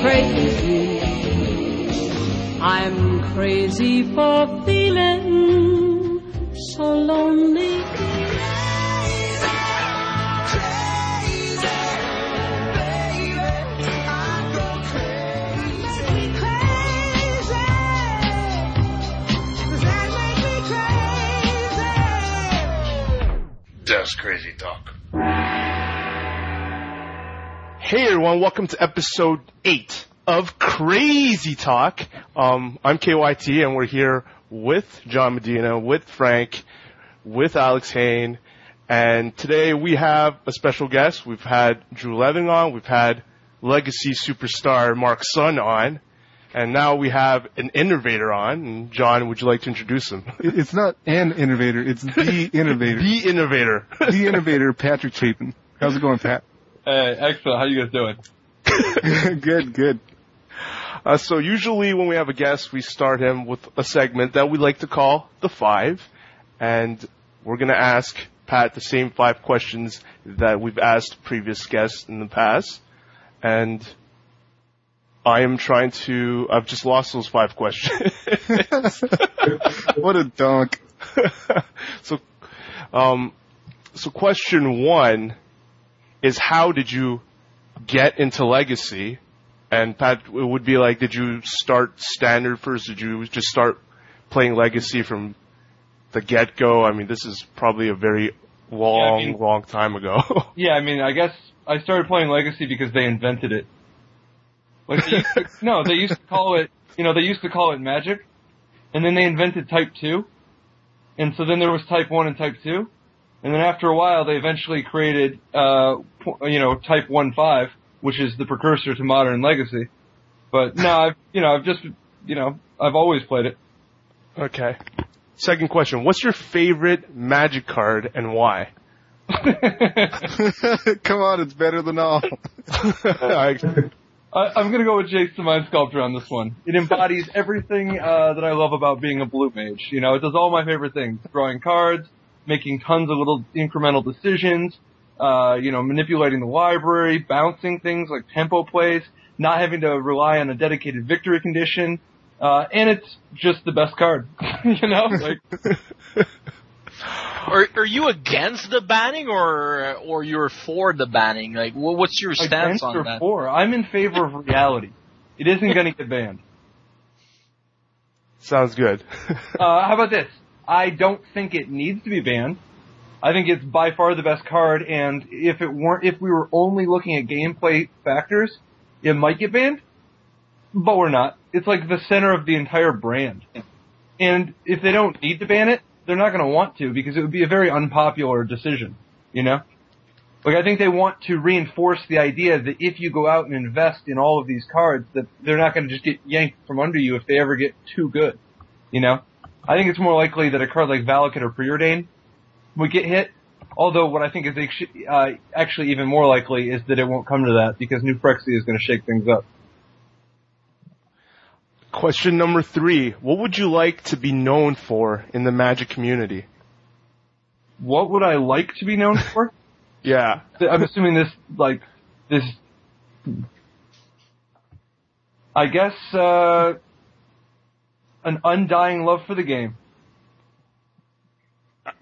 crazy. I'm crazy for feeling so lonely. I crazy. That's crazy talk. Hey everyone, welcome to episode 8 of Crazy Talk. Um, I'm KYT and we're here with John Medina, with Frank, with Alex Hain, and today we have a special guest. We've had Drew Levin on, we've had legacy superstar Mark Sun on, and now we have an innovator on. And John, would you like to introduce him? It's not an innovator, it's the innovator. the innovator. the innovator, Patrick Chapin. How's it going, Pat? Hey, excellent. How you guys doing? good, good. Uh, so usually when we have a guest, we start him with a segment that we like to call the five, and we're gonna ask Pat the same five questions that we've asked previous guests in the past, and I am trying to. I've just lost those five questions. What a donk. so, um, so question one is how did you get into Legacy? And Pat, it would be like, did you start standard first? Did you just start playing Legacy from the get go? I mean, this is probably a very long, mean- long time ago. Yeah, I mean, I guess I started playing Legacy because they invented it. Like, they to, no, they used to call it, you know, they used to call it Magic, and then they invented Type Two, and so then there was Type One and Type Two, and then after a while they eventually created, uh, you know, Type One Five, which is the precursor to Modern Legacy. But no, I've, you know, I've just, you know, I've always played it. okay. Second question: What's your favorite Magic card and why? Come on, it's better than all. I, I, I'm gonna go with Jace the Mind Sculptor on this one. It embodies everything uh, that I love about being a blue mage. You know, it does all my favorite things: drawing cards, making tons of little incremental decisions, uh, you know, manipulating the library, bouncing things like tempo plays, not having to rely on a dedicated victory condition, uh, and it's just the best card. you know, like Are, are you against the banning or or you're for the banning? Like, what's your stance against on or that? for. I'm in favor of reality. It isn't gonna get banned. sounds good. Uh, how about this? I don't think it needs to be banned. I think it's by far the best card, and if it weren't, if we were only looking at gameplay factors, it might get banned. But we're not. It's like the center of the entire brand. And if they don't need to ban it, they're not going to want to because it would be a very unpopular decision. You know? Like I think they want to reinforce the idea that if you go out and invest in all of these cards, that they're not going to just get yanked from under you if they ever get too good. You know? I think it's more likely that a card like Valakut or Preordain would get hit. Although what I think is uh, actually even more likely is that it won't come to that because New Phyrexia is going to shake things up. Question number three. What would you like to be known for in the Magic community? What would I like to be known for? Yeah. I'm assuming this, like, this, I guess, uh, an undying love for the game.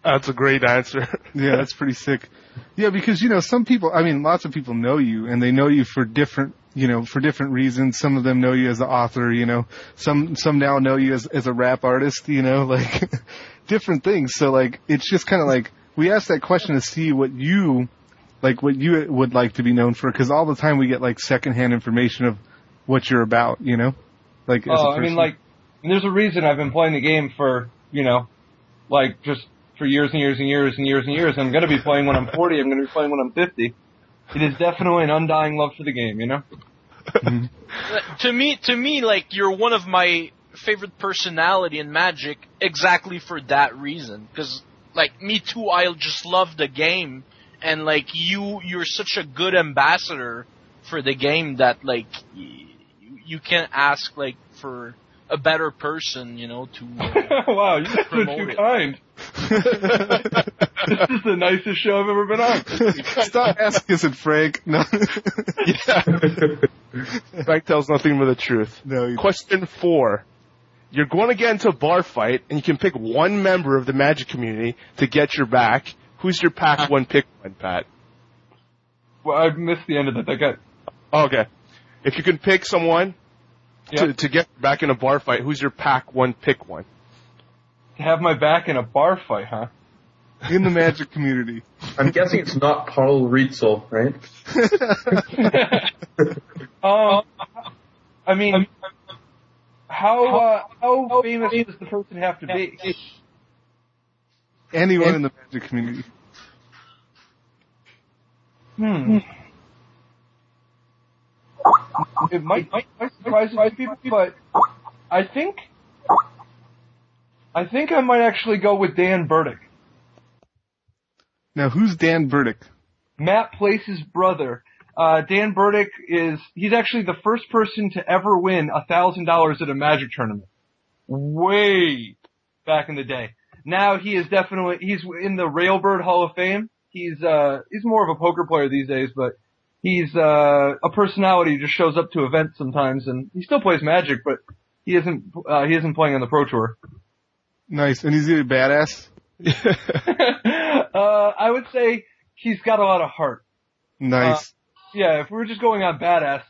That's a great answer. yeah, that's pretty sick. Yeah, because you know, some people, I mean, lots of people know you and they know you for different, you know, for different reasons. Some of them know you as an author, you know, some, some now know you as, as a rap artist, you know, like different things. So like, it's just kind of like, we asked that question to see what you, like what you would like to be known for, cause all the time we get like secondhand information of what you're about, you know? Like, as a Oh, I mean, person. like, and there's a reason I've been playing the game for, you know, like just for years and years and years and years and years. I'm going to be playing when I'm 40. I'm going to be playing when I'm 50. It is definitely an undying love for the game, you know. Mm-hmm. to me, to me, like you're one of my favorite personality in Magic, exactly for that reason. Because, like me too, I just love the game, and like you, you're such a good ambassador for the game that like y- you, you can't ask like for a better person, you know, to. Uh, wow, you guys are Promote too it. kind. this is the nicest show I've ever been on. Stop asking us, Frank. No, yeah. Frank tells nothing but the truth. no. You, Question four. You're going to get into a bar fight, and you can pick one member of the Magic community to get your back. Who's your pack one pick one, Pat? Well, I missed the end of that. That got Okay. If you can pick someone to, Yep. to get back in a bar fight, who's your pack one pick one? to have my back in a bar fight, huh? in the magic community. I'm guessing it's not Paul Rietzl, right? Um, I mean, how uh, how famous does the person have to be? Anyone in the magic community. Hmm. It might, might, might surprise a few people, but I think I think I might actually go with Dan Burdick. Now, who's Dan Burdick? Matt Place's brother. Uh, Dan Burdick is, he's actually the first person to ever win a thousand dollars at a magic tournament. Way back in the day. Now he is definitely, he's in the Railbird Hall of Fame. He's, uh, he's more of a poker player these days, but he's, uh, a personality who just shows up to events sometimes and he still plays magic, but he isn't, uh, he isn't playing on the pro tour. Nice. And he's a badass? uh, I would say he's got a lot of heart. Nice. yeah, if we were just going on badass,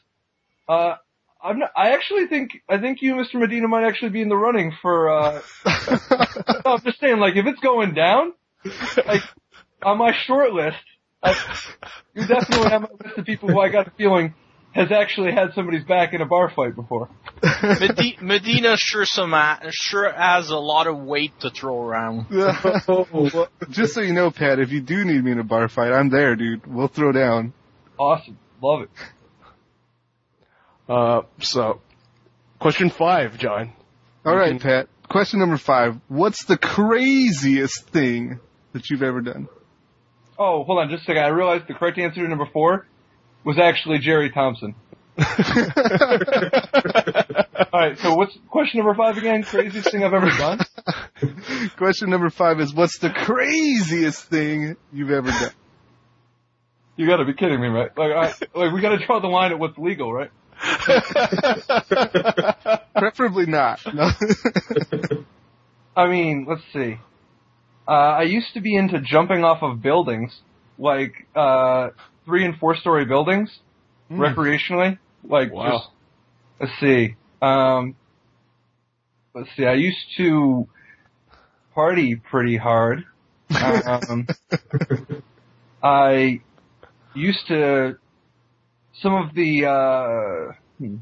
uh, I'm not, I actually think, I think you, Mr. Medina, might actually be in the running for, uh, no, I'm just saying, like, if it's going down, like, on my short list, I, you definitely have my list of people who I got a feeling has actually had somebody's back in a bar fight before. Medina sure some sure has a lot of weight to throw around. well, just so you know, Pat, if you do need me in a bar fight, I'm there, dude. We'll throw down. Awesome. Love it. Uh, so, question five, John. All right, can- Pat. Question number five. What's the craziest thing that you've ever done? Oh, hold on just a second. I realized the correct answer to number four was actually Jerry Thompson. Alright, so what's question number five again? Craziest thing I've ever done? Question number five is what's the craziest thing you've ever done? You gotta be kidding me, right? Like, I, like we gotta draw the line at what's legal, right? Preferably not. No. I mean, let's see. Uh, I used to be into jumping off of buildings, like, uh, three and four story buildings, recreationally. Like, Wow. just, let's see. Um, let's see, I used to party pretty hard. Um, I used to, some of the, uh, hmm,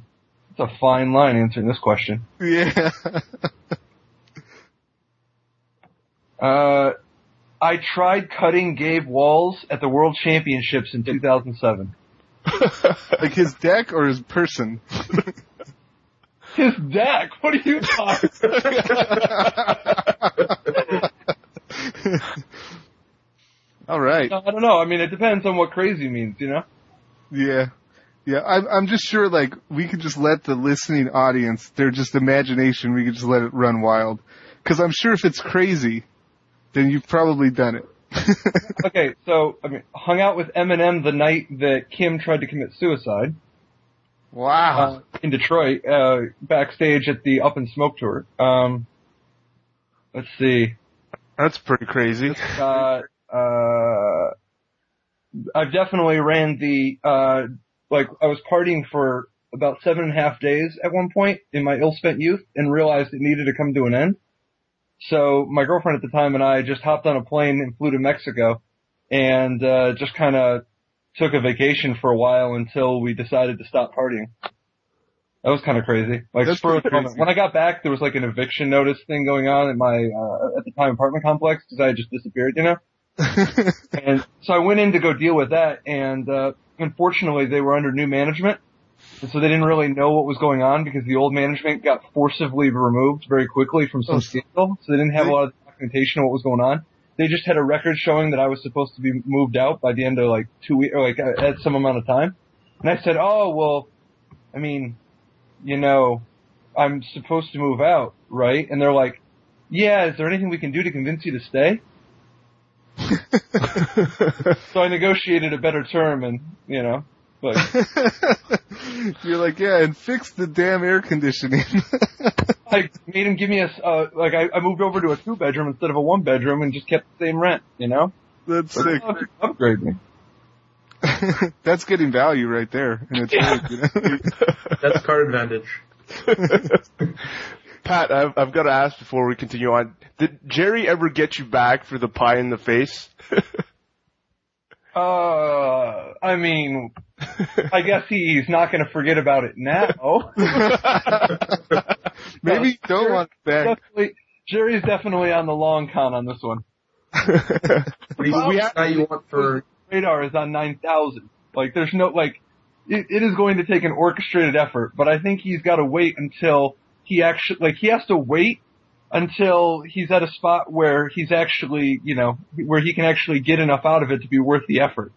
it's a fine line answering this question. yeah. Uh, I tried cutting Gabe Walls at the World Championships in 2007. like his deck or his person? His deck? What are you talking? All right. I don't know. I mean, it depends on what crazy means, you know? Yeah. Yeah, I'm, I'm just sure like we could just let the listening audience, their just imagination, we could just let it run wild. Cause I'm sure if it's crazy, then you've probably done it. Okay, so, I mean, hung out with Eminem the night that Kim tried to commit suicide, wow. uh, in Detroit, uh, backstage at the Up in Smoke tour. Um, let's see. That's pretty crazy. uh, uh, I've definitely ran the, uh, like, I was partying for about seven and a half days at one point in my ill-spent youth and realized it needed to come to an end. So my girlfriend at the time and I just hopped on a plane and flew to Mexico and, uh, just kind of took a vacation for a while until we decided to stop partying. That was kind of crazy. Like That's spur of moment. crazy. When I got back, there was like an eviction notice thing going on at my uh, at the time apartment complex because I had just disappeared, you know. And so I went in to go deal with that, and uh, unfortunately, they were under new management, and so they didn't really know what was going on because the old management got forcibly removed very quickly from some Oh. scandal, so they didn't have a lot of documentation of what was going on. They just had a record showing that I was supposed to be moved out by the end of like two weeks, or like uh, at some amount of time. And I said, "Oh well, I mean, you know, I'm supposed to move out, right?" And they're like, yeah, is there anything we can do to convince you to stay? so I negotiated a better term and, you know, like, You're like, yeah, and fix the damn air conditioning. I made him give me a, s- uh, like I, I moved over to a two bedroom instead of a one bedroom and just kept the same rent, you know? That's sick. Upgrade me. That's getting value right there. And it's really, you know? That's card advantage. Pat, I've, I've got to ask before we continue on. Did Jerry ever get you back for the pie in the face? Uh, I mean, I guess he's not going to forget about it now. Maybe you don't want it back. definitely, Jerry's definitely on the long con on this one. What do you, We what have- guy you want for? Radar is on 9,000. Like, there's no, like, it, it is going to take an orchestrated effort, but I think he's got to wait until he actually, like, he has to wait until he's at a spot where he's actually, you know, where he can actually get enough out of it to be worth the effort.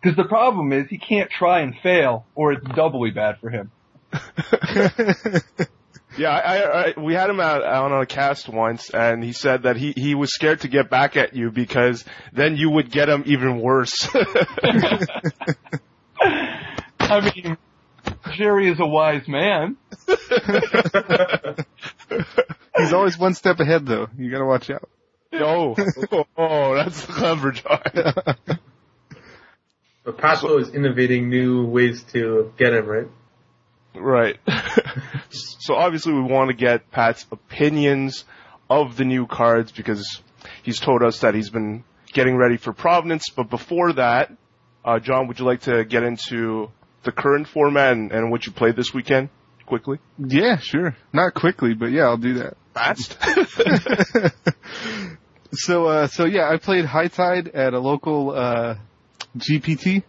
Because the problem is he can't try and fail, or it's doubly bad for him. Yeah, I, I, I, we had him out, out on a cast once, and he said that he, he was scared to get back at you because then you would get him even worse. I mean, Jerry is a wise man. He's always one step ahead though. You gotta watch out. oh, oh, that's clever, John. But Pat's always innovating new ways to get him, right? Right. so obviously we want to get Pat's opinions of the new cards because he's told us that he's been getting ready for Providence. But before that, uh, John, would you like to get into the current format and, and what you played this weekend quickly? Yeah, sure. Not quickly, but yeah, I'll do that. Fast. so uh so yeah, I played High Tide at a local uh GPT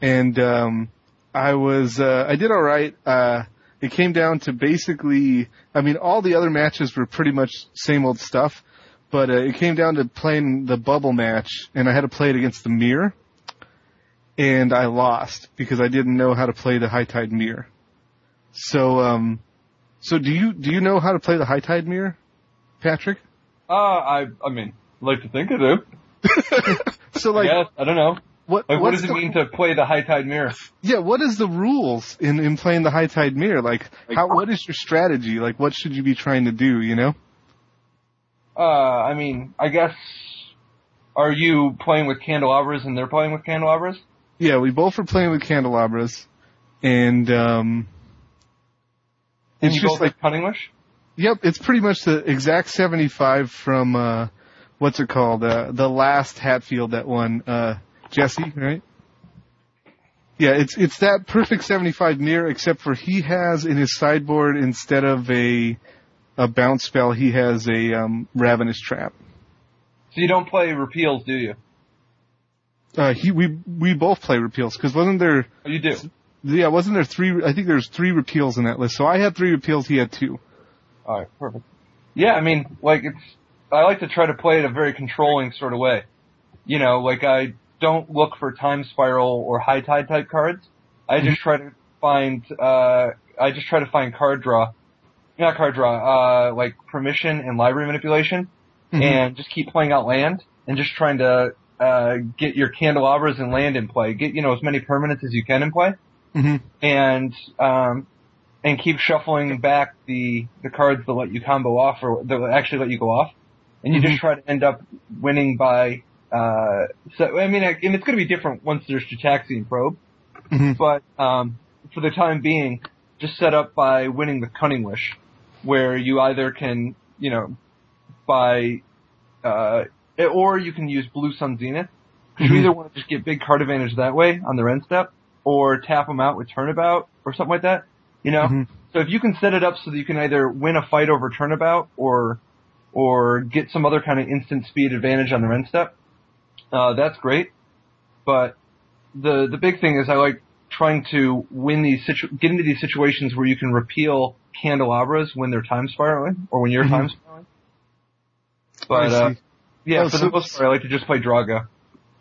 and um I was uh I did all right. Uh it came down to basically I mean all the other matches were pretty much same old stuff, but uh, it came down to playing the bubble match and I had to play it against the mirror and I lost because I didn't know how to play the High Tide mirror. So um so do you do you know how to play the High Tide mirror, Patrick? Uh, I, I mean, like to think I do. So like yes, I don't know. what Like, what does it the- mean to play the high tide mirror? Yeah, what is the rules in in playing the high tide mirror? Like, how what is your strategy? Like what should you be trying to do, you know? Uh, I mean, I guess, are you playing with candelabras and they're playing with candelabras? Yeah, we both were playing with candelabras and um it's you just like cunning yep, it's pretty much the exact 75 from uh what's it called? Uh the last Hatfield that won uh Jesse, right? Yeah, it's it's that perfect 75 mirror except for he has in his sideboard instead of a a bounce spell, he has a um ravenous trap. So you don't play repeals, do you? Uh, he we we both play repeals because wasn't there? Oh, you do. Yeah, wasn't there three? I think there's three repeals in that list. So I had three repeals. He had two. Alright, perfect. Yeah, I mean, like it's, I like to try to play it a very controlling sort of way. You know, like I don't look for time spiral or high tide type cards. I just try to find, uh, I just try to find card draw, not card draw, uh, like permission and library manipulation and just keep playing out land and just trying to, uh, get your candelabras and land in play. Get, you know, as many permanents as you can in play hmm and um, and keep shuffling back the the cards that let you combo off or that actually let you go off, and you just try to end up winning by. Uh, so I mean, and it's going to be different once there's Gitaxian Probe, Mhm. but um, for the time being, just set up by winning the Cunning Wish, where you either can, you know, by uh, or you can use Blue Sun Zenith. 'cause You either want to just get big card advantage that way on their end step, or tap them out with turnabout or something like that. You know, Mhm. so if you can set it up so that you can either win a fight over turnabout or or get some other kind of instant speed advantage on the end step, uh, that's great. But the the big thing is I like trying to win these situ- get into these situations where you can repeal candelabras when they're time spiraling or when you're Mhm. time spiraling. But uh, yeah, Oh, for so- the most part, I like to just play draw go.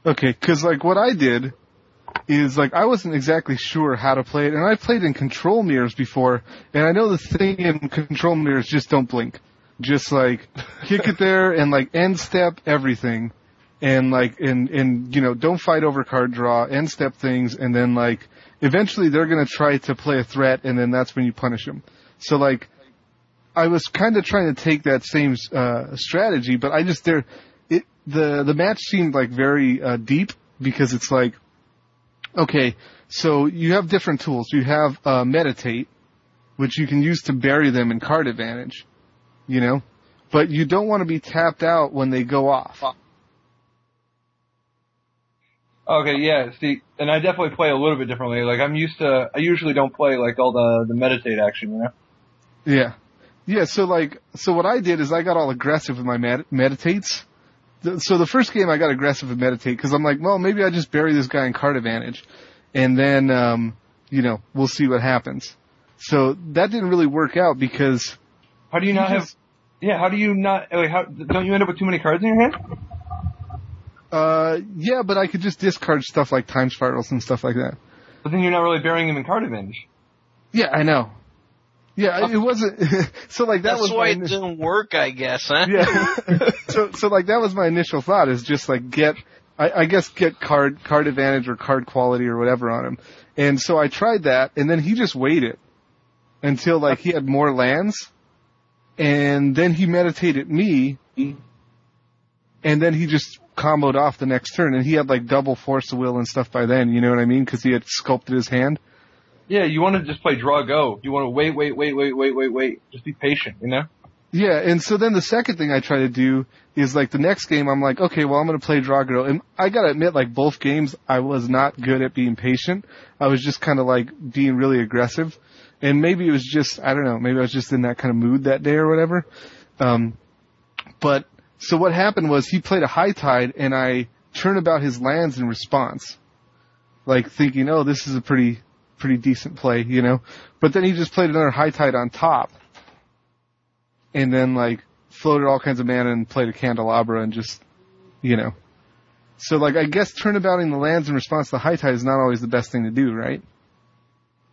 Okay, because like what I did is like I wasn't exactly sure how to play it, and I played in control mirrors before, and I know the thing in control mirrors just don't blink. Just like kick it there and like end step everything, and like and and you know don't fight over card draw, end step things, and then like eventually they're gonna try to play a threat, and then that's when you punish them. So like I was kind of trying to take that same uh, strategy, but I just there it the the match seemed like very uh, deep because it's like okay, so you have different tools. You have uh, meditate, which you can use to bury them in card advantage, you know, but you don't want to be tapped out when they go off. Okay, yeah. See, and I definitely play a little bit differently. Like I'm used to, I usually don't play like all the the meditate action, you know. Yeah. Yeah, so like, so what I did is I got all aggressive with my med- meditates. The- So the first game I got aggressive and meditate because I'm like, well, maybe I just bury this guy in card advantage, and then, um, you know, we'll see what happens. So that didn't really work out because, How do you not You have? Yeah, how do you not? Wait, how don't you end up with too many cards in your hand? uh, yeah, but I could just discard stuff like time spirals and stuff like that. But then you're not really burying them in card advantage. Yeah, I know. Yeah, it wasn't. so like that That's was why it initial- didn't work, I guess, huh? yeah. so so like that was my initial thought is just like get I, I guess get card card advantage or card quality or whatever on him. And so I tried that and then he just waited until like he had more lands and then he meditated me and then he just comboed off the next turn and he had like double force of will and stuff by then, you know what I mean? Cause he had sculpted his hand. Yeah, you want to just play draw go. You want to wait, wait, wait, wait, wait, wait, wait. Just be patient, you know. Yeah, and so then the second thing I try to do is like the next game I'm like, okay, well I'm gonna play draw go, and I gotta admit, like both games, I was not good at being patient. I was just kind of like being really aggressive, and maybe it was just I don't know, maybe I was just in that kind of mood that day or whatever. Um, but so what happened was he played a high tide, and I turned about his lands in response, like thinking, oh, this is a pretty pretty decent play, you know. But then he just played another high tide on top and then like floated all kinds of mana and played a candelabra and just, you know. So like I guess turnabouting the lands in response to high tide is not always the best thing to do, right?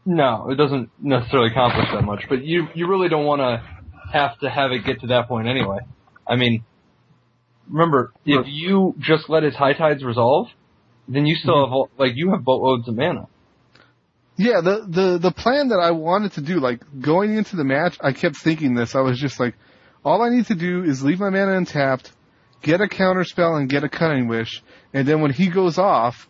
No, it doesn't necessarily accomplish that much, but you you really don't want to have to have it get to that point anyway. I mean, remember if you just let his high tides resolve, then you still mm-hmm. have like you have boatloads of mana. Yeah, the the the plan that I wanted to do, like going into the match, I kept thinking this. I was just like, all I need to do is leave my mana untapped, get a counter spell, and get a cunning wish, and then when he goes off,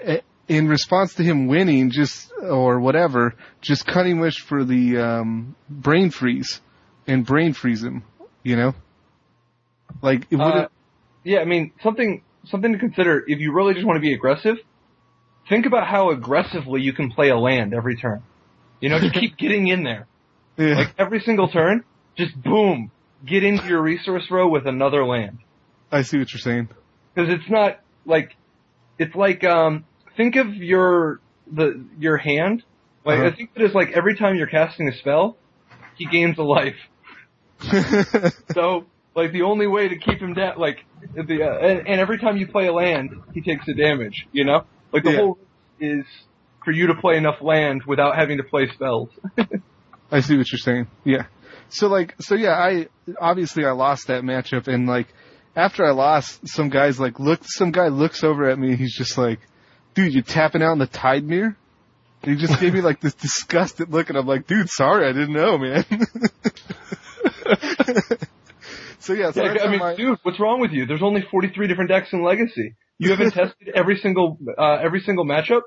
eh, in response to him winning, just or whatever, just cunning wish for the um, brain freeze, and brain freeze him. You know, like it would. Uh, yeah, I mean something something to consider if you really just want to be aggressive. Think about how aggressively you can play a land every turn. You know, just keep getting in there. yeah. Like every single turn, just boom, get into your resource row with another land. I see what you're saying. Because it's not like it's like um think of your the your hand. Like Uh-huh. I think it is like every time you're casting a spell, he gains a life. So like the only way to keep him down, like the uh, and, and every time you play a land, he takes a damage. You know, like the Yeah. whole is for you to play enough land without having to play spells. I see what you're saying. Yeah. So like, so yeah, I obviously I lost that matchup, and like after I lost, some guys like look, some guy looks over at me, and he's just like, "Dude, you tapping out in the tide mirror?" And he just gave me like this disgusted look, and I'm like, "Dude, sorry, I didn't know, man." so yeah, so Yeah, I mean, my- dude, what's wrong with you? There's only 43 different decks in Legacy. You haven't tested every single uh, every single matchup.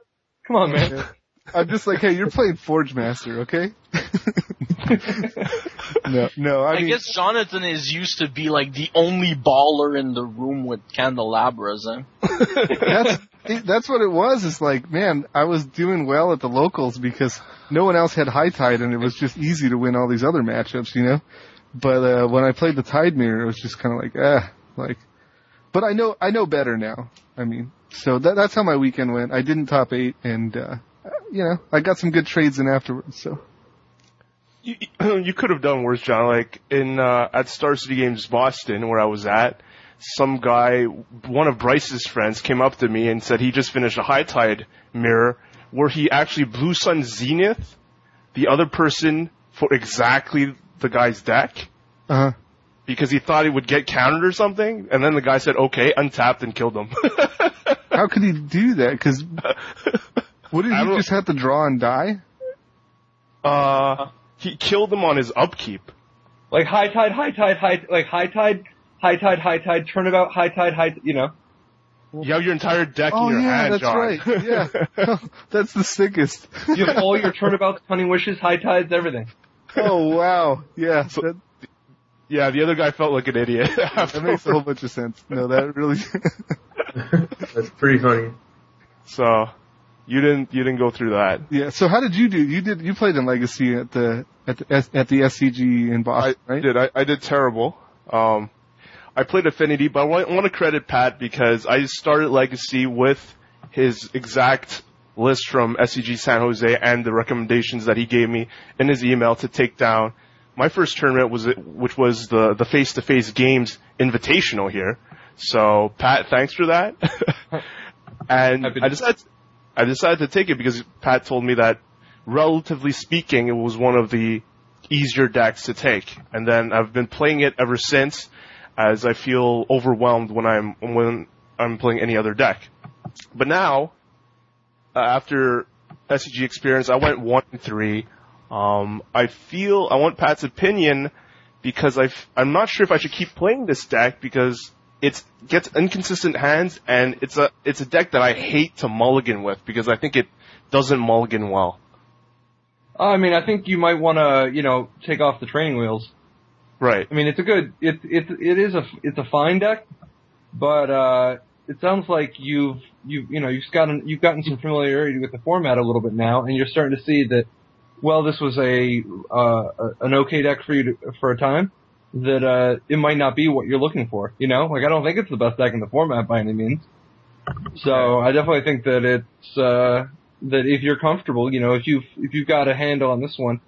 Come on, man. I'm just like, hey, you're playing Forge Master, okay? no, no, I, I mean, guess Jonathan is used to be like the only baller in the room with candelabras, huh? that's it, that's what it was. It's like, man, I was doing well at the locals because no one else had high tide, and it was just easy to win all these other matchups, you know. But uh, when I played the Tide Mirror, it was just kind of like, ah, like. But I know I know better now. I mean, so that that's how my weekend went. I didn't top eight, and uh, you know, I got some good trades in afterwards. So you, you could have done worse, John. Like in uh, at Star City Games Boston, where I was at, some guy, one of Bryce's friends, came up to me and said he just finished a high tide mirror where he actually blue sun zenith the other person for exactly the guy's deck. uh huh. because he thought he would get countered or something, and then the guy said okay, untapped and killed him. How could he do that? Because what did he just have to draw and die? uh, he killed him on his upkeep. Like high tide, high tide, high like high tide, high tide, high tide, turnabout, high tide, high. You know. You have your entire deck Oh in your yeah, hand, that's John. right. Yeah, that's the sickest. You have all your turnabouts, cunning wishes, high tides, everything. Oh wow, yeah, So- that, yeah, the other guy felt like an idiot. that makes a whole bunch of sense. No, that really. That's pretty funny. so you didn't you didn't go through that. yeah. So how did you do? You did. You played in Legacy at the at the at the SCG in I Boston, right? did. I, I did terrible. Um, I played Affinity, but I want, I want to credit Pat because I started Legacy with his exact list from SCG San Jose and the recommendations that he gave me in his email to take down. My first tournament was which was the the face to face games invitational here. So Pat, thanks for that. and I decided I decided to take it because Pat told me that relatively speaking, it was one of the easier decks to take. And then I've been playing it ever since, as I feel overwhelmed when I'm when I'm playing any other deck. But now, uh, after SCG experience, I went one and three. Um, I feel I want Pat's opinion because I I'm not sure if I should keep playing this deck because it gets inconsistent hands and it's a it's a deck that I hate to mulligan with because I think it doesn't mulligan well. I mean, I think you might want to, you know, take off the training wheels. Right. I mean, it's a good, it, it, it is a, it's a fine deck, but, uh, it sounds like you've, you, you know, you've gotten, you've gotten some familiarity with the format a little bit now, and you're starting to see that, well, this was a, uh, an okay deck for you to, for a time, that, uh, it might not be what you're looking for, you know? Like, I don't think it's the best deck in the format by any means. So, I definitely think that it's, uh, that if you're comfortable, you know, if you've, if you've got a handle on this one,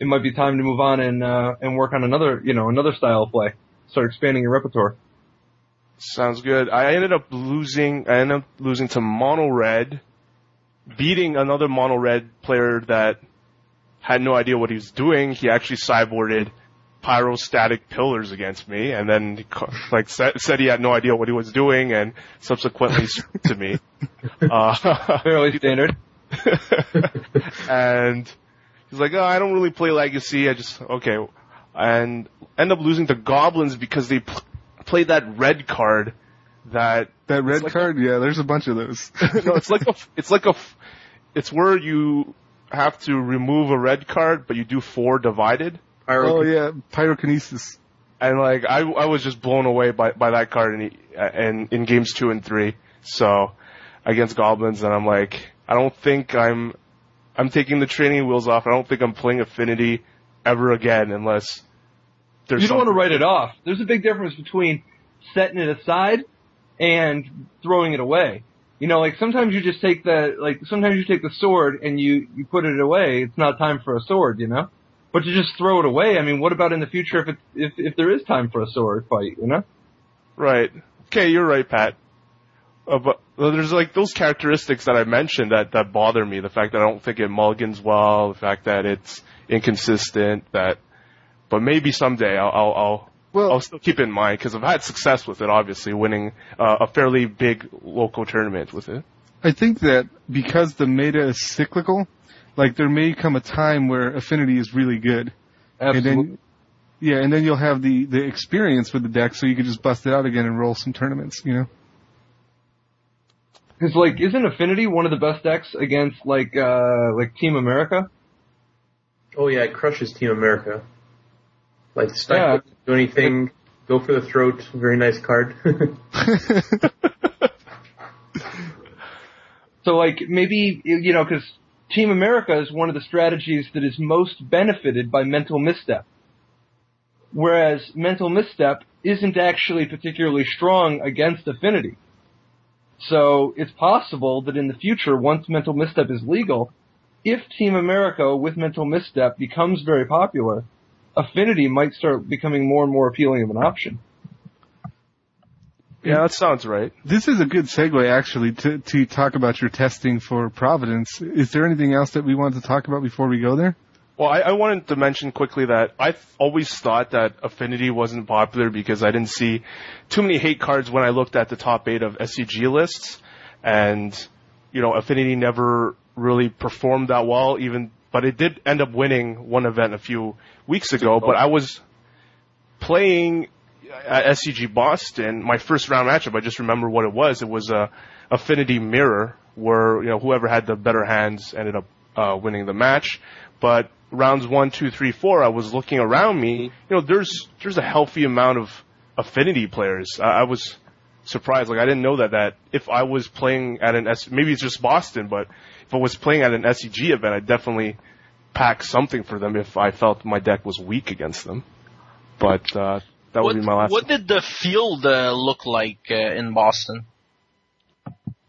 it might be time to move on and uh, and work on another you know another style of play. Start expanding your repertoire. Sounds good. I ended up losing. I ended up losing to Mono Red, beating another Mono Red player that had no idea what he was doing. He actually sideboarded pyrostatic pillars against me, and then he co- like said, said he had no idea what he was doing, and subsequently to me. Uh, Fairly standard. and he's like, "Oh, I don't really play Legacy. I just okay," and end up losing to Goblins because they pl- played that red card that That red like- card, yeah. There's a bunch of those. no, it's like a, it's like a, it's where you have to remove a red card, but you do four divided. oh yeah, pyrokinesis. And like I, I was just blown away by by that card in in in games two and three. So against goblins, and I'm like, I don't think I'm, I'm taking the training wheels off. I don't think I'm playing Affinity ever again unless there's. You don't want to write it off. There's a big difference between setting it aside and throwing it away. You know, like sometimes you just take the like sometimes you take the sword and you you put it away. It's not time for a sword, you know. But to just throw it away, I mean, what about in the future if it if if there is time for a sword fight, you know? Right. Okay, you're right, Pat. Uh, but there's like those characteristics that I mentioned that that bother me. The fact that I don't think it mulligans well. The fact that it's inconsistent. That, but maybe someday I'll I'll I'll, Well, I'll still keep it in mind because I've had success with it. Obviously, winning uh, a fairly big local tournament with it. I think that because the meta is cyclical, like there may come a time where affinity is really good. Absolutely. And then, yeah, and then you'll have the, the experience with the deck so you can just bust it out again and roll some tournaments, you know? Because like, isn't Affinity one of the best decks against like uh like Team America? Oh yeah, it crushes Team America. Like Yeah. do anything. Go for the throat. Very nice card. So like maybe you know because Team America is one of the strategies that is most benefited by mental misstep, whereas mental misstep isn't actually particularly strong against affinity. So it's possible that in the future, once mental misstep is legal, if Team America with mental misstep becomes very popular, affinity might start becoming more and more appealing of an option. Yeah, that sounds right. this is a good segue actually to, to talk about your testing for Providence. Is there anything else that we want to talk about before we go there? Well, I, I wanted to mention quickly that I th- always thought that Affinity wasn't popular because I didn't see too many hate cards when I looked at the top eight of SCG lists, and you know, Affinity never really performed that well. Even, but it did end up winning one event a few weeks ago. But I was playing at SCG Boston, my first round matchup. I just remember what it was. It was a Affinity Mirror, where you know whoever had the better hands ended up uh, winning the match. But rounds one, two, three, four, I was looking around me. You know, there's there's a healthy amount of affinity players. I, I was surprised. Like I didn't know that that if I was playing at an S, maybe it's just Boston, but if I was playing at an SCG event, I'd definitely pack something for them if I felt my deck was weak against them. But uh, that what, would be my last. What did the field uh, look like uh, in Boston?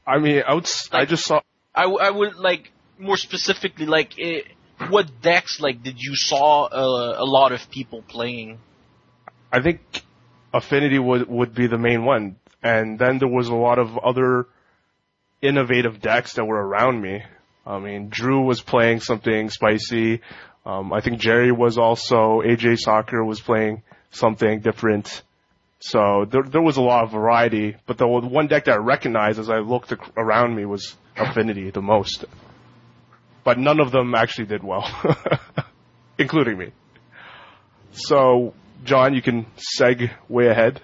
I mean, I would. s- I Like- just saw. I, w- I would like more specifically like eh, what decks like did you saw uh, a lot of people playing? I think Affinity would would be the main one, and then there was a lot of other innovative decks that were around me. I mean, Drew was playing something spicy. Um, I think Jerry was also AJ Sacher was playing something different. So there there was a lot of variety, but the one deck that I recognized as I looked around me was Affinity the most. But none of them actually did well, including me. So, John, you can seg way ahead.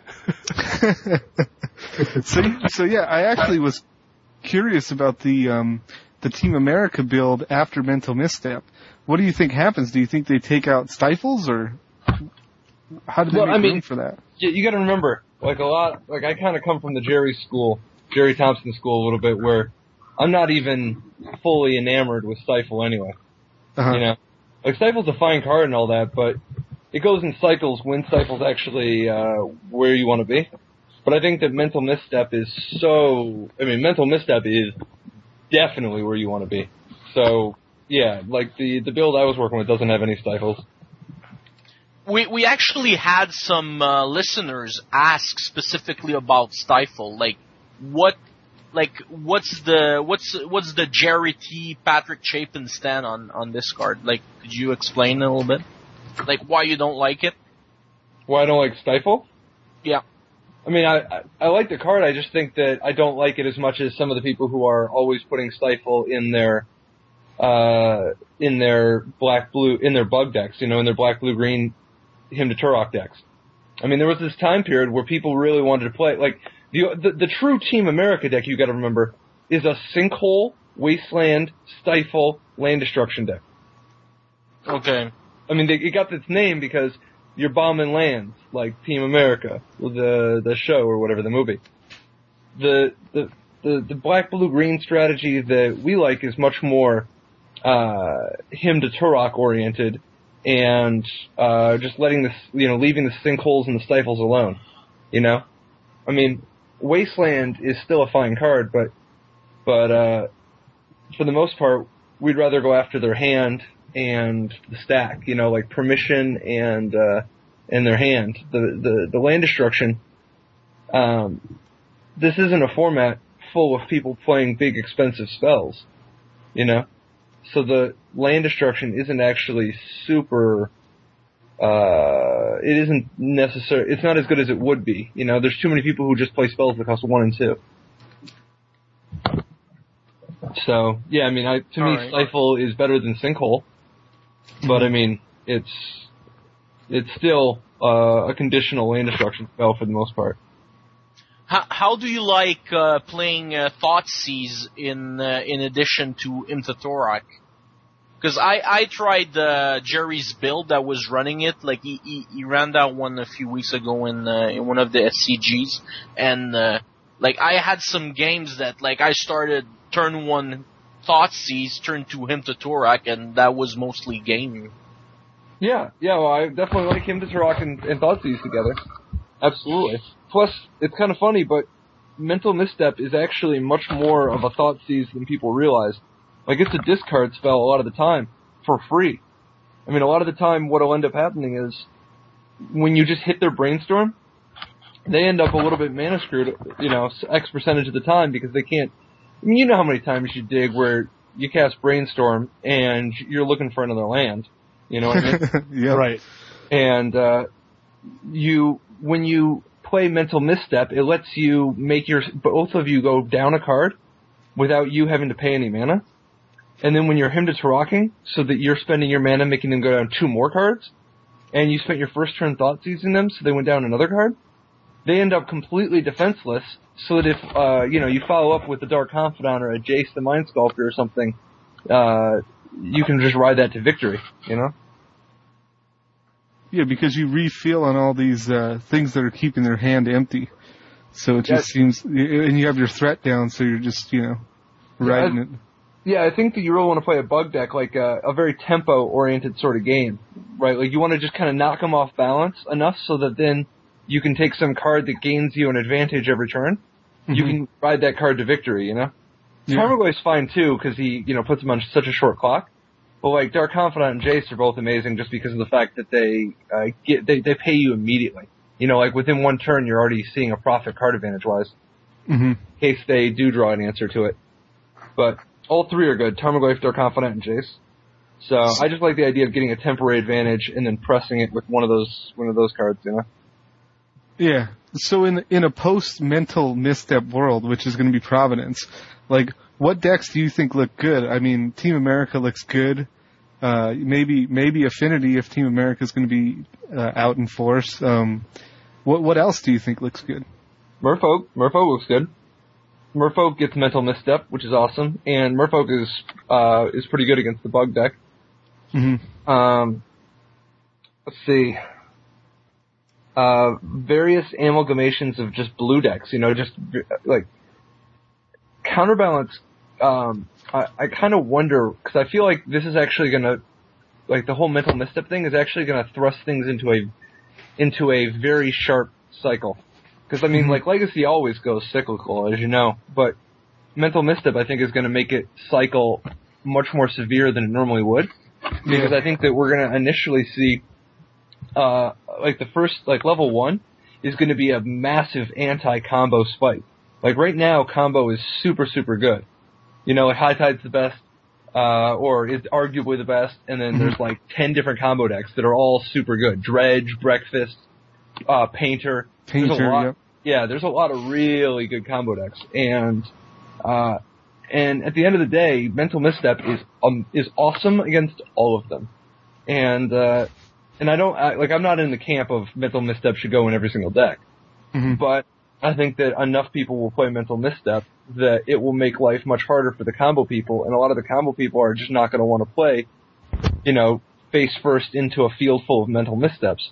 so, so yeah, I actually was curious about the um, the Team America build after Mental Misstep. What do you think happens? Do you think they take out Stifles, or how do they Well, make I mean- room for that? you, you got to remember, like a lot, like I kind of come from the Jerry school, Jerry Thompson school a little bit, where I'm not even fully enamored with Stifle anyway. Uh-huh. You know, like Stifle's a fine card and all that, but it goes in cycles when Stifle's actually uh, where you want to be. But I think that Mental Misstep is so. I mean, Mental Misstep is definitely where you want to be. So yeah, like the the build I was working with doesn't have any Stifles. We we actually had some uh, listeners ask specifically about Stifle, like what like what's the what's what's the Jerry T Patrick Chapin stand on on this card? Like, could you explain a little bit? Like why you don't like it? Why I don't like Stifle? Yeah. I mean, I, I like the card. I just think that I don't like it as much as some of the people who are always putting Stifle in their, uh, in their black blue in their bug decks. You know, in their black blue green Hymn to Tourach decks. I mean, there was this time period where people really wanted to play like the the, the true Team America deck. You got to remember is a sinkhole, wasteland, stifle, land destruction deck. Okay. I mean, they, it got its name because you're bombing lands like Team America, the the show or whatever the movie. The the the, the black blue green strategy that we like is much more uh, Hymn to Tourach oriented and uh, just letting this you know leaving the sinkholes and the stifles alone. You know, I mean, Wasteland is still a fine card, but but uh, for the most part, we'd rather go after their hand and the stack, you know, like permission and uh and their hand. The the the land destruction um this isn't a format full of people playing big expensive spells, you know? So the land destruction isn't actually super uh it isn't necessary it's not as good as it would be. You know, there's too many people who just play spells that cost one and two. So yeah, I mean, I to me, Alright. Stifle is better than Sinkhole, but I mean, it's it's still uh, a conditional land destruction spell for the most part. How how do you like uh, playing uh, Thoughtseize in uh, in addition to Hymn to Tourach? Because I I tried uh, Jerry's build that was running it. Like he, he he ran that one a few weeks ago in uh, in one of the SCGs, and uh, like I had some games that like I started turn one Thoughtseize, Hymn to Tourach, and that was mostly game. Yeah, yeah, well, I definitely like Hymn to Tourach and, and Thoughtseize together. Absolutely. Plus, it's kind of funny, but Mental Misstep is actually much more of a Thoughtseize than people realize. Like, it's a discard spell a lot of the time, for free. I mean, a lot of the time, what'll end up happening is, when you just hit their Brainstorm, they end up a little bit mana screwed, you know, X percentage of the time because they can't, I mean, you know how many times you dig where you cast Brainstorm and you're looking for another land You know what I mean? yeah. Right. and uh, you when you play mental misstep, it lets you make your both of you go down a card without you having to pay any mana. And then when you're Hymn to Touraching, so that you're spending your mana making them go down two more cards, and you spent your first turn Thoughtseizing them, so they went down another card. They end up completely defenseless, so that if uh, you know you follow up with the Dark Confidant or a Jace the Mind Sculptor or something, uh, you can just ride that to victory. You know. Yeah, because you refill on all these uh, things that are keeping their hand empty. So it just seems, and you have your threat down, so you're just, you know, riding it. Yeah, I think that you really want to play a bug deck like a, a very tempo oriented sort of game, right? Like you want to just kind of knock them off balance enough so that then you can take some card that gains you an advantage every turn. You Mhm. can ride that card to victory, you know? Yeah. Tarmogoyf's fine too because he, you know, puts them on such a short clock. But like Dark Confidant and Jace are both amazing just because of the fact that they uh, get they they pay you immediately. You know, like within one turn you're already seeing a profit card advantage wise hmm in case they do draw an answer to it. But all three are good. Tarmogoyf, Dark Confidant, and Jace. So I just like the idea of getting a temporary advantage and then pressing it with one of those one of those cards, you know. Yeah. So in in a post mental misstep world, which is going to be Providence, like what decks do you think look good? I mean, Team America looks good. Uh, maybe maybe Affinity if Team America is going to be uh, out in force. Um, what what else do you think looks good? Merfolk, Merfolk looks good. Merfolk gets mental misstep, which is awesome, and Merfolk is uh is pretty good against the bug deck. Mm-hmm. Um, let's see. Uh, various amalgamations of just blue decks, you know, just like counterbalance. Um, I, I kind of wonder because I feel like this is actually gonna, like the whole mental misstep thing is actually gonna thrust things into a, into a very sharp cycle. Because I mean, Mhm. like Legacy always goes cyclical, as you know, but mental misstep I think is gonna make it cycle much more severe than it normally would because I think that we're going to initially see, uh, like the first, like level one is going to be a massive anti-combo spike. Like right now, combo is super, super good. You know, like High Tide's the best, uh, or is arguably the best, and then there's like 10 different combo decks that are all super good. Dredge, Breakfast, uh, Painter. There's a Painter, lot- yep. yeah, there's a lot of really good combo decks, and uh, and at the end of the day, mental misstep is um is awesome against all of them, and uh, and I don't I, like I'm not in the camp of mental misstep should go in every single deck, Mhm. but I think that enough people will play mental misstep that it will make life much harder for the combo people, and a lot of the combo people are just not going to want to play, you know, face first into a field full of mental missteps.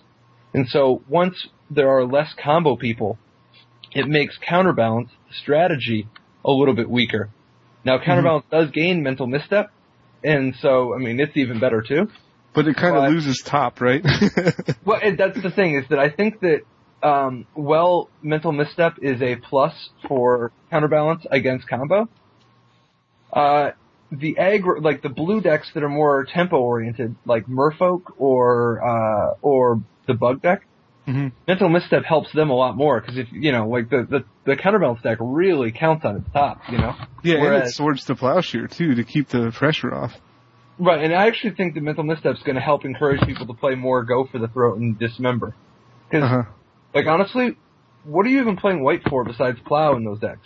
And so once there are less combo people, it makes counterbalance strategy a little bit weaker. Now counterbalance does gain mental misstep, and so I mean it's even better too. But it kind of loses top, right? Well, that's the thing is that I think that um, well, mental misstep is a plus for counterbalance against combo. Uh, the aggro, like the blue decks that are more tempo oriented, like Merfolk or uh, or the bug deck, hmm mental misstep helps them a lot more because if you know, like the, the the counterbalance deck really counts on its top, you know. Yeah, and it swords to plowshare too to keep the pressure off. Right, and I actually think that mental misstep is going to help encourage people to play more go for the throat and dismember. Because, Uh-huh. like, honestly, what are you even playing white for besides plow in those decks?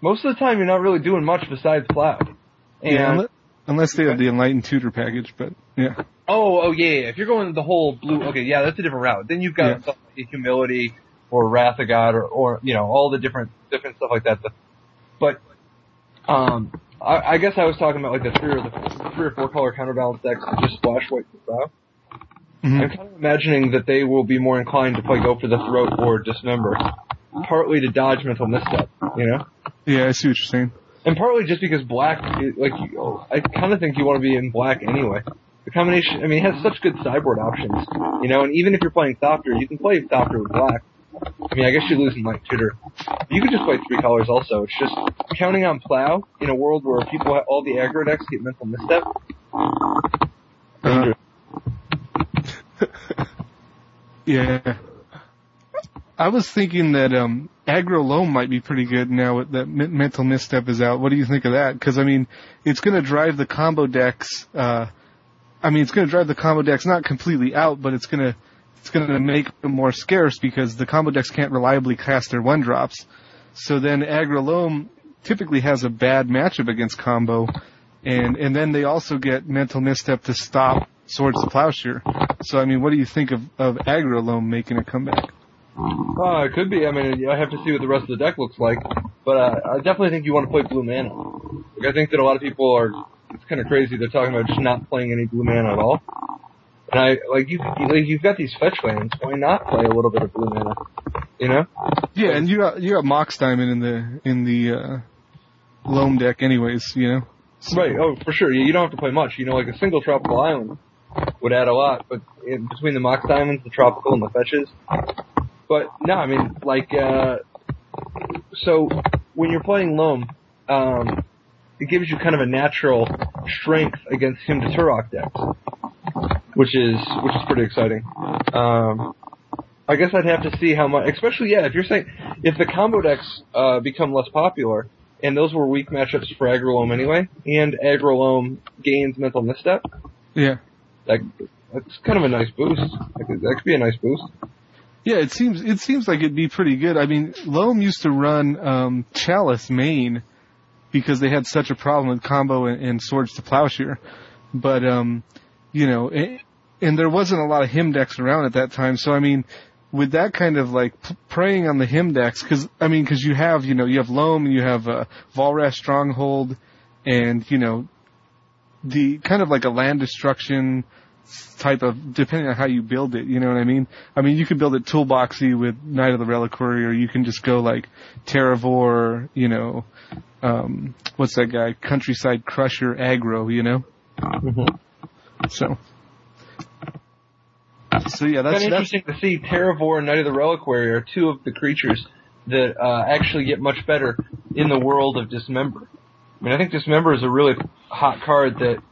Most of the time, you're not really doing much besides plow. And Yeah, unless, they have the enlightened tutor package, but yeah. oh, oh yeah, yeah, if you're going the whole blue, okay, yeah, that's a different route. Then you've got Yeah. like humility or wrath of God or, or you know all the different different stuff like that. But um, I, I guess I was talking about like the three or the three or four color counterbalance decks that just splash white for plow. Mhm. I'm kind of imagining that they will be more inclined to play go for the throat or dismember, partly to dodge mental misstep, you know, Yeah, I see what you're saying. and partly just because black, like, I kind of think you want to be in black anyway. The combination, I mean, it has such good sideboard options, you know, and even if you're playing Thopter, you can play Thopter with black. I mean, I guess you're losing Light Tutor. You could just play three colors also. It's just counting on Plow in a world where people, have, all the aggro decks get mental misstep. Uh, yeah. I was thinking that um aggro loam might be pretty good now that mental misstep is out. What do you think of that? Because I mean, it's going to drive the combo decks uh I mean, it's going to drive the combo decks not completely out, but it's going to it's going to make them more scarce because the combo decks can't reliably cast their one drops. So then Aggro Loam typically has a bad matchup against combo, and and then they also get mental misstep to stop Swords to Plowshare. So I mean, what do you think of of Aggro Loam making a comeback? Uh, it could be. I mean, I have to see what the rest of the deck looks like, but uh, I definitely think you want to play blue mana. Like, I think that a lot of people are. It's kind of crazy. They're talking about just not playing any blue mana at all. And I like you. Like, you've got these fetch lands. Why not play a little bit of blue mana? You know? Yeah, and you got you got Mox Diamond in the in the uh, Loam deck, anyways. You know. Right. Oh, for sure. You you don't have to play much. You know, like a single tropical island would add a lot, but in between the Mox Diamonds, the tropical, and the fetches. But no, I mean, like, uh, so when you're playing Loam, um, it gives you kind of a natural strength against Hymn to Tourach decks, which is which is pretty exciting. Um, I guess I'd have to see how much, especially yeah, if you're saying if the combo decks uh, become less popular, and those were weak matchups for Aggro Loam anyway, and Aggro Loam gains mental misstep, Yeah. that that's kind of a nice boost. That could, that could be a nice boost. Yeah, it seems it seems like it'd be pretty good. I mean, Loam used to run um, Chalice main because they had such a problem with combo and, and swords to plowshare, but um, you know, it, and there wasn't a lot of Hymn decks around at that time. So I mean, with that kind of like p- preying on the Hymn decks, because I mean, because you have you know you have Loam, you have uh, Volrath Stronghold, and you know the kind of like a land destruction type of depending on how you build it, you know what I mean? I mean you could build it toolboxy with Knight of the Reliquary or you can just go like Terravore, you know, um what's that guy? Countryside Crusher aggro, you know? So So yeah, that's, kind of that's interesting to see Terravore and Knight of the Reliquary are two of the creatures that uh, actually get much better in the world of Dismember. I mean, I think Dismember is a really hot card that,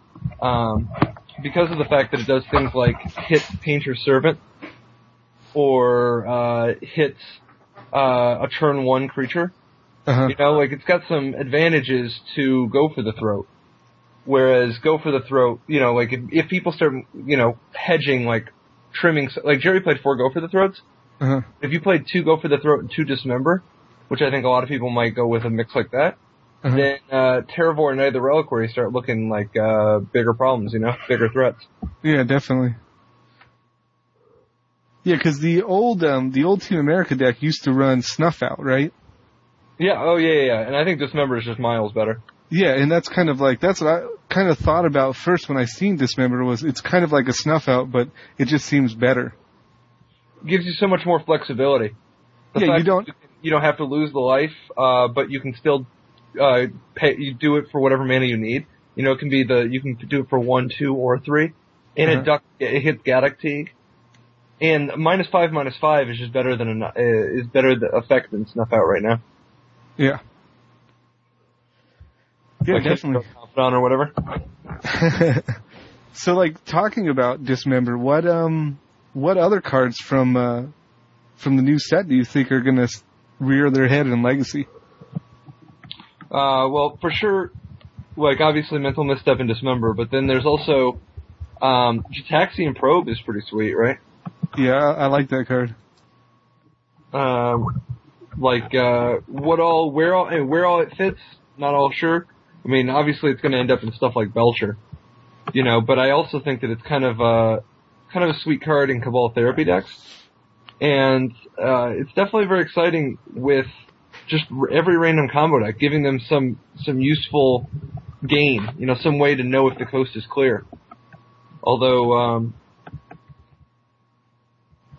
um, because of the fact that it does things like hit Painter Servant or uh, hits uh, a turn one creature. Uh-huh. You know, like it's got some advantages to go for the throat. Whereas go for the throat, you know, like if, if people start, you know, hedging, like trimming, like Jerry played four go for the throats. Uh-huh. If you played two go for the throat and two dismember, which I think a lot of people might go with a mix like that, Uh-huh. then uh, Terravore and Knight of the Reliquary start looking like uh, bigger problems, you know, bigger threats. Yeah, definitely. Yeah, because the old um, the old Team America deck used to run Snuff Out, right? Yeah, oh yeah, yeah, yeah. And I think Dismember is just miles better. Yeah, and that's kind of like that's what I kind of thought about first when I seen Dismember was it's kind of like a Snuff Out, but it just seems better. Gives you so much more flexibility. The Yeah, you don't- You don't have to lose the life, uh, but you can still uh, pay. You do it for whatever mana you need. You know, it can be the you can do it for one, two, or three, and Uh-huh. it duck it hits Gaddock Teeg. And minus five, minus five is just better than a, uh, is better the effect than Snuff Out right now. Yeah. Yeah, Like definitely. Confidant or whatever. so, like talking about Dismember, what um, what other cards from uh, from the new set do you think are gonna rear their head in Legacy? Uh, well, for sure, like obviously mental misstep and dismember, but then there's also um, probe is pretty sweet, right? Yeah, I, I like that card. Um, like uh, what all, where all, and where all it fits, not all sure. I mean, obviously it's going to end up in stuff like Belcher, you know. But I also think that it's kind of a kind of a sweet card in Cabal therapy decks, and uh, it's definitely very exciting with just every random combo deck, giving them some some useful gain, you know, some way to know if the coast is clear. Although, um,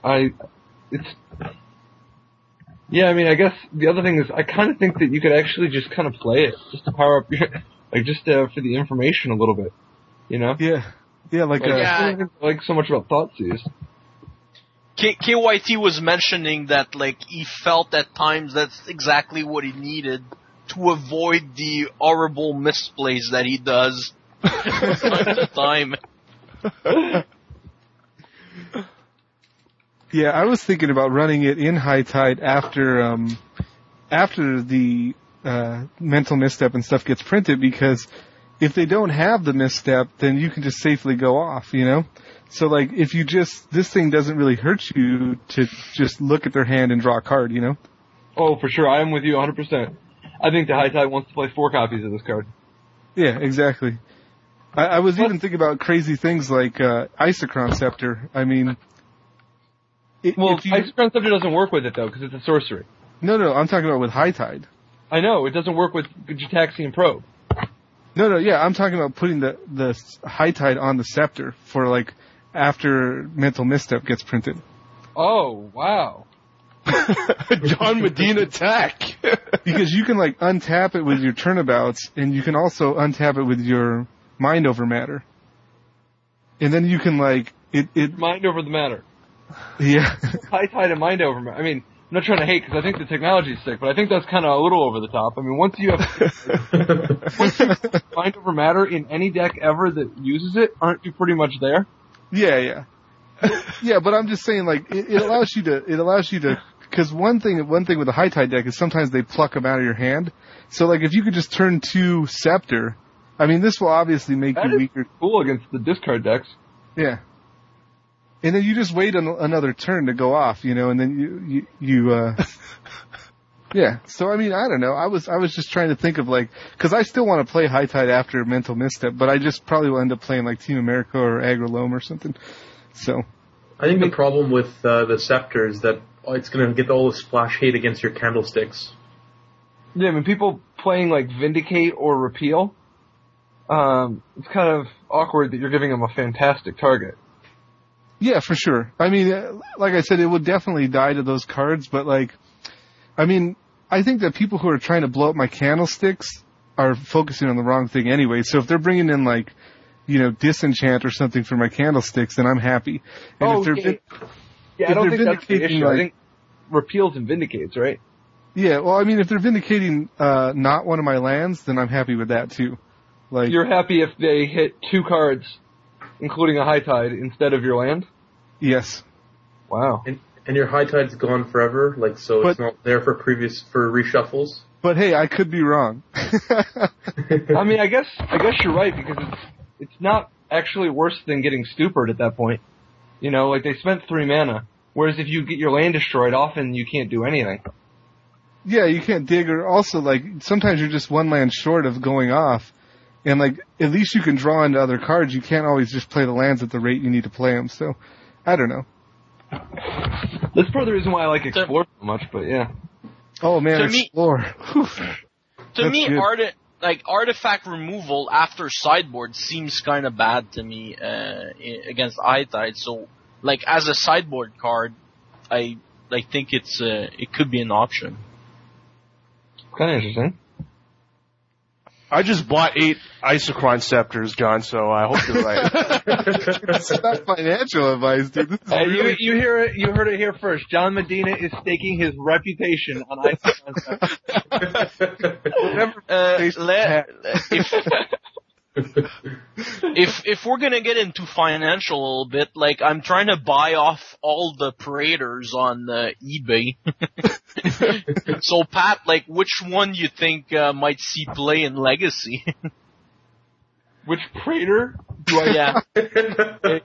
I, it's yeah, I mean, I guess the other thing is, I kind of think that you could actually just kind of play it, just to power up your, like, just uh, for the information a little bit, you know? Yeah, yeah, like Like, uh, Yeah. I don't think I like so much about Thoughtseize. K- KYT was mentioning that like he felt at times that's exactly what he needed to avoid the horrible misplays that he does from time to time. Yeah, I was thinking about running it in high tide after um after the uh mental misstep and stuff gets printed because if they don't have the misstep, then you can just safely go off, you know? So like, if you just, this thing doesn't really hurt you to just look at their hand and draw a card, you know? Oh, for sure. I am with you 100%. I think the High Tide wants to play four copies of this card. Yeah, exactly. I, I was even thinking about crazy things like, uh, Isochron Scepter. I mean, i- Well, if you, Isochron Scepter doesn't work with it though, because it's a sorcery. no, no, I'm talking about with High Tide. I know, it doesn't work with Gitaxian Probe. No, no, yeah, I'm talking about putting the the high tide on the scepter for like after mental misstep gets printed. Oh, wow. John Medina attack. Because you can like untap it with your turnabouts, and you can also untap it with your mind over matter. And then you can like it it Mind over the matter. Yeah High Tide and Mind over matter. I mean, I'm not trying to hate because I think the technology is sick, but I think that's kind of a little over the top. I mean, once you have Mind over matter in any deck ever that uses it, aren't you pretty much there? yeah yeah yeah. But I'm just saying like it, it allows you to it allows you to because one thing one thing with the high tide deck is sometimes they pluck them out of your hand. So like if you could just turn two scepter, I mean this will obviously make That you is weaker. cool against the discard decks. Yeah. And then you just wait an, another turn to go off, you know, and then you, you, you, uh, yeah. So I mean, I don't know. I was, I was just trying to think of like, cause I still want to play High Tide after Mental Misstep, but I just probably will end up playing like Team America or Aggro Loam or something. So, I think the problem with uh, the scepter is that it's going to get all the splash hate against your candlesticks. Yeah, I mean, people playing like Vindicate or Repeal, um, it's kind of awkward that you're giving them a fantastic target. Yeah, for sure. I mean, uh, like I said, it would definitely die to those cards, but like, I mean, I think that people who are trying to blow up my candlesticks are focusing on the wrong thing anyway. So if they're bringing in like, you know, disenchant or something for my candlesticks, then I'm happy. And Oh, if they're, yeah. Yeah, If I don't think that's the issue. I think Repeals and Vindicates, right? yeah, well, I mean, if they're vindicating uh not one of my lands, then I'm happy with that too. Like, You're happy if they hit two cards, including a High Tide, instead of your land? yes, Wow. And, and your high tide's gone forever, like, so it's not there for previous, for reshuffles. but hey, I could be wrong. I mean, I guess I guess you're right because it's it's not actually worse than getting stupid at that point. You know, like they spent three mana, whereas if you get your land destroyed, often you can't do anything. Yeah, you can't dig or also like sometimes you're just one land short of going off. And like at least you can draw into other cards. You can't always just play the lands at the rate you need to play them. So I don't know. That's part of the reason why I like Explore so much. But yeah, Oh man, To explore. Whew. To me, good. arti- like artifact removal after sideboard seems kind of bad to me uh, against High Tide. So, like as a sideboard card, I I think it's uh, it could be an option. kind of interesting. I just bought eight Isochron scepters, John, so I hope you're right. it's not financial advice, dude. This is Hey, you really- you hear it? You heard it here first. John Medina is staking his reputation on Ice. Uh, Taste le- if if if we're gonna get into financial a little bit, like I'm trying to buy off all the Praetors on uh, eBay. so Pat, like which one you think uh, might see play in Legacy? Which Praetor do I yeah, in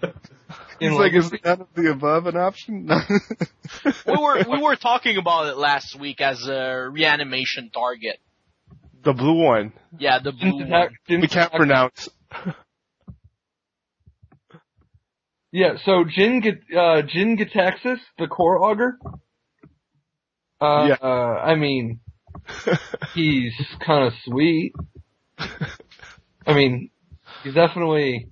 He's like, is Legacy? none of the above an option? we were we were talking about it last week as a reanimation target. The blue one. Yeah, the blue Didn't one. attack- didn't We can't pronounce. Yeah, so Jin Get uh Jin-Gitaxias, the Core Augur. Uh, Yeah. uh I mean he's kind of sweet. I mean, he's definitely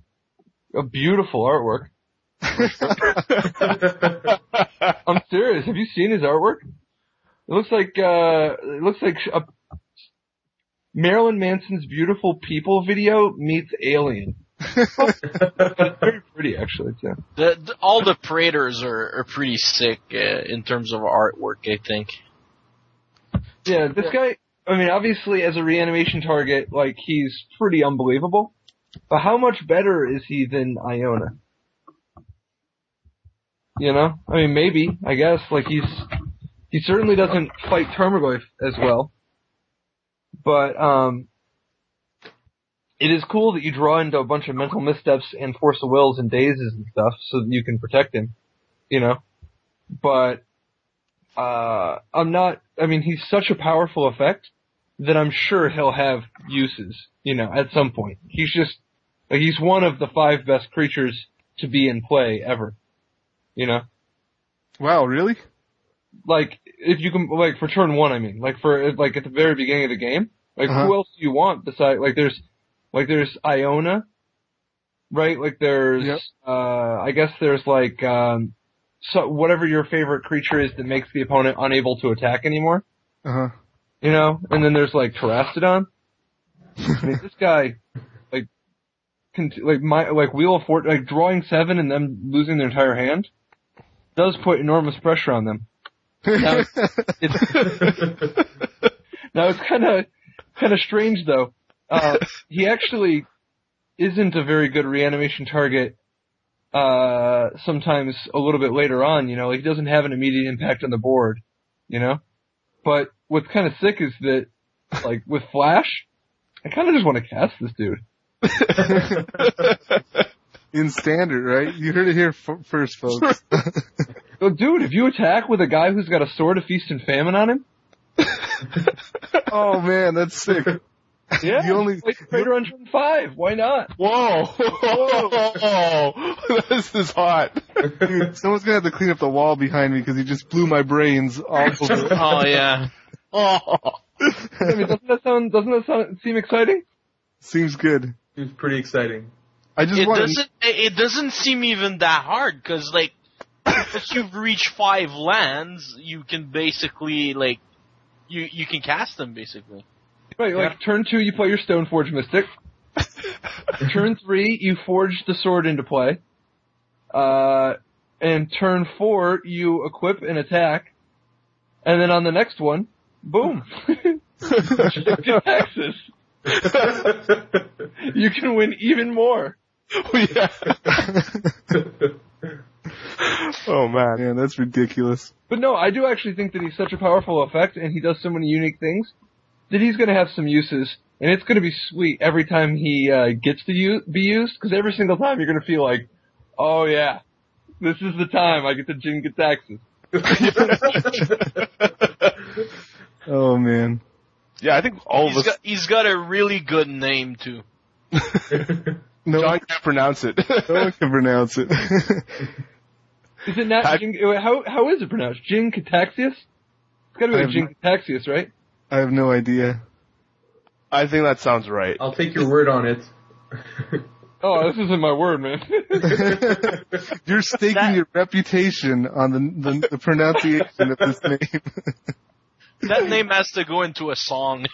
a beautiful artwork. I'm serious. Have you seen his artwork? It looks like uh it looks like a Marilyn Manson's Beautiful People video meets Alien. Very pretty actually too. The, the, all the Praetors are, are pretty sick uh, in terms of artwork. I think. Yeah, this guy, I mean, obviously as a reanimation target, like, he's pretty unbelievable. But how much better is he than Iona? You know? I mean, maybe, I guess, like, he's, he certainly doesn't fight Tarmogoyf as well. But, um, it is cool that you draw into a bunch of mental missteps and force of wills and dazes and stuff so that you can protect him. You know? But, uh, I'm not, I mean, he's such a powerful effect that I'm sure he'll have uses, you know, at some point. He's just, he's one of the five best creatures to be in play ever. You know? Wow, really? like if you can like for turn one, I mean, like for like at the very beginning of the game, like Uh-huh. who else do you want besides like there's like there's Iona, right? Like there's Yep. uh I guess there's like um so whatever your favorite creature is that makes the opponent unable to attack anymore, Uh huh. you know, and then there's like Terastodon. I mean, this guy, like, cont- like my like Wheel of Fort, like drawing seven and them losing their entire hand, does put enormous pressure on them. Now, it's now it's kind of kind of strange though. Uh, he actually isn't a very good reanimation target. Uh, sometimes a little bit later on, you know, like he doesn't have an immediate impact on the board, you know. But what's kind of sick is that, like with Flash, I kind of just want to cast this dude. In standard, right? You heard it here f- first, folks. Oh, dude, if you attack with a guy who's got a sword of feast and famine on him, oh man, that's sick. yeah, You only- play Crater on turn five. Why not? Whoa! Whoa! this is hot. Dude, someone's gonna have to clean up the wall behind me because he just blew my brains all over. Oh yeah. Oh. I mean, doesn't that sound doesn't that sound seem exciting? Seems good. It's pretty exciting. I just It want doesn't. It it doesn't seem even that hard because like, once you've reached five lands, you can basically like, you you can cast them basically. Right, like turn two, you play your Stoneforge Mystic. turn three, you forge the sword into play. Uh, and turn four, you equip and attack. And then on the next one, boom. Shifted Texas. You can win even more. yeah. oh man. Man, that's ridiculous. But no, I do actually think that he's such a powerful effect and he does so many unique things that he's going to have some uses and it's going to be sweet every time he uh, gets to u- be used because every single time you're going to feel like, oh yeah, this is the time I get to Jin taxes. Oh man. Yeah, I think all of us. got he's got a really good name too. No John one, can't pronounce it. no one can pronounce it. Is it not I- Jin, how how is it pronounced? Jin Cataxius? It's got to be I like have Jin Cataxius, right? I have no idea. I think that sounds right. I'll take your word on it. Oh, this isn't my word, man. You're staking That- your reputation on the, the, the pronunciation of this name. That name has to go into a song.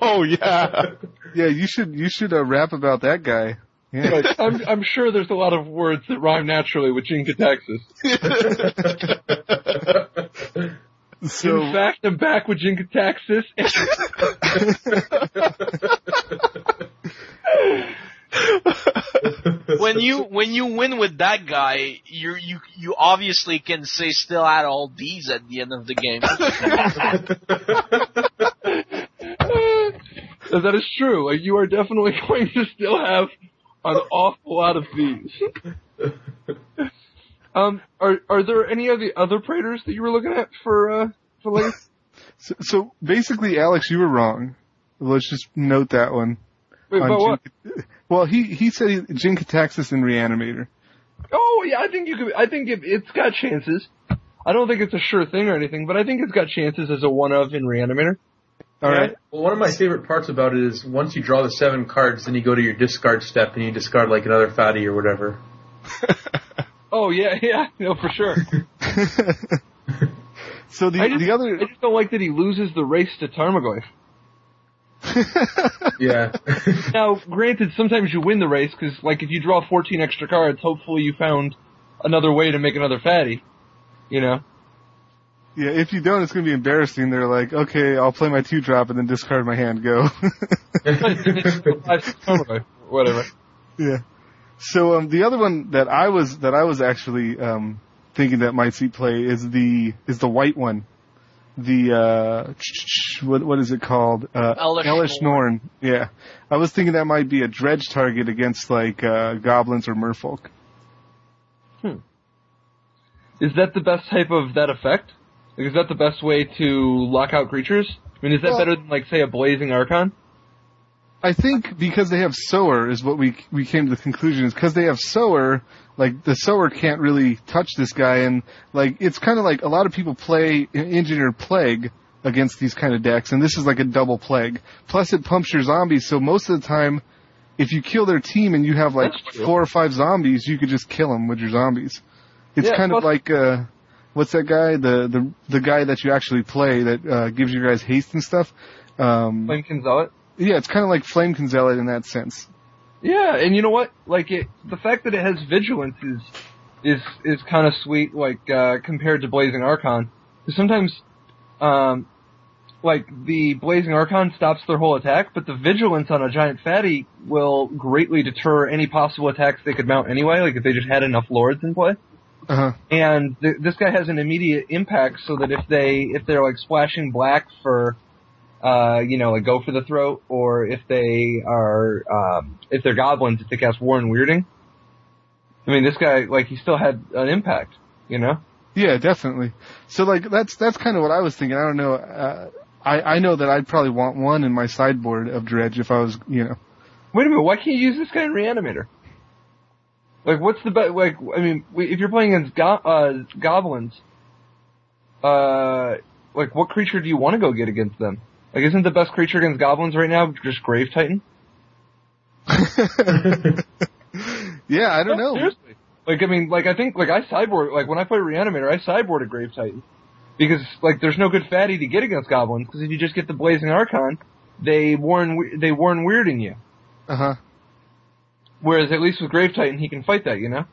oh yeah. yeah, you should you should uh, rap about that guy. Yeah. Right. I'm I'm sure there's a lot of words that rhyme naturally with Jin Texas. So In fact, I'm back with Jin Texas. when you when you win with that guy, you you you obviously can say still add all these at the end of the game. that is true. Like you are definitely going to still have an awful lot of these. um, are are there any of the other Praetors that you were looking at for uh for Legacy? so, so basically, Alex, you were wrong. Let's just note that one. Wait, on but what? Well, he he said he, Jin Cataxis and Reanimator. Oh yeah, I think you could. I think it, it's got chances. I don't think it's a sure thing or anything, but I think it's got chances as a one of in Reanimator. All right. Well, one of my favorite parts about it is once you draw the seven cards, then you go to your discard step and you discard like another fatty or whatever. Oh yeah, yeah, no for sure. so the just, the other I just don't like that he loses the race to Tarmogoyf. Yeah. Now, granted, sometimes you win the race because, like, if you draw 14 extra cards, hopefully you found another way to make another fatty. You know? Yeah, if you don't, it's gonna be embarrassing. They're like, okay, I'll play my two drop and then discard my hand. Go. Whatever. Yeah. So um, the other one that I was that I was actually um, thinking that might see play is the is the white one, the uh, what what is it called? Uh, Elesh Elesh Norn. Norn. Yeah, I was thinking that might be a dredge target against like uh, goblins or merfolk. Hmm. Is that the best type of that effect? Like, is that the best way to lock out creatures? I mean, is that Well- better than like say a blazing archon? I think because they have sower is what we we came to the conclusion is because they have sower, like the sower can't really touch this guy, and like it's kind of like a lot of people play engineer plague against these kind of decks, and this is like a double plague. Plus, it pumps your zombies, so most of the time, if you kill their team and you have like four or five zombies, you could just kill them with your zombies. It's Yeah, kind of like uh, what's that guy? The the the guy that you actually play that uh, gives you guys haste and stuff. Um, Flamekin Zealot? yeah, it's kind of like Flame Zealot in that sense. Yeah, and you know what? Like it, the fact that it has vigilance is is is kind of sweet. Like uh, compared to Blazing Archon, sometimes, um, like the Blazing Archon stops their whole attack, but the vigilance on a giant fatty will greatly deter any possible attacks they could mount anyway. Like if they just had enough lords in play. Uh huh. and th- this guy has an immediate impact so that if they if they're like splashing black for uh you know like go for the throat or if they are um if they're goblins if they cast warren weirding i mean this guy like he still had an impact you know Yeah, definitely. So like that's that's kind of what I was thinking. I don't know. Uh, I I know that I'd probably want one in my sideboard of dredge if I was you know. wait a minute why can't you use this guy in reanimator like what's the best like i mean if you're playing against go- uh goblins uh like what creature do you want to go get against them like isn't the best creature against goblins right now just grave titan yeah, I don't No, know. Seriously. Like I mean, like I think like I sideboard like when I play Reanimator, I sideboard a Grave Titan because like there's no good fatty to get against goblins because if you just get the Blazing Archon, they warn they warn weirding you. Uh huh. Whereas at least with Grave Titan, he can fight that, you know.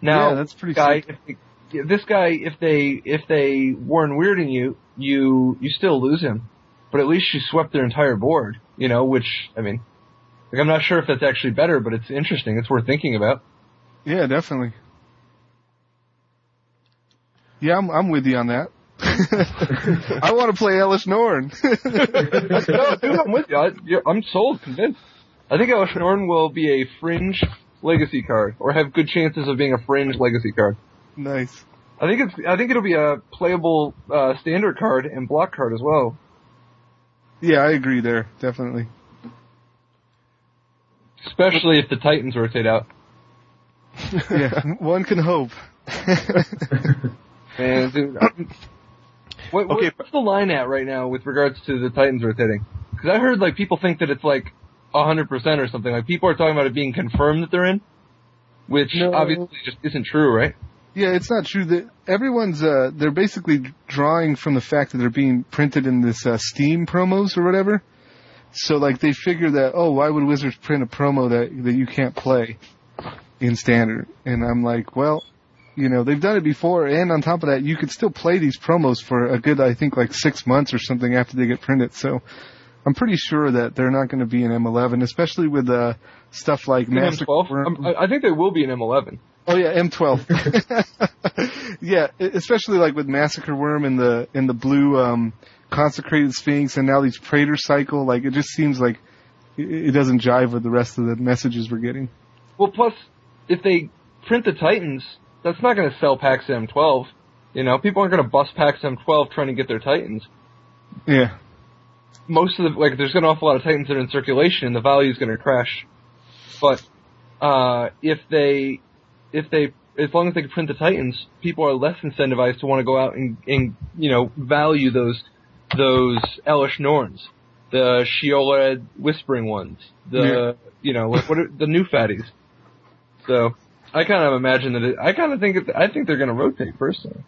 Now Yeah, that's pretty guy, sick. if this guy, if they if they warn weirding you, you you still lose him, but at least you swept their entire board, you know. Which I mean, like I'm not sure if that's actually better, but it's interesting. It's worth thinking about. Yeah, definitely. Yeah, I'm I'm with you on that. I want to play Elesh Norn. no, dude, I'm with you. I, I'm sold, convinced. I think Elesh Norn will be a fringe legacy card, or have good chances of being a fringe legacy card. nice. I think it's. I think it'll be a playable uh, standard card and block card as well. Yeah, I agree there. Definitely. Especially if the Titans rotate out. Yeah, one can hope. Man, dude, what, what- Okay. what's the line at right now with regards to the Titans rotating? Because I heard like people think that it's like hundred percent or something. Like people are talking about it being confirmed that they're in, which No. obviously just isn't true, right? Yeah, it's not true that everyone's uh they're basically drawing from the fact that they're being printed in this uh, Steam promos or whatever. So like they figure that oh why would Wizards print a promo that that you can't play in standard? And I'm like, well, you know, they've done it before and on top of that you could still play these promos for a good I think like 6 months or something after they get printed. So I'm pretty sure that they're not going to be an M11, especially with uh, stuff like Master M12. Um, I think they will be an M11. Oh yeah, M12. yeah, especially like with Massacre Wurm and the in the blue um, consecrated Sphinx, and now these Praetor cycle. Like it just seems like it, it doesn't jive with the rest of the messages we're getting. Well, plus, if they print the Titans, that's not going to sell packs M12. You know, people aren't going to bust packs M12 trying to get their Titans. Yeah, Most of the, like, there's going to be an awful lot of Titans that are in circulation and the value is going to crash. But, uh, if they, if they, as long as they can print the Titans, people are less incentivized to want to go out and, and, you know, value those, those Elesh Norns. The Sheoldred Whispering ones. The, you know, what, what are, the new fatties. So, I kind of imagine that it, I kind of think it, I think they're going to rotate personally.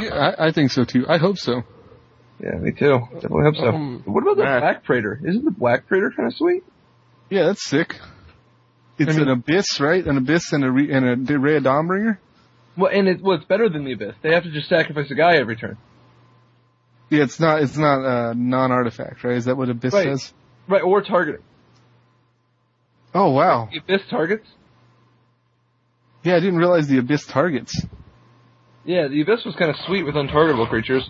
yeah, I, I think so too. I hope so. Yeah, me too. Definitely hope so. Um, what about the Matt. Black Praetor? Isn't the Black Praetor kind of sweet? Yeah, that's sick. It's I mean- an abyss, right? An abyss and a re- and a D- Reya Dawnbringer. Well, and it, well, it's better than the Abyss. They have to just sacrifice a guy every turn. Yeah, it's not it's not a non-artifact, right? Is that what abyss Right. says? Right, or targeting. Oh wow. The Abyss targets? Yeah, I didn't realize the abyss targets. Yeah, the Abyss was kind of sweet with untargetable creatures.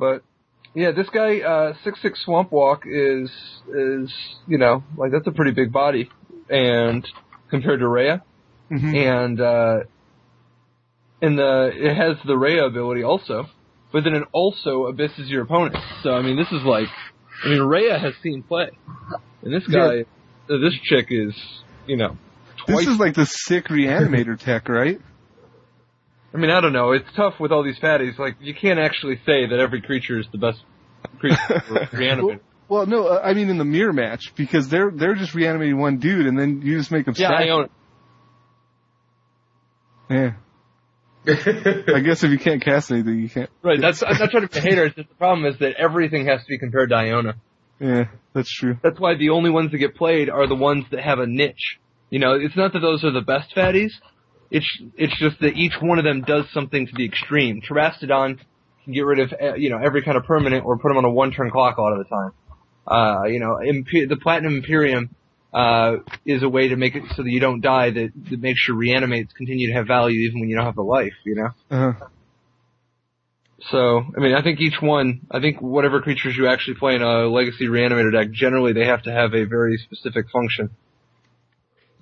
But yeah, this guy uh six six Swamp Walk is is you know like that's a pretty big body, and compared to Reya, Mhm. and uh, and the it has the Reya ability also, but then it also abysses your opponent. So I mean, this is like, I mean, Reya has seen play, and this guy, uh, this chick is you know This is like the sick reanimator tech, right? I mean, I don't know. It's tough with all these fatties. Like, you can't actually say that every creature is the best creature for reanimating. Well, no, uh, I mean in the mirror match because they're they're just reanimating one dude and then you just make them Yeah, stack. I own it. Yeah, I guess if you can't cast anything, you can't. Right. That's I'm not trying to be a hater. It's just the problem is that everything has to be compared to Iona. Yeah, that's true. That's why the only ones that get played are the ones that have a niche. You know, it's not that those are the best fatties. It's it's just that each one of them does something to the extreme. Terastodon can get rid of uh, you know every kind of permanent or put them on a one turn clock a lot of the time. Uh, you know, Impe- the Platinum Emperion uh, is a way to make it so that you don't die. That, that makes your reanimates continue to have value even when you don't have the life. You know. Uh, So, I mean, I think each one, I think whatever creatures you actually play in a Legacy Reanimator deck, generally they have to have a very specific function.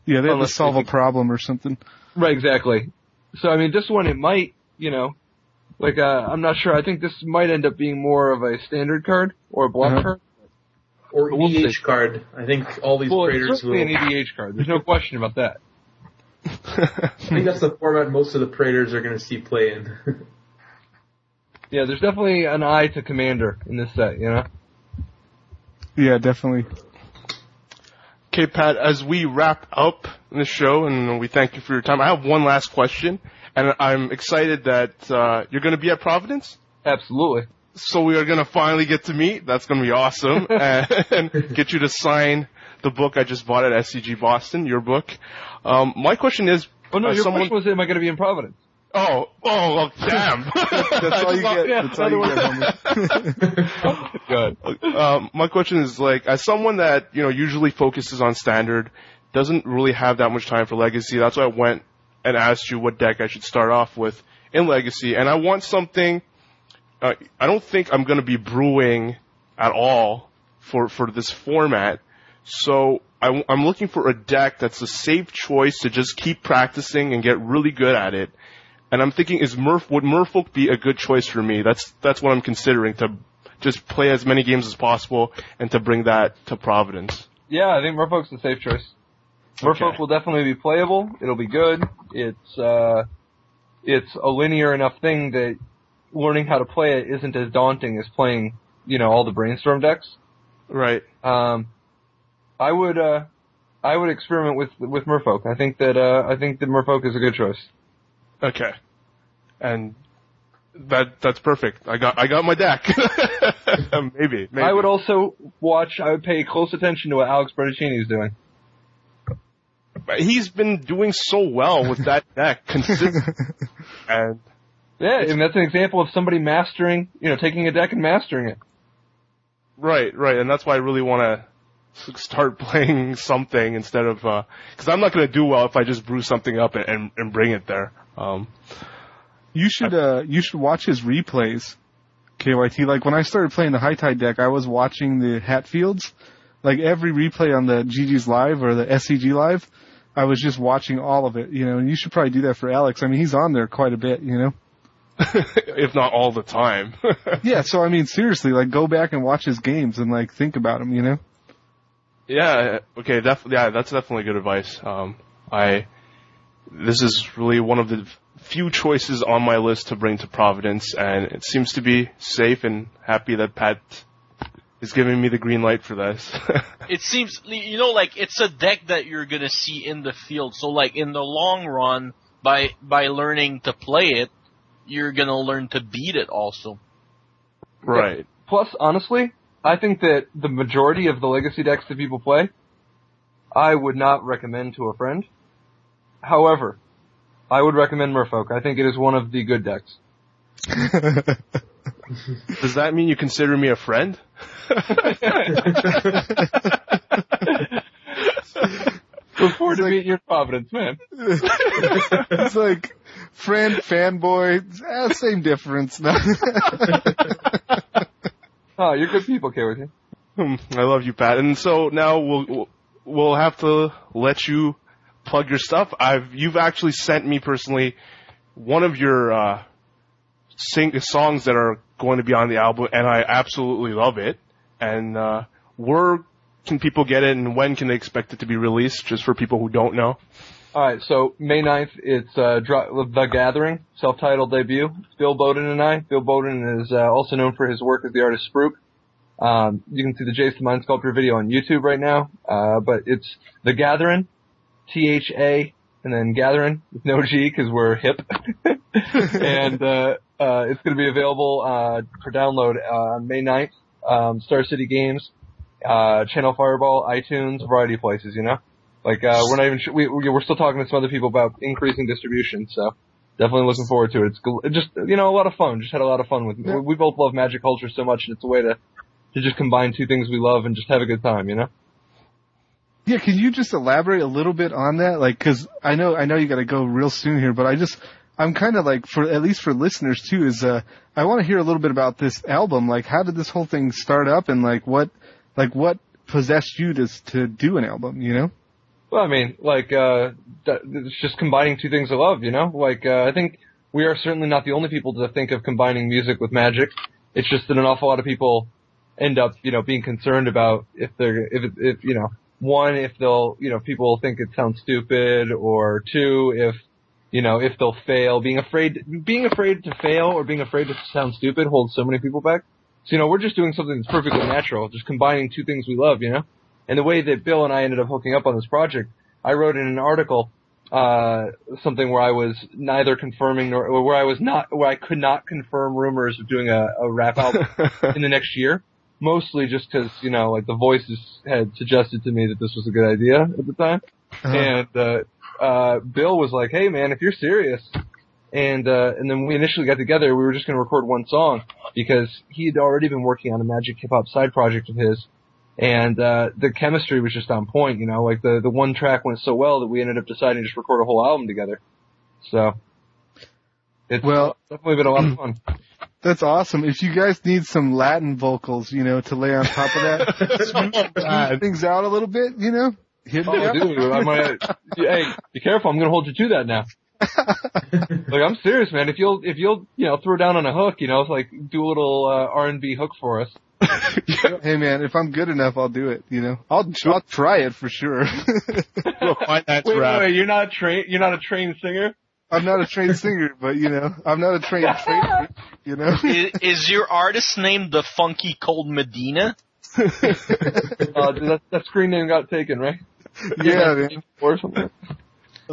Yeah, they have to solve a problem or something. Right, exactly. So, I mean, this one, it might, you know, like, uh, I'm not sure, I think this might end up being more of a standard card, or a block Uh-huh. card. or We'll see. Card. I think all these Well, it's traders will. certainly an EDH card, there's no question about that. I think that's the format most of the Praetors are going to see play in. Yeah, there's definitely an eye to Commander in this set, you know? Yeah, definitely. Okay, Pat, as we wrap up the show, and we thank you for your time, I have one last question, and I'm excited that uh, you're going to be at Providence. Absolutely. So we are going to finally get to meet. That's going to be awesome, and get you to sign the book I just bought at SCG Boston, your book. Um, my question is, Oh no, uh, your someone- question was, am I going to be in Providence? Oh, oh, well, damn. That's all you get. yeah, That's all you get, homie. Good. um, my question is like, as someone that you know usually focuses on standard, doesn't really have that much time for legacy. That's why I went and asked you what deck I should start off with in legacy, and I want something. Uh, I don't think I'm going to be brewing at all for for this format, so I, am looking for a deck that's a safe choice to just keep practicing and get really good at it. And I'm thinking, is Murph would Merfolk be a good choice for me? That's that's what I'm considering to just play as many games as possible and to bring that to Providence. Yeah, I think Merfolk's a safe choice. Merfolk Okay. will definitely be playable. It'll be good. It's uh, it's a linear enough thing that learning how to play it isn't as daunting as playing, you know, all the brainstorm decks. Right. Um, I would uh, I would experiment with with Merfolk. I think that uh, I think that Merfolk is a good choice. Okay. And that that's perfect. I got I got my deck. maybe, maybe. I would also watch. I would pay close attention to what Alex Bertoncini is doing. He's been doing so well with that deck consistently. and Yeah, and that's an example of somebody mastering, you know, taking a deck and mastering it. right, right, and that's why I really want to start playing something instead of uh, because I'm not going to do well if I just brew something up and and, and bring it there. Um, You should uh you should watch his replays. KYT. Like when I started playing the High Tide deck, I was watching the Hatfields. Like every replay on the GG's live or the SCG live, I was just watching all of it, you know, and you should probably do that for Alex. I mean, he's on there quite a bit, you know? if not all the time. Yeah, so I mean, seriously, like go back and watch his games and like think about him, you know? Yeah. Okay. Def- yeah, that's definitely good advice. Um, I this is really one of the few choices on my list to bring to Providence, and it seems to be safe and happy that Pat is giving me the green light for this. It seems, you know, like it's a deck that you're gonna see in the field. So like in the long run, by by learning to play it, you're gonna learn to beat it also. right. Plus, honestly, I think that the majority of the legacy decks that people play, I would not recommend to a friend. However, I would recommend Merfolk. I think it is one of the good decks. Does that mean you consider me a friend? Look forward to meeting you in Providence, man. it's like friend, fanboy, eh, same difference. Oh, you're good people, KYT. Hmm, I love you, Pat. And so now we'll we'll- we'll have to let you plug your stuff. I've you've actually sent me personally one of your uh, sing songs that are going to be on the album, and I absolutely love it. And uh, where can people get it, and when can they expect it to be released? Just for people who don't know. Alright, so May 9th, it's uh, The Gathering, self-titled debut. Bill Bowden and I. Bill Bowden is uh, also known for his work as the artist Spruik. Um, you can see the Jason Mind Sculptor video on YouTube right now, uh, but it's The Gathering, T-H-A, and then Gathering with no G because we're hip. and uh, uh, it's going to be available uh, for download uh, on May 9th. Um, Star City Games, uh, Channel Fireball, iTunes, variety of places, you know? Like, uh, we're not even sure, we, we- we're still talking to some other people about increasing distribution, so definitely looking forward to it. It's just, you know, a lot of fun. Just had a lot of fun with, Yeah. we both love magic culture so much and it's a way to, to just combine two things we love and just have a good time, you know? Yeah, can you just elaborate a little bit on that? Like, cause I know, I know you gotta go real soon here, but I just, I'm kind of like, for, at least for listeners too, is, uh, I want to hear a little bit about this album. Like, how did this whole thing start up and like what, like what possessed you to, to do an album, you know? Well, I mean, like, uh, it's just combining two things I love, you know? Like, uh, I think we are certainly not the only people to think of combining music with magic. It's just that an awful lot of people end up, you know, being concerned about if they're, if, if, you know, one, if they'll, you know, people will think it sounds stupid, or two, if, you know, if they'll fail. Being afraid, being afraid to fail or being afraid to sound stupid holds so many people back. So, you know, we're just doing something that's perfectly natural, just combining two things we love, you know? And the way that Bill and I ended up hooking up on this project, I wrote in an article, uh, something where I was neither confirming nor, where I was not, where I could not confirm rumors of doing a, a rap album in the next year. Mostly just cause, you know, like the voices had suggested to me that this was a good idea at the time. And, uh, uh, Bill was like, hey man, if you're serious, and, uh, and then we initially got together, we were just gonna record one song because he had already been working on a magic hip hop side project of his. And, uh, the chemistry was just on point, you know, like the, the one track went so well that we ended up deciding to just record a whole album together. So. It's Well- definitely been a lot of fun. That's awesome. If you guys need some Latin vocals, you know, to lay on top of that, smooth things out a little bit, you know, hit me Oh, up. dude, I might, hey, be careful. I'm gonna hold you to that now. like I'm serious, man. If you'll, if you'll, you know, throw down on a hook, you know, it's like do a little uh, R&B hook for us. Hey man, if I'm good enough, I'll do it. You know, I'll I'll try it for sure. We'll find that Wait, wait, wait, you're not trained. You're not a trained singer. I'm not a trained singer, but you know, I'm not a trained trainer. You know, is, is your artist name the Funky Cold Medina? Uh, that, that screen name got taken, right? yeah, man. Or something.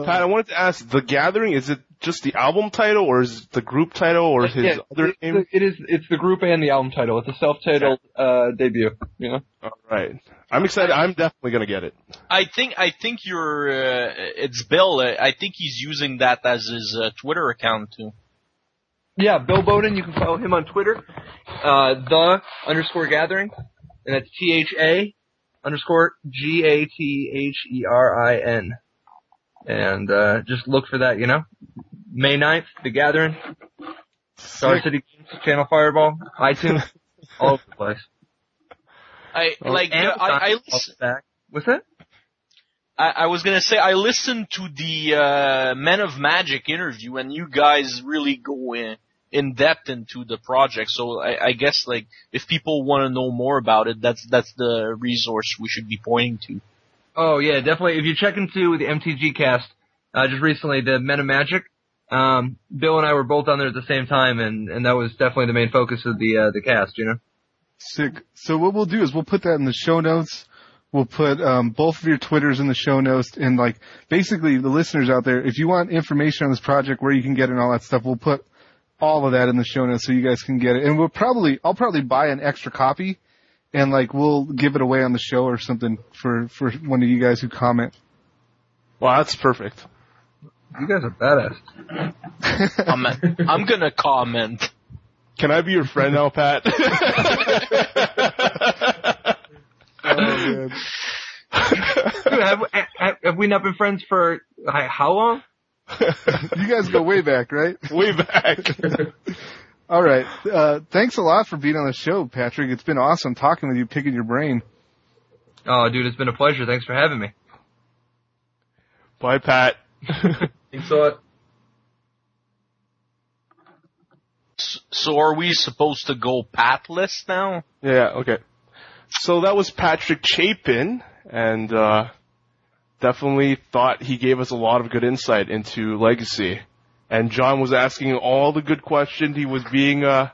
Pat, I wanted to ask: The Gathering is it just the album title, or is it the group title, or his Yeah, other it's name? the- it is. It's the group and the album title. It's a self-titled uh, debut. You know. All right, I'm excited. I'm definitely gonna get it. I think I think you're uh, it's Bill. Uh, I think he's using that as his uh, Twitter account too. Yeah, Bill Bowden. You can follow him on Twitter. Uh, the underscore gathering, and that's T H A underscore G A T H E R I N. And uh, just look for that. You know, May 9th, the gathering, Star City Games, Channel Fireball, iTunes, all over the place. I like uh, I, I, lis- back. What's that? I I was gonna say I listened to the uh, Men of Magic interview, and you guys really go in in depth into the project. So I, I guess like if people want to know more about it, that's that's the resource we should be pointing to. Oh yeah, definitely. If you check into the MTG cast, uh, just recently, the Men of Magic, um, Bill and I were both on there at the same time, and, and that was definitely the main focus of the uh, the cast. You know. Sick. So what we'll do is we'll put that in the show notes. We'll put um, both of your Twitters in the show notes, and like basically the listeners out there, if you want information on this project, where you can get it and all that stuff, we'll put all of that in the show notes so you guys can get it. And we'll probably, I'll probably buy an extra copy, and like we'll give it away on the show or something for for one of you guys who comment. Wow, that's perfect. You guys are badass. I'm I'm gonna comment. Can I be your friend now, Pat? Oh. Dude, have, have, have we not been friends for hi- how long? you guys go way back, right? Way back. All right. Uh, thanks a lot for being on the show, Patrick. It's been awesome talking with you, picking your brain. Oh, dude, it's been a pleasure. Thanks for having me. Bye, Pat. Thanks a lot. So are we supposed to go patless now? Yeah, okay. So that was Patrick Chapin, and uh, definitely thought he gave us a lot of good insight into Legacy. And John was asking all the good questions. He was being uh,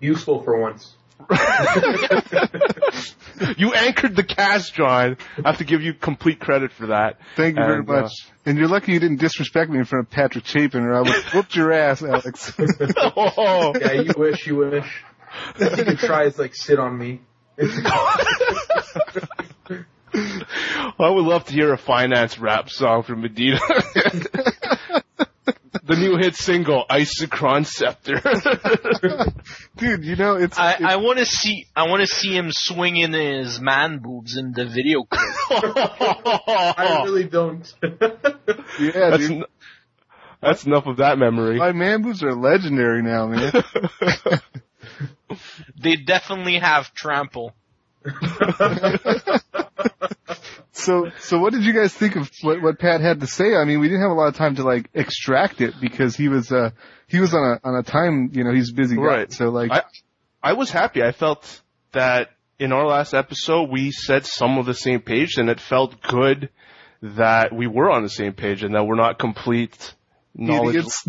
Useful for once. you anchored the cast, John. I have to give you complete credit for that. Thank you very And, uh, much. and you're lucky you didn't disrespect me in front of Patrick Chapin, or I would have whooped your ass, Alex. oh, Yeah, you wish, you wish. You could try is like sit on me. I would love to hear a finance rap song from Medina. The new hit single, Isocron Scepter. Dude, you know, it's, I, I want to see I want to see him swinging his man boobs in the video clip. I really don't. yeah, that's, dude. en- that's enough of that memory. My man boobs are legendary now, man. they definitely have trample. So, so what did you guys think of what, what Pat had to say? I mean, we didn't have a lot of time to like extract it because he was, uh, he was on a, on a time, you know, he's busy guy. Right. So like, I, I was happy. I felt that in our last episode we said some of the same page and it felt good that we were on the same page and that we're not complete knowledge.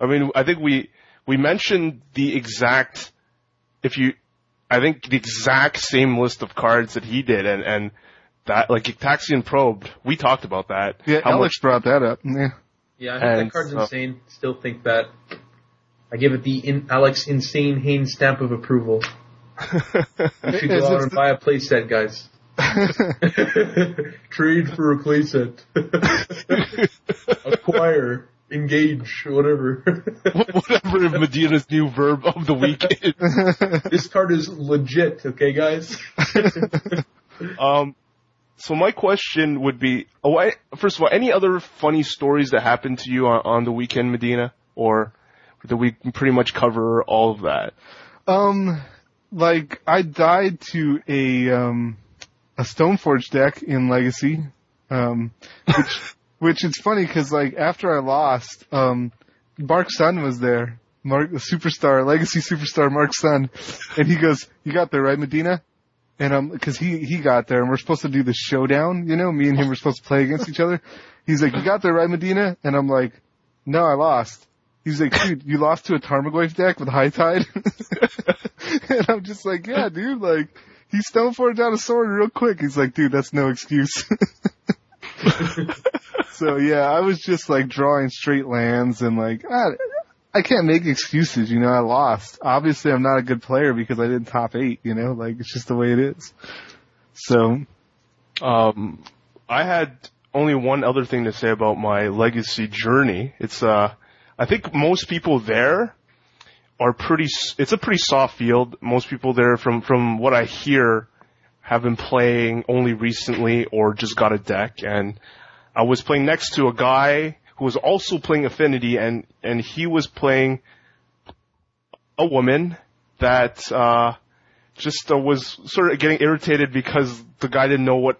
I mean, I think we we mentioned the exact if you I think the exact same list of cards that he did and and that like Taxian probed. We talked about that. yeah, How Alex brought that up. Yeah. Yeah, I think And that card's so- insane. Still think that. I give it the in, Alex Insane Haynes stamp of approval. You should go out it and buy a playset, guys. Trade for a playset. Acquire. Engage. Whatever. whatever Medina's new verb of the week is. this card is legit, okay, guys? Um, so my question would be, oh, I, first of all, any other funny stories that happened to you on, on the weekend, Medina, or did we pretty much cover all of that? Um, like I died to a um a Stoneforge deck in Legacy, um, which which it's funny because like after I lost, um, Mark Sun was there, Mark the superstar, Legacy superstar Mark Sun, and he goes, "You got there right, Medina?" And um, because he he got there, and we're supposed to do the showdown, you know, me and him were supposed to play against each other. He's like, "You got there right, Medina?" And I'm like, "No, I lost." He's like, dude, you lost to a Tarmogoyf deck with High Tide? and I'm just like, yeah, dude, like, he stone for down a sword real quick. He's like, dude, that's no excuse. so yeah, I was just like drawing straight lands and like, I, I can't make excuses, you know, I lost. Obviously I'm not a good player because I didn't top eight, you know, like it's just the way it is. So, Um, I had only one other thing to say about my legacy journey. It's uh, I think most people there are pretty. It's a pretty soft field. Most people there, from from what I hear, have been playing only recently or just got a deck. And I was playing next to a guy who was also playing Affinity, and and he was playing a woman that uh, just uh, was sort of getting irritated because the guy didn't know what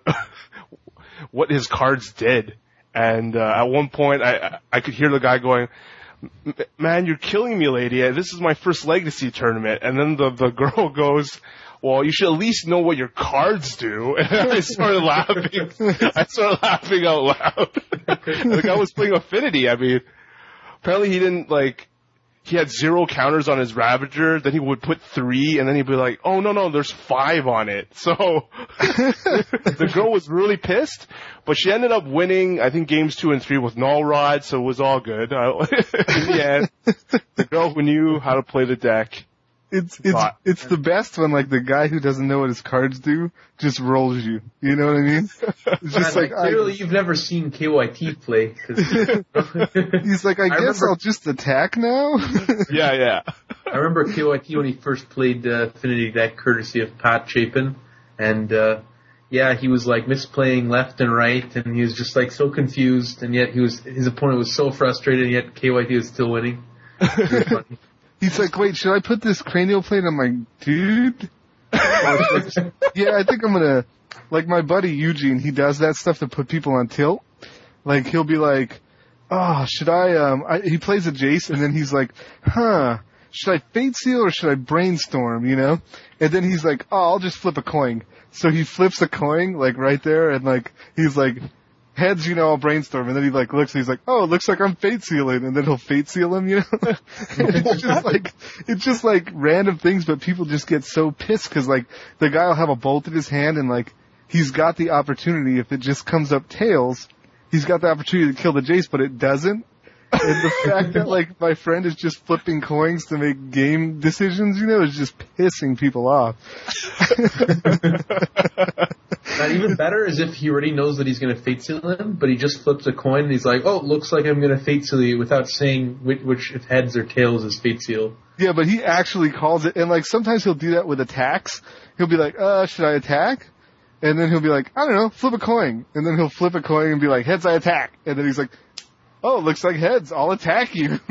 what his cards did. And uh, at one point, I I could hear the guy going, "Man, you're killing me, lady. This is my first legacy tournament." And then the the girl goes. Well, you should at least know what your cards do. And I started laughing. I started laughing out loud. the guy was playing Affinity. I mean, apparently he didn't like he had zero counters on his Ravager, then he would put three, and then he'd be like, oh no, no, there's five on it. So, the girl was really pissed, but she ended up winning, I think, games two and three with Null Rod, so it was all good. I, in the end, the girl who knew how to play the deck. It's it's But- it's the best when like the guy who doesn't know what his cards do just rolls you. You know what I mean? It's just like, like, clearly you've never seen KYT play. 'cause- I, he's like, I, guess remember- I'll just attack now. Yeah, yeah. I remember KYT when he first played uh, Affinity deck courtesy of Pat Chapin, and uh, yeah, he was like misplaying left and right, and he was just like so confused, and yet he was his opponent was so frustrated, and yet KYT was still winning. It was funny. He's like, wait, should I put this cranial plate on my dude? yeah, I think I'm gonna, like my buddy Eugene, he does that stuff to put people on tilt. Like he'll be like, oh, should I, um, I, he plays a Jace and then he's like, huh, should I fate seal or should I brainstorm, you know? And then he's like, oh, I'll just flip a coin. So he flips a coin, like right there, and like, he's like, heads, you know, I'll brainstorm. And then he like looks, and he's like, oh, it looks like I'm fate sealing. And then he'll fate seal him, you know? it's just like, it's just like random things, but people just get so pissed because like, the guy will have a bolt in his hand and like, he's got the opportunity, if it just comes up tails, he's got the opportunity to kill the Jace, but it doesn't. And the fact that like my friend is just flipping coins to make game decisions, you know, is just pissing people off. Now, even better is if he already knows that he's going to fate seal him, but he just flips a coin and he's like, "Oh, it looks like I'm going to fate seal you," without saying which, which if heads or tails is fate seal. Yeah, but he actually calls it, and like sometimes he'll do that with attacks. He'll be like, "Uh, should I attack?" And then he'll be like, "I don't know, flip a coin." And then he'll flip a coin and be like, "Heads, I attack." And then he's like, "Oh, it looks like heads. I'll attack you."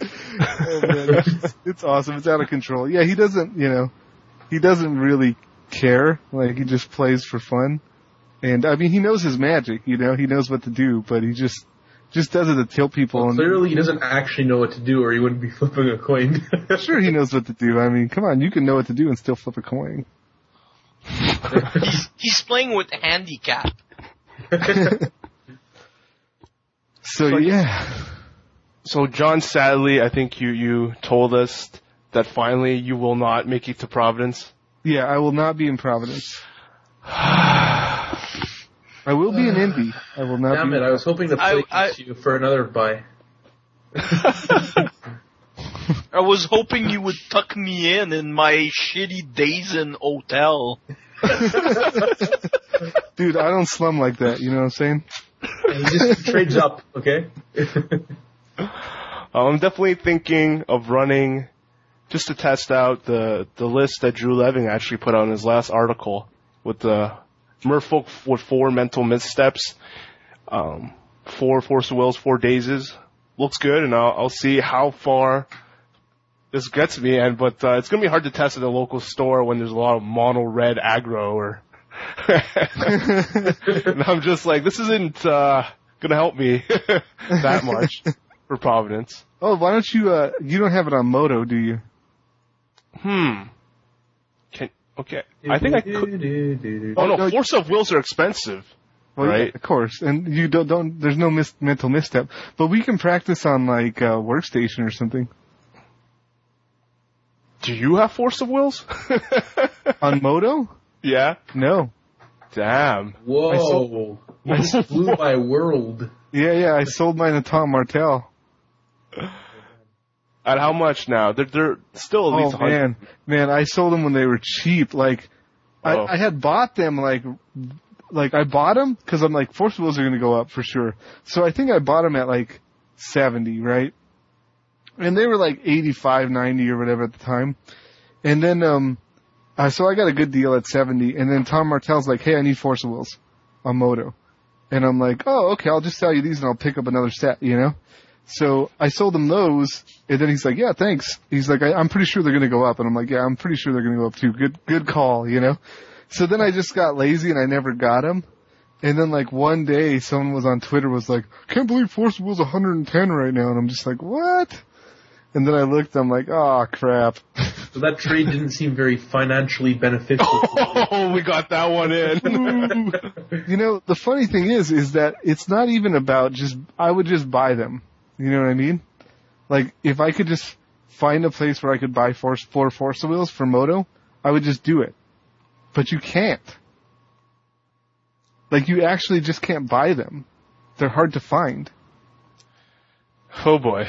oh, man, it's, it's awesome. It's out of control. Yeah, he doesn't, you know, he doesn't really care. Like he just plays for fun. And I mean, he knows his magic. You know, he knows what to do, but he just just does it to tilt people. Well, and clearly, he doesn't actually know what to do, or he wouldn't be flipping a coin. sure, he knows what to do. I mean, come on, you can know what to do and still flip a coin. He's he's playing with handicap. So Like- yeah, So John, sadly, I think you you told us that finally you will not make it to Providence. yeah, I will not be in Providence. I will be in Indy. I will not Damn be. it! I was hoping to I- play I- you for another buy. I was hoping you would tuck me in in my shitty days in hotel. Dude, I don't slum like that. You know what I'm saying? He just trades up, okay? I'm definitely thinking of running just to test out the the list that Drew Levin actually put out in his last article with the Merfolk with four mental missteps, um, four force of wills, four dazes. Looks good, and I'll, I'll see how far this gets me. And but uh, it's gonna be hard to test at a local store when there's a lot of mono red aggro or. and I'm just like, this isn't uh, gonna help me that much for Providence. Oh, why don't you? uh You don't have it on MODO, do you? Hmm. Can okay. I think I could. Oh no, force of wills are expensive. Well, yeah, Right. of course, and you don't. Don't. There's no mis- mental misstep, but we can practice on like uh, workstation or something Do you have force of wills? on MODO. Yeah. No. Damn. Whoa! You just blew my world. Yeah, yeah. I sold mine to Tom Martell. At how much now? They're they're still at least Oh 100. man, man, I sold them when they were cheap. Like, Oh. I, I had bought them like, like I bought them because I'm like force wills are going to go up for sure. So I think I bought them at like seventy, right? And they were like eighty five, ninety or whatever at the time. And then, um, uh, so I got a good deal at seventy. And then Tom Martell's like, "Hey, I need force wills on MODO," and I'm like, "Oh, okay, I'll just sell you these and I'll pick up another set," you know. So I sold him those, and then he's like, "Yeah, thanks." He's like, I, "I'm pretty sure they're to go up," and I'm like, "Yeah, I'm pretty sure they're to go up too." Good, good call, you know. So then I just got lazy and I never got them. And then like one day, someone was on Twitter was like, "Can't believe Force Will's 110 right now," and I'm just like, "What?" And then I looked, I'm like, "Oh crap." So that trade didn't seem very financially beneficial. Oh, we got that one in. you know, the funny thing is, is that it's not even about just, I would just buy them. You know what I mean? Like, if I could just find a place where I could buy force, four Forza wheels for MODO, I would just do it. But you can't. Like, you actually just can't buy them. They're hard to find. oh boy.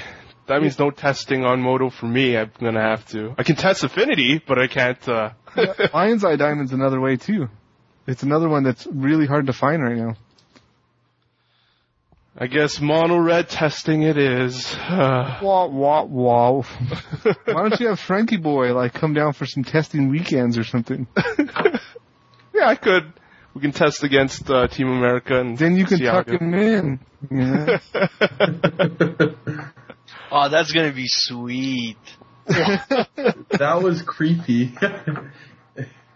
That means no testing on MODO for me. I'm gonna have to. I can test Affinity, but I can't. uh Lion's Eye Diamond's another way too. It's another one that's really hard to find right now. I guess mono red testing it is. Uh, Wah, wah, wah. Why don't you have Frankie Boy, like, come down for some testing weekends or something? yeah, I could. We can test against uh, Team America and Then you can see tuck him in. You know? Oh, that's gonna be sweet. that was creepy.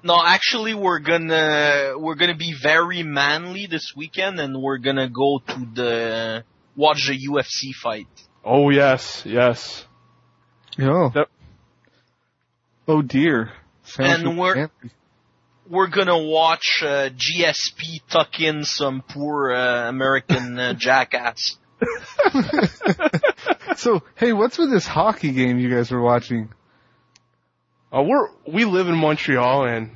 No, actually, we're gonna we're gonna be very manly this weekend, and we're gonna go to the watch the UFC fight. oh yes, yes. oh. That- oh dear. Sounds And really we're- fancy. We're gonna watch uh, GSP tuck in some poor uh, American uh, jackass. so, hey, what's with this hockey game you guys were watching? Uh, we're we live in Montreal and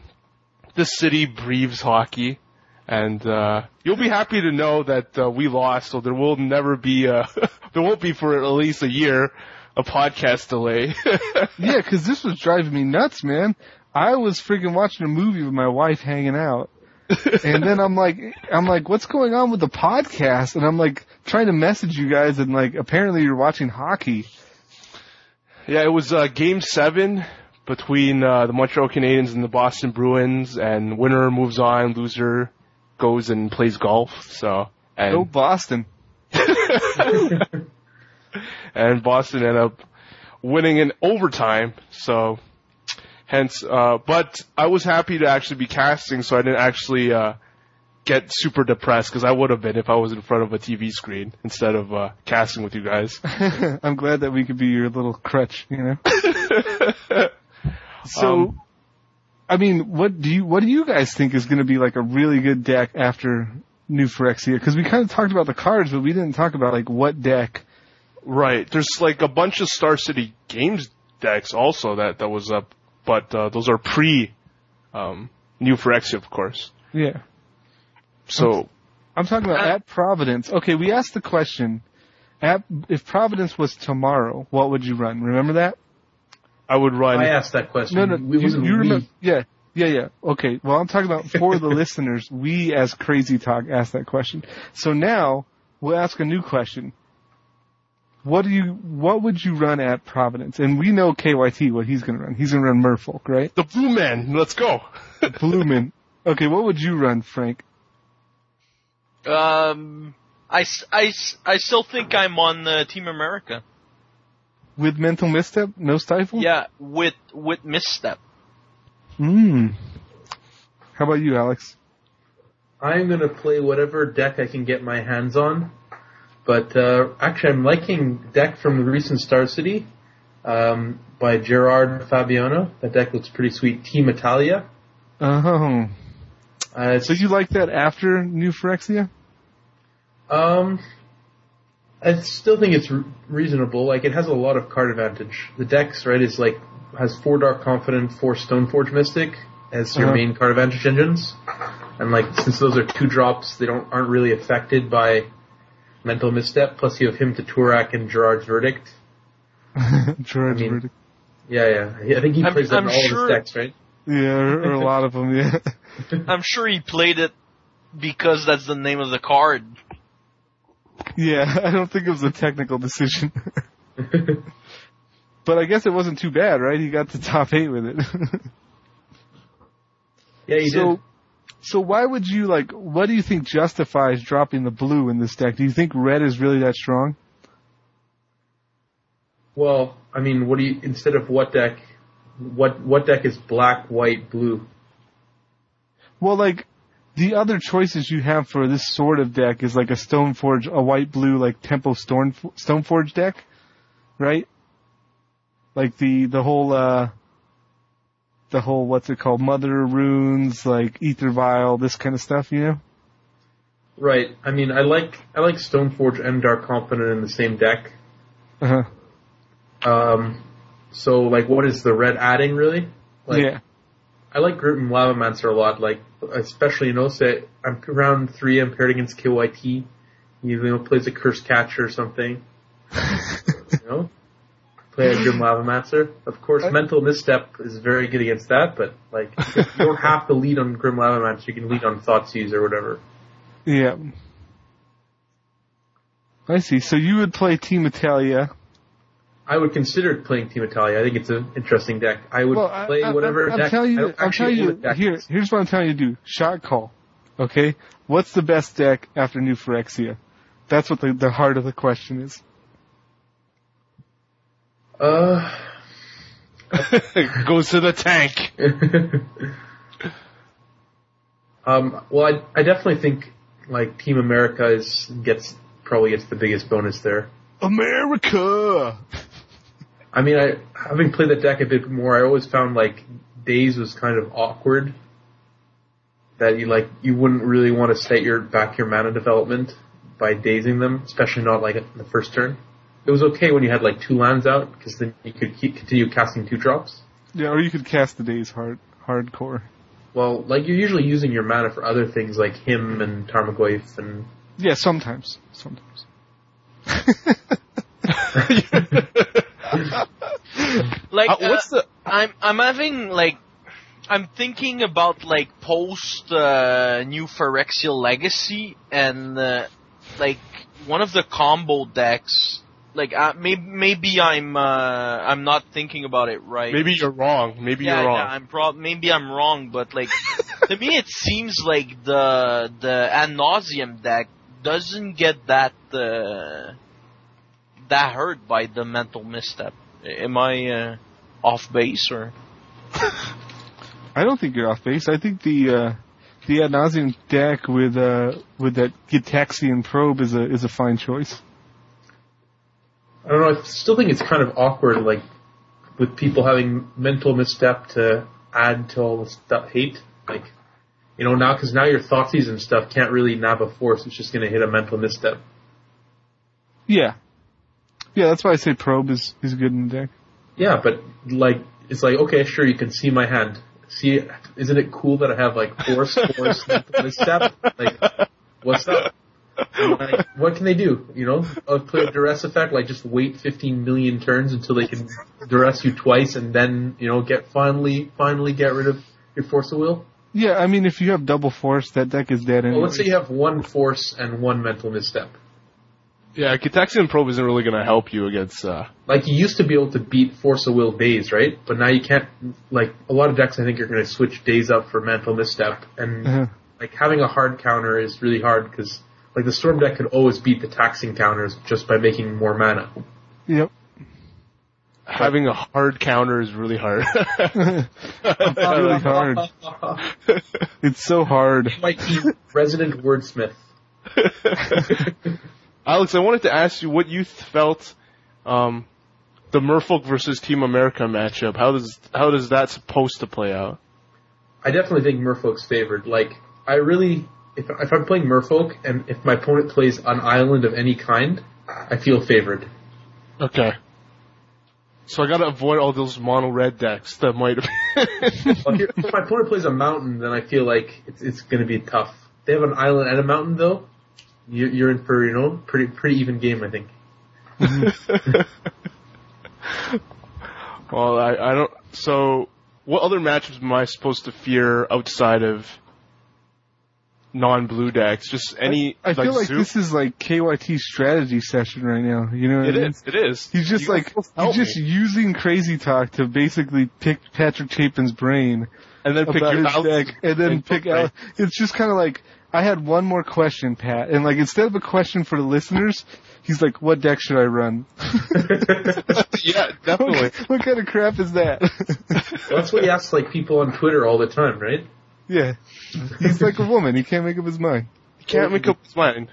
this city breathes hockey, and uh, you'll be happy to know that uh, we lost. So there will never be a there won't be for at least a year a podcast delay. Yeah, 'cause this was driving me nuts, man. I was freaking watching a movie with my wife hanging out. And then I'm like, I'm like, what's going on with the podcast? And I'm like, trying to message you guys, and like, apparently you're watching hockey. yeah, it was uh, Game Seven between uh, the Montreal Canadiens and the Boston Bruins, and winner moves on, loser goes and plays golf. So and Go Boston. and Boston ended up winning in overtime. So, hence, uh, but I was happy to actually be casting, so I didn't actually uh, get super depressed because I would have been if I was in front of a TV screen instead of uh, casting with you guys. I'm glad that we could be your little crutch, you know. So, Um, I mean, what do you what do you guys think is going to be like a really good deck after New Phyrexia? Because we kind of talked about the cards, but we didn't talk about like what deck. right, there's like a bunch of Star City Games decks also that that was up, but uh, those are pre um, New Phyrexia, of course. Yeah, So I'm talking about at Providence. Okay, we asked the question: at if Providence was tomorrow, what would you run? Remember that? I would run. I asked that question. No, no, It you, wasn't you we. remember? Yeah, yeah, yeah. Okay, well, I'm talking about for the listeners. We, as Crazy Talk, asked that question. So now we'll ask a new question. What do you? What would you run at Providence? And we know KYT what he's going to run. He's going to run Merfolk, right? the Blue Man. Let's go. Blue Man. Okay, what would you run, Frank? Um, I, s- I s- I still think I'm on the Team America. With mental misstep, no stifle. Yeah, with with misstep. Hmm. How about you, Alex? I'm gonna play whatever deck I can get my hands on. But uh, actually, I'm liking deck from the recent Star City um, by Gerard Fabiano. That deck looks pretty sweet. Team Italia. Oh. Uh, So you like that after New Phyrexia? um, I still think it's re- reasonable. Like it has a lot of card advantage. The deck's right is like has four Dark Confidant, four Stoneforge Mystic as your Uh-huh. main card advantage engines, and like since those are two drops, they don't aren't really affected by mental misstep. Plus, you have Hymn to Tourach and Gerrard's verdict. George I mean- Verdict. Yeah, yeah. I think he I'm- plays that I'm in all sure- of his decks, right? Yeah, or, or a lot of them. Yeah. I'm sure he played it because that's the name of the card. Yeah, I don't think it was a technical decision. but I guess it wasn't too bad, right? He got to top eight with it. yeah, he so, did. So why would you like? What do you think justifies dropping the blue in this deck? Do you think red is really that strong? Well, I mean, what do you instead of what deck? What what deck is black, white, blue? Well, like the other choices you have for this sort of deck is like a Stoneforge, a white blue like Tempo Stone Stoneforge deck, right? Like the the whole uh the whole what's it called, Mother Runes, like Aether Vial, this kind of stuff, you know? Right. I mean, I like I like Stoneforge and Dark Confidant in the same deck. Uh-huh. Um, so like, what is the red adding really? Like, yeah. I like Grimton Lavamancer a lot. Like, especially in say I'm round three. I'm paired against KYT. He you know plays a Cursecatcher or something. you know, play a Grim Lavamancer. Of course, Mental Misstep is very good against that. But like, you don't have to lead on Grim Lavamancer. You can lead on Thoughtseize or whatever. Yeah. I see. So you would play Team Italia. I would consider playing Team Italia. I think it's an interesting deck. I would Well, play I, whatever I, deck. I'll tell I you. I'll actually tell you. deck. Here, here's what I'm telling you to do. Shot call. Okay. What's the best deck after New Phyrexia? That's what the, the heart of the question is. Uh, Goes to the tank. um, well, I, I definitely think like Team America is gets probably gets the biggest bonus there. America. I mean, I having played that deck a bit more, I always found like Daze was kind of awkward. That you like you wouldn't really want to set your back your mana development by dazing them, especially not like in the first turn. It was okay when you had like two lands out because then you could keep, continue casting two drops. Yeah, or you could cast the Daze hard hardcore. Well, like you're usually using your mana for other things like Hymn and Tarmogoyf and Yeah, sometimes. Sometimes. Like Uh, what's uh, the? I'm I'm having like I'm thinking about like post uh, new Phyrexial Legacy and uh, like one of the combo decks. Like uh, maybe maybe I'm uh, I'm not thinking about it right. Maybe you're wrong. Maybe yeah, you're wrong. yeah, I'm prob maybe I'm wrong, but like to me it seems like the the ad nauseam deck doesn't get that uh, that hurt by the mental misstep. Am I uh, off base or? I don't think you're off base. I think the uh, the ad nauseam deck with uh, with that Gitaxian probe is a is a fine choice. I don't know. I still think it's kind of awkward, like with people having mental misstep to add to all the stuff hate. Like, you know, now because now your Thoughtseize and stuff can't really nab a force. It's just going to hit a mental misstep. Yeah, yeah. That's why I say probe is is good in the deck. Yeah, but like it's like okay, sure, you can see my hand. See, isn't it cool that I have like force, force, mental misstep? Like, what's up? And, like, what can they do? You know, uh, play a duress effect, like just wait 15 million turns until they can duress you twice, and then you know get finally finally get rid of your force of will. Yeah, I mean, if you have double force, that deck is dead. Well, let's say you have one force and one mental misstep. yeah, Gitaxian Probe isn't really going to help you against. uh Like you used to be able to beat force of will Daze, right? But now you can't. Like a lot of decks, I think are going to switch Daze up for mental misstep, and Uh-huh. like having a hard counter is really hard because like the storm deck could always beat the taxing counters just by making more mana. Yep. Having a hard counter is really hard. really hard. It's so hard. Might be resident wordsmith. Alex, I wanted to ask you what you felt um, the Merfolk versus Team America matchup. How does how does that supposed to play out? I definitely think Merfolk's favored. Like I really, if if I'm playing Merfolk and if my opponent plays an island of any kind, I feel favored. Okay. So I gotta avoid all those mono red decks that might. Well, here, if my opponent plays a mountain, then I feel like it's it's going to be tough. They have an island and a mountain though. You're, you're in for you know pretty pretty even game, I think. well, I, I don't. So, what other matchups am I supposed to fear outside of non-blue decks? Just any. I feel like Zoop? this is like KYT strategy session right now. You know what It I mean? is. It is. He's just You like he's just me. using crazy talk to basically pick Patrick Chapin's brain and then pick your his deck, and then and pick pick out. It's just kind of like I had one more question, Pat, and like instead of a question for the listeners, he's like, "What deck should I run?" yeah, definitely. what, what kind of crap is that? That's what he asks like people on Twitter all the time, right? Yeah, he's like a woman. He can't make up his mind. He can't make up his mind.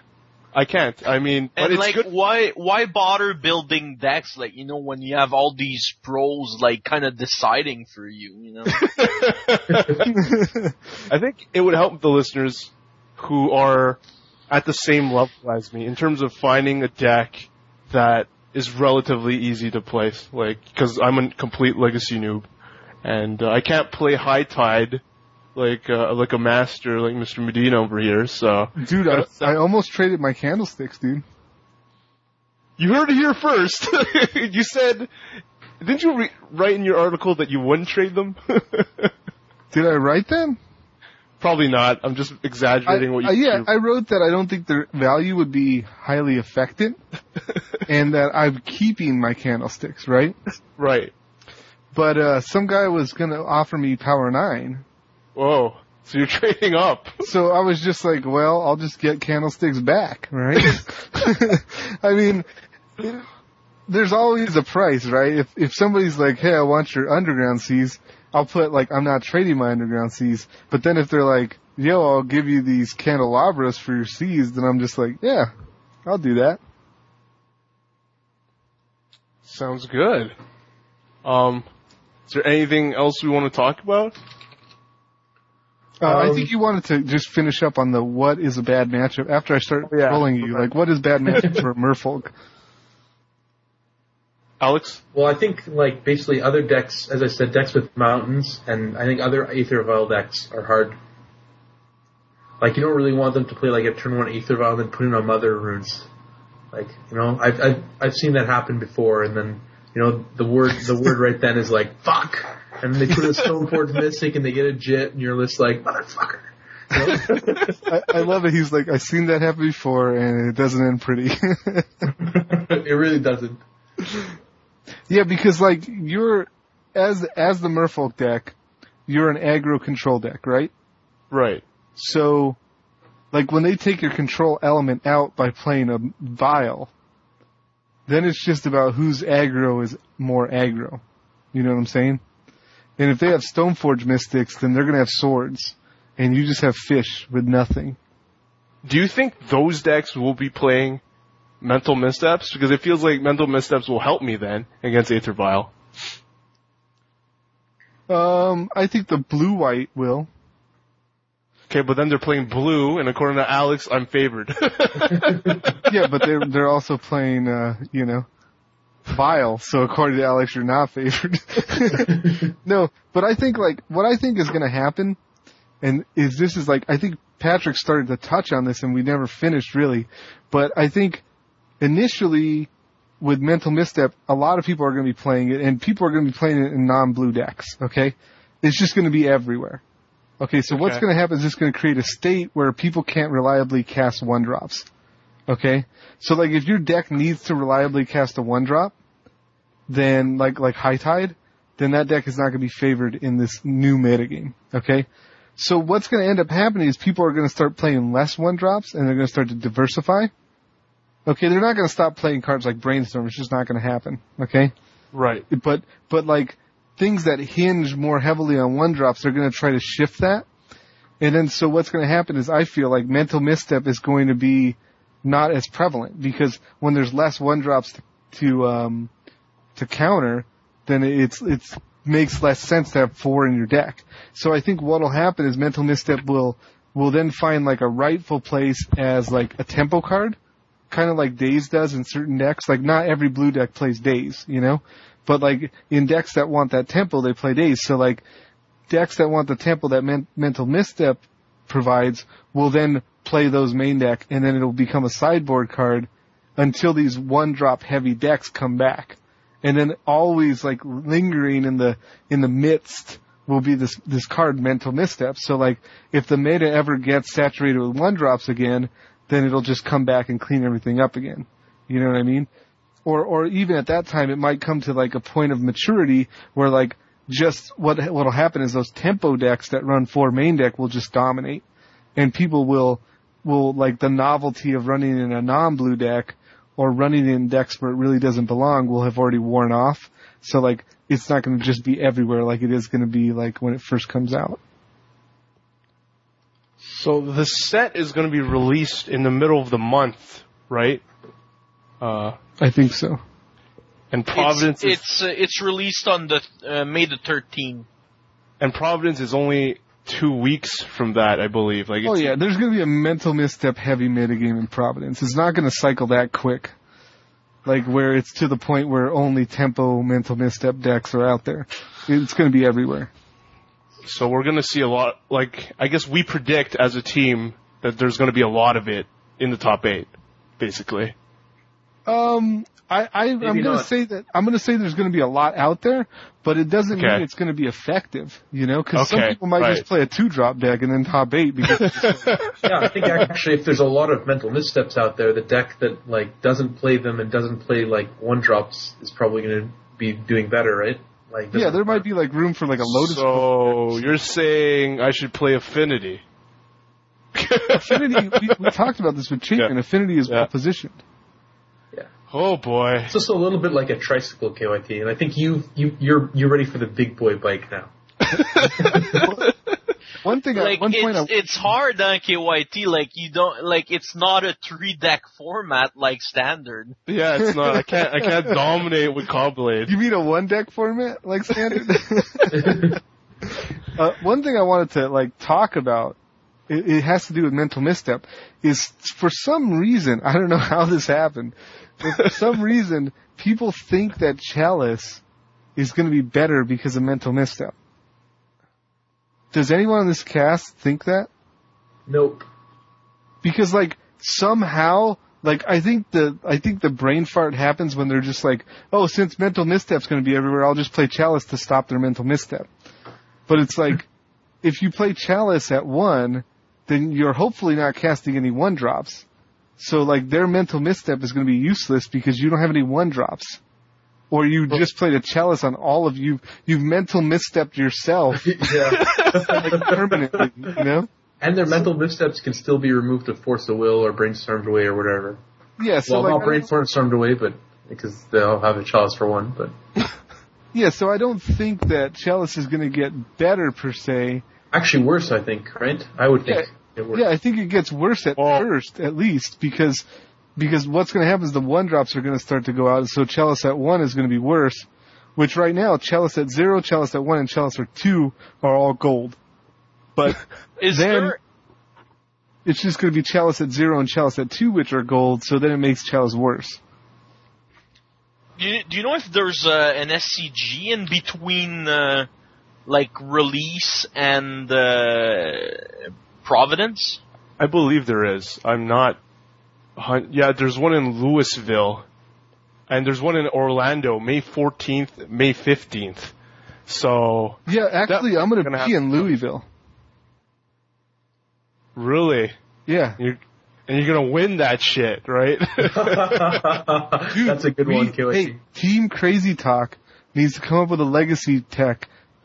I can't. I mean, And it's like, good. why why bother building decks? Like, you know, when you have all these pros like kind of deciding for you, you know. I think it would help the listeners who are at the same level as me in terms of finding a deck that is relatively easy to play. Like, because I'm a complete legacy noob, and uh, I can't play High Tide like uh, like a master like Mr. Medina over here. So Dude, I, I almost traded my candlesticks, dude. you heard it here first. you said. Didn't you re- write in your article that you wouldn't trade them? Did I write them? Probably not. I'm just exaggerating I- what you. uh, yeah, do. I wrote that I don't think their value would be highly affected, and that I'm keeping my candlesticks, right? right. But uh some guy was gonna offer me power nine. Whoa. So you're trading up. So I was just like, well, I'll just get candlesticks back, right? I mean, there's always a price, right? If if somebody's like, hey, I want your underground seas, I'll put like, I'm not trading my underground seas. But then if they're like, yo, I'll give you these candelabras for your seas, then I'm just like, yeah, I'll do that. Sounds good. Um, is there anything else we want to talk about? Uh, I Um, think you wanted to just finish up on the what is a bad matchup after I start Yeah. trolling you. Like, what is bad matchup for Merfolk? Alex? Well, I think like basically other decks, as I said, decks with mountains, and I think other Aether Vial decks are hard. Like you don't really want them to play like a turn one Aether Vial and then put in on Mother Runes. Like you know, I've I've I've seen that happen before, and then you know the word the word right then is like fuck, and they put a Stoneforge Mystic and they get a Jit, and you're just like motherfucker. I, I love it. He's like, I've seen that happen before, and it doesn't end pretty. it really doesn't. yeah, because like you're as as the Merfolk deck, you're an aggro control deck, right? Right. So, like when they take your control element out by playing a vial, then it's just about whose aggro is more aggro. You know what I'm saying? And if they have Stoneforge Mystics, then they're gonna have swords, and you just have fish with nothing. Do you think those decks will be playing mental missteps? Because it feels like mental missteps will help me then against Aether Vial. Um, I think the blue white will. Okay, but then they're playing blue, and according to Alex, I'm favored. yeah, but they're they're also playing, uh, you know, Vial. So according to Alex, you're not favored. no, but I think like what I think is going to happen, and is this is like I think Patrick started to touch on this, and we never finished really. But I think initially with mental misstep, a lot of people are going to be playing it, and people are going to be playing it in non-blue decks. Okay, it's just going to be everywhere. Okay, so what's going to happen is it's going to create a state where people can't reliably cast one drops. Okay, so like if your deck needs to reliably cast a one drop, then like like High Tide, then that deck is not going to be favored in this new metagame. Okay, so what's going to end up happening is people are going to start playing less one drops and they're going to start to diversify. Okay, they're not going to stop playing cards like Brainstorm. It's just not going to happen. Okay, right. but but like things that hinge more heavily on one drops, they're going to try to shift that. And then so what's going to happen is I feel like mental misstep is going to be not as prevalent because when there's less one drops to, to um to counter, then it's it's makes less sense to have four in your deck. So I think what'll happen is mental misstep will will then find like a rightful place as like a tempo card, kind of like Daze does in certain decks. Like not every blue deck plays Daze, you know, but like in decks that want that tempo, they play Daze. So like decks that want the tempo that men- mental misstep provides will then play those main deck, and then it'll become a sideboard card until these one drop heavy decks come back. And then always like lingering in the in the midst will be this this card mental misstep. So like if the meta ever gets saturated with one drops again, then it'll just come back and clean everything up again. You know what I mean? Or or even at that time it might come to like a point of maturity where like just what what'll happen is those tempo decks that run four main deck will just dominate. And people will will like the novelty of running in a non blue deck or running in decks where it really doesn't belong will have already worn off. So like it's not going to just be everywhere like it is going to be like when it first comes out. So the set is going to be released in the middle of the month, right? Uh, I think so. and Providence It's is, it's, uh, it's released on the uh, May the 13th. and Providence is only two weeks from that, I believe. Like, Oh yeah, there's going to be a mental misstep heavy metagame in Providence. It's not going to cycle that quick. Like where it's to the point where only tempo mental misstep decks are out there. It's going to be everywhere. So we're going to see a lot. Like, I guess we predict as a team that there's going to be a lot of it in the top eight, basically. Um, I, I I'm gonna not. say that I'm gonna say there's gonna be a lot out there, but it doesn't Okay. mean it's gonna be effective. You know, because some people might right. just play a two drop deck and then top eight because Yeah, I think actually if there's a lot of mental missteps out there, the deck that like doesn't play them and doesn't play like one drops is probably going to be doing better, right? Like yeah, there might be like room for like a lotus. So you're saying I should play Affinity? Affinity. We, we talked about this with Chapin. Yeah. Affinity is Yeah. well positioned. Oh boy. It's just a little bit like a tricycle KYT, and I think you you you're you're ready for the big boy bike now. One thing, like at one point, it's, I, it's hard on KYT. Like you don't like it's not a three deck format like standard. Yeah, it's not. I can't. I can't dominate with Cobblade. you mean a one deck format like standard? uh, one thing I wanted to like talk about, it, it has to do with mental misstep, is for some reason I don't know how this happened, but for some reason people think that Chalice is going to be better because of mental misstep. Does anyone on this cast think that? Nope. because like somehow like I think the I think the brain fart happens when they're just like, oh, since mental misstep's going to be everywhere, I'll just play Chalice to stop their mental misstep. But it's like, if you play Chalice at one, then you're hopefully not casting any one drops. So like their mental misstep is going to be useless because you don't have any one drops. Or you just played a chalice on all of you. You've mental misstepped yourself yeah. permanently, you know? and their mental missteps can still be removed with force of will or brainstormed away or whatever. Yeah, so well, like, not brainstormed away, but because they'll have a chalice for one. But Yeah, so I don't think that Chalice is going to get better per se. actually, worse, I think. Right? I would think works. Yeah, I think it gets worse at Well- first, at least, because because what's going to happen is the one drops are going to start to go out, so Chalice at one is going to be worse. Which right now, Chalice at zero, Chalice at one, and Chalice at two are all gold. But Is Then- there it's just going to be Chalice at zero and Chalice at two, which are gold. So then it makes Chalice worse. do you, do you know if there's uh, an SCG in between uh, like release and uh, Providence? I believe there is. I'm not. hun- Yeah, there's one in Louisville, and there's one in Orlando, May 14th, May 15th. So Yeah, actually, I'm going to gonna be in Louisville. really, Yeah. you're and you're gonna win that shit, right? That's a good we- one, KYT. Hey, Team Crazy Talk needs to come up with a legacy tech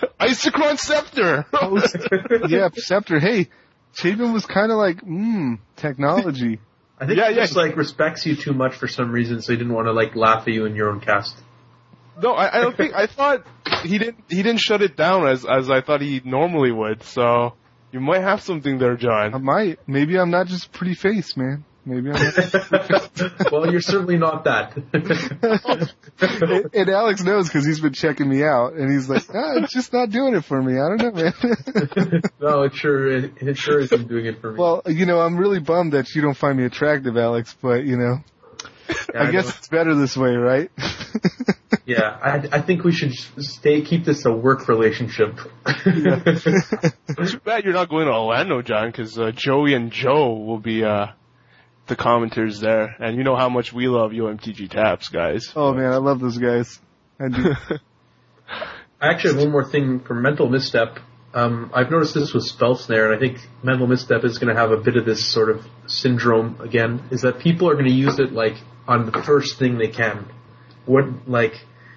Isochron Scepter. yeah, Scepter. Hey, Chapin was kind of like, mmm, technology. I think Yeah, he yeah. just like respects you too much for some reason, so he didn't want to like laugh at you in your own cast. no, I, I don't think. I thought he didn't. He didn't shut it down as as I thought he normally would. So you might have something there, John. I might. Maybe I'm not just pretty face, man. Maybe I'm not. well, you're certainly not that. and, and Alex knows because he's been checking me out, and he's like, ah, it's just not doing it for me. I don't know, man. no, it sure it, it sure isn't doing it for me. well, you know, I'm really bummed that you don't find me attractive, Alex, but you know, Yeah, I guess know. it's better this way, right? Yeah, I, I think we should stay keep this a work relationship. Too bad you're not going to Orlando, John, because uh, Joey and Joe will be uh, the commenters there, and you know how much we love UMTG Taps, guys. oh man, I love those guys. I do. I actually have one more thing for mental misstep. Um, I've noticed this with spell snare, and I think mental misstep is going to have a bit of this sort of syndrome again. Is that people are going to use it like on the first thing they can. What like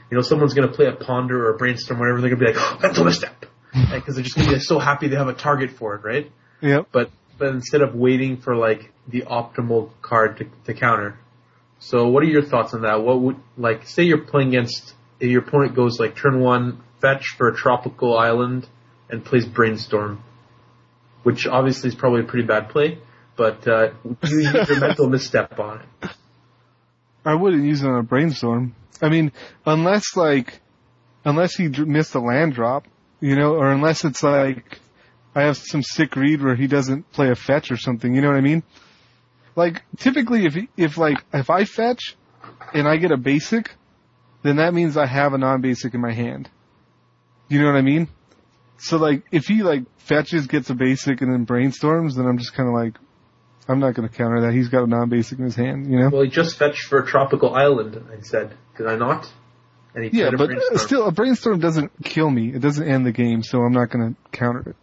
you know someone's going to play a ponder or a brainstorm, whatever. They're going to be like oh, mental misstep because they're just going to be so happy they have a target for it, right? Yep. But but instead of waiting for like the optimal card to, to counter. So what are your thoughts on that? What would like say you're playing against your opponent goes like turn one fetch for a tropical island and plays brainstorm, which obviously is probably a pretty bad play, but uh, you use a mental misstep on it. I wouldn't use it on a brainstorm. I mean, unless like, unless he missed a land drop, you know, or unless it's like, I have some sick read where he doesn't play a fetch or something. You know what I mean? Like typically, if he, if like if I fetch and I get a basic, then that means I have a non-basic in my hand. You know what I mean? So like, if he like fetches, gets a basic, and then brainstorms, then I'm just kind of like, I'm not going to counter that. He's got a non-basic in his hand, you know. Well, he just fetched for a tropical island. I said, did I not? And he yeah, but uh, still, a brainstorm doesn't kill me. It doesn't end the game, so I'm not going to counter it.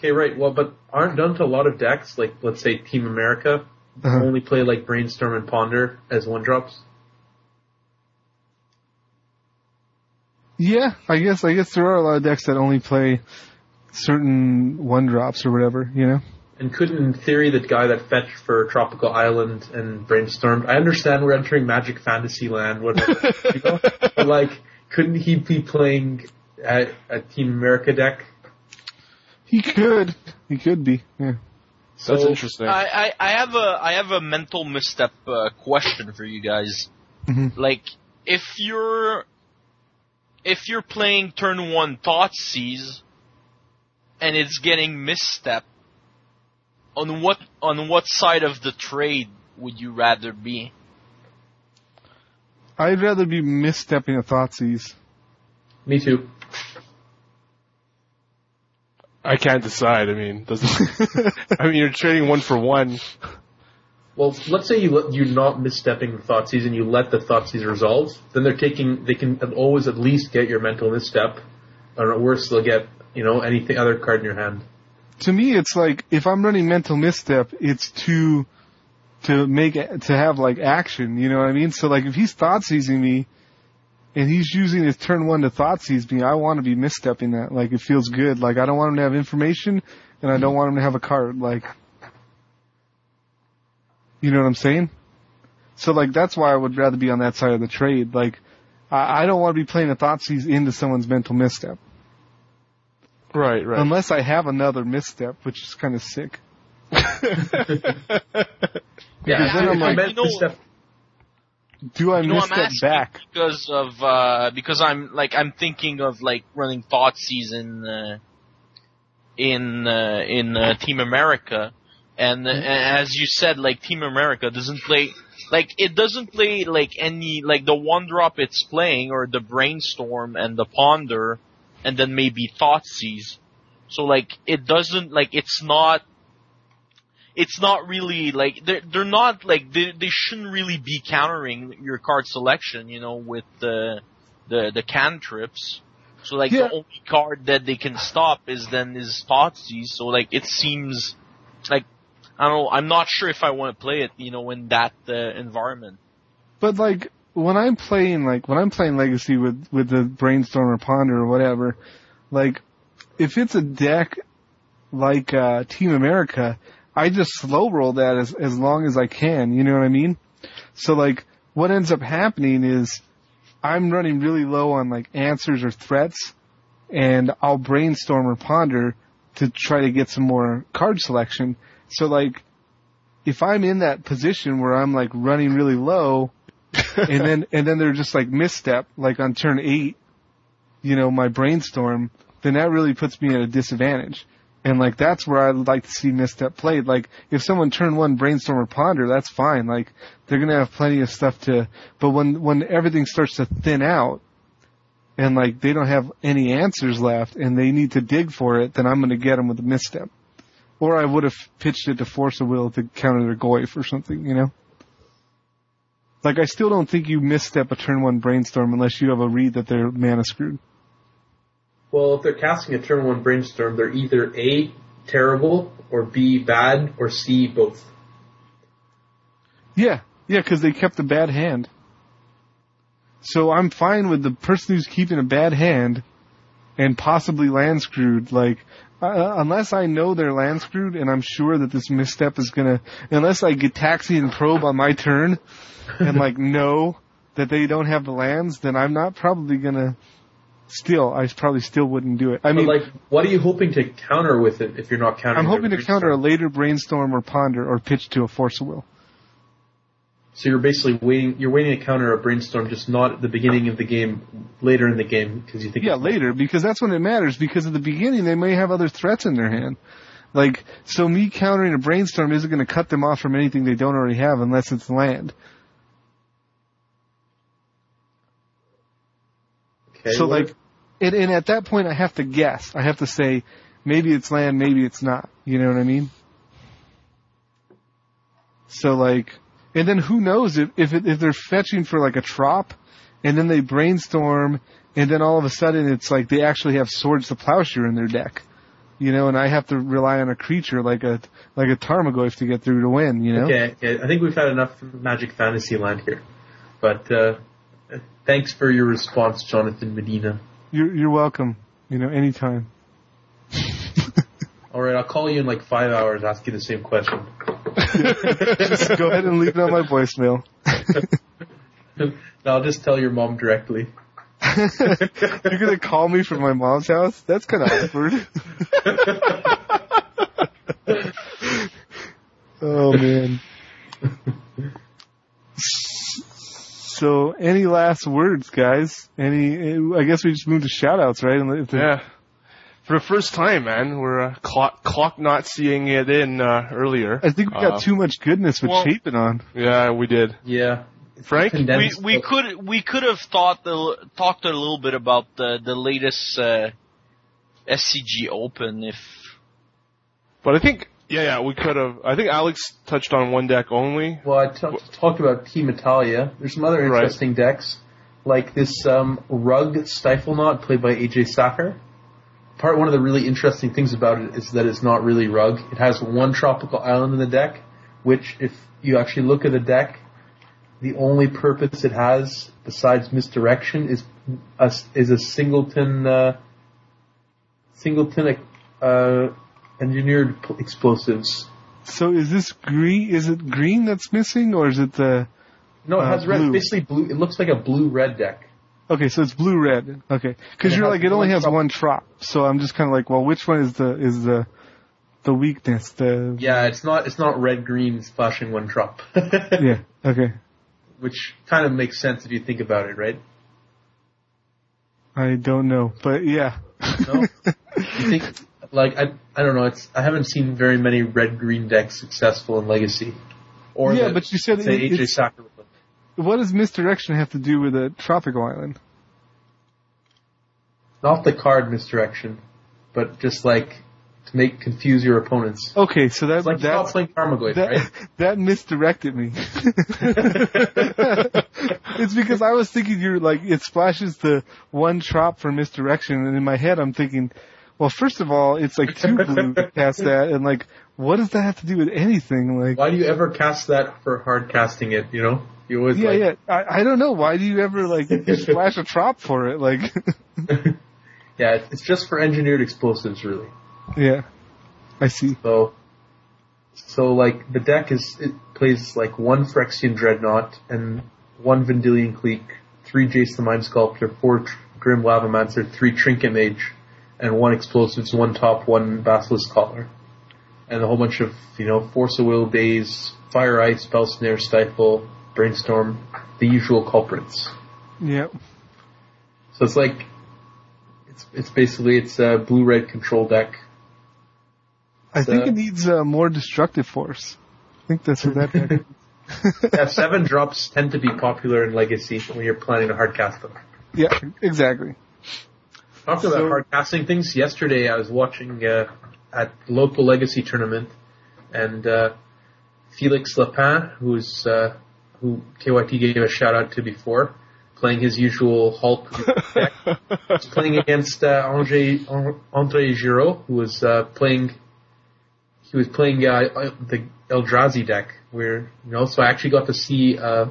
Okay, right. Well, but aren't done to a lot of decks, like let's say Team America, Uh-huh. only play like Brainstorm and Ponder as one drops. Yeah, I guess I guess there are a lot of decks that only play certain one drops or whatever, you know. And couldn't, in theory, the guy that fetched for Tropical Island and brainstormed, I understand we're entering Magic Fantasy Land, whatever, you know? But like, couldn't he be playing a, a Team America deck? He could, he could be. Yeah. So, That's interesting. I, I, I have a I have a mental misstep uh, question for you guys. Mhm. Like if you're if you're playing turn one Thoughtseize and it's getting misstep, on what on what side of the trade would you rather be? I'd rather be misstepping a Thoughtseize. Me too. I can't decide. I mean, doesn't. I mean, you're trading one for one. Well, let's say you let, you're not misstepping the thought season. you let the thought season resolve, then they're taking, they can always at least get your mental misstep, or at worst they'll get, you know, anything other card in your hand. to me, it's like if I'm running mental misstep, it's to to make to have like action. You know what I mean? So like if he's thought seizing me, and he's using his turn one to thought seize me, I want to be misstepping that. Like it feels good. Like I don't want him to have information, and I don't want him to have a card. Like, you know what I'm saying? So like that's why I would rather be on that side of the trade. Like I, I don't want to be playing a thought seize into someone's mental misstep. Right, right. Unless I have another misstep, which is kind of sick. Yeah, then I'm you like- meant You know- misstep, Do I You know, I'm misstep back? because of uh because I'm like I'm thinking of like running thought season uh, in uh, in uh, Team America, and, uh, as you said, like Team America doesn't play like it doesn't play like any like the one drop it's playing or the brainstorm and the ponder, and then maybe thought seize. So like it doesn't like it's not it's not really like they're they're not like they they shouldn't really be countering your card selection, you know, with the the the cantrips. So like Yeah. the only card that they can stop is then is Thoughtseize. So like it seems like I don't know. I'm not sure if I want to play it, you know, in that uh, environment. But like when I'm playing like when I'm playing Legacy with with the Brainstorm or Ponder or whatever, like if it's a deck like uh Team America, I just slow roll that as as long as I can, you know what I mean? So like what ends up happening is I'm running really low on like answers or threats and I'll brainstorm or ponder to try to get some more card selection. So like if I'm in that position where I'm like running really low and then and then they're just like misstep, like on turn eight, you know, my brainstorm, then that really puts me at a disadvantage. And like that's where I'd like to see misstep played. Like if someone turn one brainstorm or ponder, that's fine. Like they're gonna have plenty of stuff to but when when everything starts to thin out and like they don't have any answers left and they need to dig for it, then I'm gonna get them with a misstep. Or I would have pitched it to force a will to counter their Goyf or something, you know? Like I still don't think you misstep a turn one brainstorm unless you have a read that they're mana screwed. Well, if they're casting a turn one brainstorm, they're either A, terrible, or B, bad, or C, both. Yeah, yeah, because they kept a bad hand. So I'm fine with the person who's keeping a bad hand and possibly land screwed. Like, uh, unless I know they're land screwed and I'm sure that this misstep is gonna, unless I Gitaxian Probe on my turn and like know that they don't have the lands, then I'm not probably gonna. Still, I probably still wouldn't do it. I mean, like, what are you hoping to counter with it if you're not countering? I'm hoping to counter a later brainstorm or ponder or pitch to a force of will. So you're basically waiting. You're waiting to counter a brainstorm, just not at the beginning of the game, later in the game, because you think. Yeah, later, because that's when it matters, because at the beginning they may have other threats in their hand. Like, so me countering a brainstorm isn't going to cut them off from anything they don't already have unless it's land. Okay, so what- like, and, and at that point I have to guess. I have to say, maybe it's land, maybe it's not. You know what I mean? So like, and then who knows if if, it, if they're fetching for like a trop, and then they brainstorm, and then all of a sudden it's like they actually have swords to plowshare in their deck, you know, and I have to rely on a creature like a like a Tarmogoyf to get through to win, you know. Okay, okay, I think we've had enough Magic Fantasy land here, but uh, thanks for your response, Jonathan Medina. You're you're welcome. You know, anytime. All right, I'll call you in like five hours, ask you the same question. Just go ahead and leave it on my voicemail. no, I'll just tell your mom directly. You're gonna call me from my mom's house? That's kind of awkward. oh man. So, any last words, guys? Any? I guess we just moved to shoutouts, right? If the- Yeah. For the first time, man, we're uh, clock clock not seeing it in uh, earlier. I think we got Uh, too much goodness with well- Chapin on. Yeah, we did. Yeah. Frank, We we could we could have thought the, talked a little bit about the the latest uh, SCG Open if but I think yeah, yeah, we could have. I think Alex touched on one deck only. Well, I t- talked about Team Italia. There's some other Right. interesting decks, like this um, Rug Stiflenought played by AJ Sacher. Part one of the really interesting things about it is that it's not really Rug. It has one tropical island in the deck, which, if you actually look at the deck, the only purpose it has besides misdirection is a, is a singleton uh, singleton uh, engineered explosives. So, is this green? Is it green that's missing, or is it the? No, it Uh, has red. blue. Basically, blue. It looks like a blue-red deck. Okay, so it's blue red. Okay, because you're like it only has trop. one trop. So I'm just kind of like, well, which one is the is the the weakness? The Yeah, it's not. It's not red green splashing one drop. yeah. Okay, Which kind of makes sense if you think about it, right? I don't know, but yeah. No. you think like I I don't know. It's I haven't seen very many red green decks successful in Legacy. Or Yeah, the, but you said say it- AJ Sacher. what does misdirection have to do with a tropical island? Not the card misdirection, but just like to make confuse your opponents. Okay, so that It's like that's playing Tarmogoyf, that right? that misdirected me. it's because I was thinking you're like it splashes the one trop for misdirection, and in my head I'm thinking, well, first of all, it's like too blue to cast that, and like, what does that have to do with anything? Like, Why do you ever cast that for hard casting it? You know, you always yeah, like yeah, I, I don't know. Why do you ever like splash a trop for it? Like, yeah. It's just for engineered explosives, really. yeah, I see. So, so like the deck is it plays like one Phyrexian Dreadnought and one Vendilion Clique, three Jace the Mind Sculptor, four Tr- Grim Lavamancer, three Trinket Mage, and one Explosives, one Top, one Basilisk Collar, and a whole bunch of you know Force of Will, Daze, Fire Ice, Spell Snare, Stifle, Brainstorm, the usual culprits. Yeah, So it's like it's it's basically it's a blue red control deck. I think So- it needs uh, more destructive force. I think that's what that. deck- yeah, seven drops tend to be popular in Legacy when you're planning to hard cast them. yeah, exactly. Talking So- about hard casting things, yesterday I was watching uh, at local Legacy tournament, and uh, Felix Lapin, who's uh, who KYT gave a shout out to before, playing his usual Hulk deck, was playing against uh, Andre Andre Giraud, who was uh, playing. He was playing uh, the Eldrazi deck, where you know. So I actually got to see uh,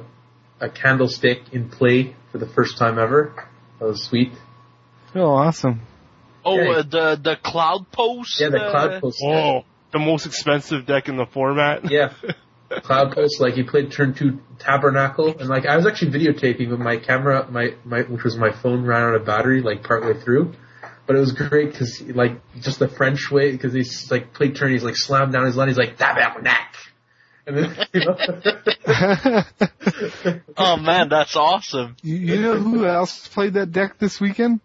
a candlestick in play for the first time ever. That was sweet. Oh, awesome. oh Yeah. uh, the the cloud post Yeah, the uh, cloud post. Oh, the most expensive deck in the format. Yeah. Cloud post. like he played turn two Tabernacle, and like I was actually videotaping, but my camera, my my which was my phone, ran out of battery like partway through. But it was great because like just the French way, because he's like played turn, he's like slammed down his line, he's like Tabernacle, and then you know. Oh man, that's awesome. You, you know who else played that deck this weekend?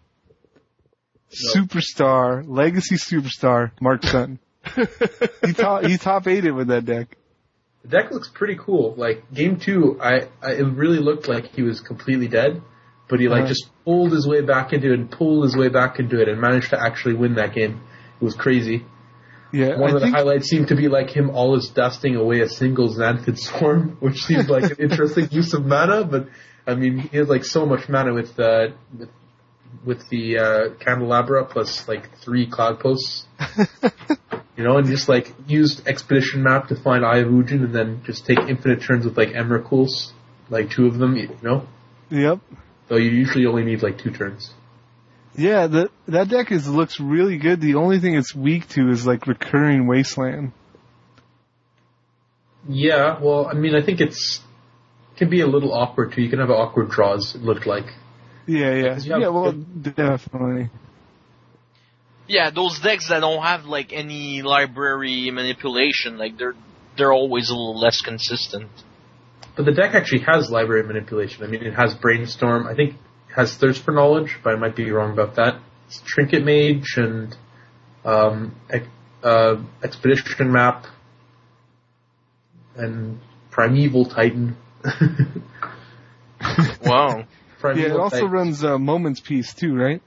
Superstar, legacy superstar, Mark Sutton. he top he top eight it with that deck. the deck looks pretty cool. Like game two, I, I it really looked like he was completely dead, but he like Uh-huh. just pulled his way back into it and pulled his way back into it and managed to actually win that game. It was crazy. Yeah, One I of the highlights seemed to be like him all always dusting away a single Xanthid Swarm, which seemed like an interesting use of mana, but I mean, he has like so much mana with, uh, with, with the, uh, Candelabra plus like three Cloud Posts. You know, and just like used Expedition Map to find Eye of Ugin and then just take infinite turns with like Emrakul's, like two of them, you know? yep. Though you usually only need like two turns. Yeah, the, that deck is looks really good. The only thing it's weak to is like recurring wasteland. Yeah, well, I mean, I think it's, can be a little awkward too. You can have awkward draws, it looked like. Yeah, yeah, you have- yeah. Well, definitely. Yeah, those decks that don't have like any library manipulation, like they're they're always a little less consistent. But the deck actually has library manipulation. I mean, it has Brainstorm. I think it has Thirst for Knowledge, but I might be wrong about that. It's Trinket Mage and um, uh, Expedition Map and Primeval Titan. Wow. Primeval Yeah, it also Titan. runs uh, Moment's Peace too, right?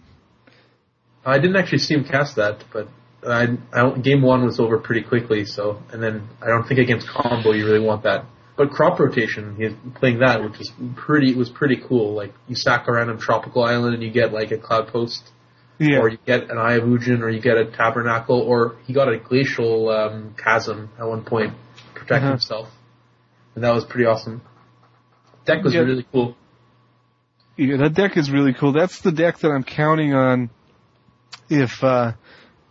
I didn't actually see him cast that, but I, I game one was over pretty quickly. So, and then I don't think against combo you really want that. But crop rotation, he's playing that, which is pretty was pretty cool. Like you sack a random tropical island and you get like a cloud post, Yeah. or you get an Eye of Ugin, or you get a tabernacle, or he got a glacial um, chasm at one point to protect Uh-huh. himself, and that was pretty awesome. Deck was Yeah. really cool. Yeah, that deck is really cool. That's the deck that I'm counting on if uh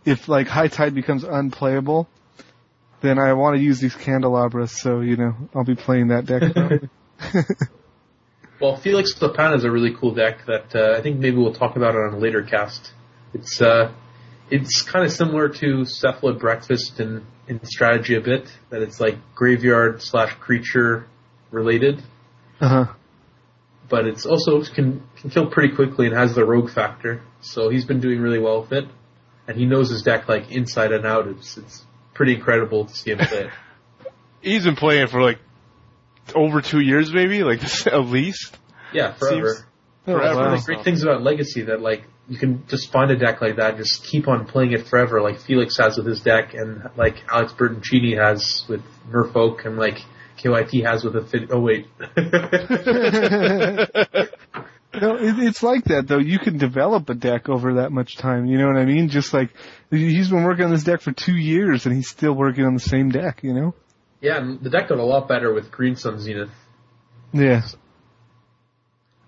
if like High Tide becomes unplayable, then I want to use these candelabras, so you know, I'll be playing that deck. Well, Felix Lapana is a really cool deck that uh, I think maybe we'll talk about it on a later cast. It's uh, it's kind of similar to Cephalid Breakfast in, in strategy a bit, that it's like graveyard slash creature related, uh-huh. But it's also can can kill pretty quickly and has the rogue factor. So he's been doing really well with it, and he knows his deck like inside and out. It's it's pretty incredible to see him play it. He's been playing for like over two years, maybe like at least. Yeah, forever. Seems- Forever. One wow. of the great things about Legacy that like you can just find a deck like that, just keep on playing it forever, like Felix has with his deck, and like Alex Bertoncini has with Merfolk, and like KYT has with a fit. Oh wait, No, it, it's like that though. You can develop a deck over that much time. You know what I mean? Just like he's been working on this deck for two years, and he's still working on the same deck. You know? yeah, the deck got a lot better with Green Sun Zenith. Yeah.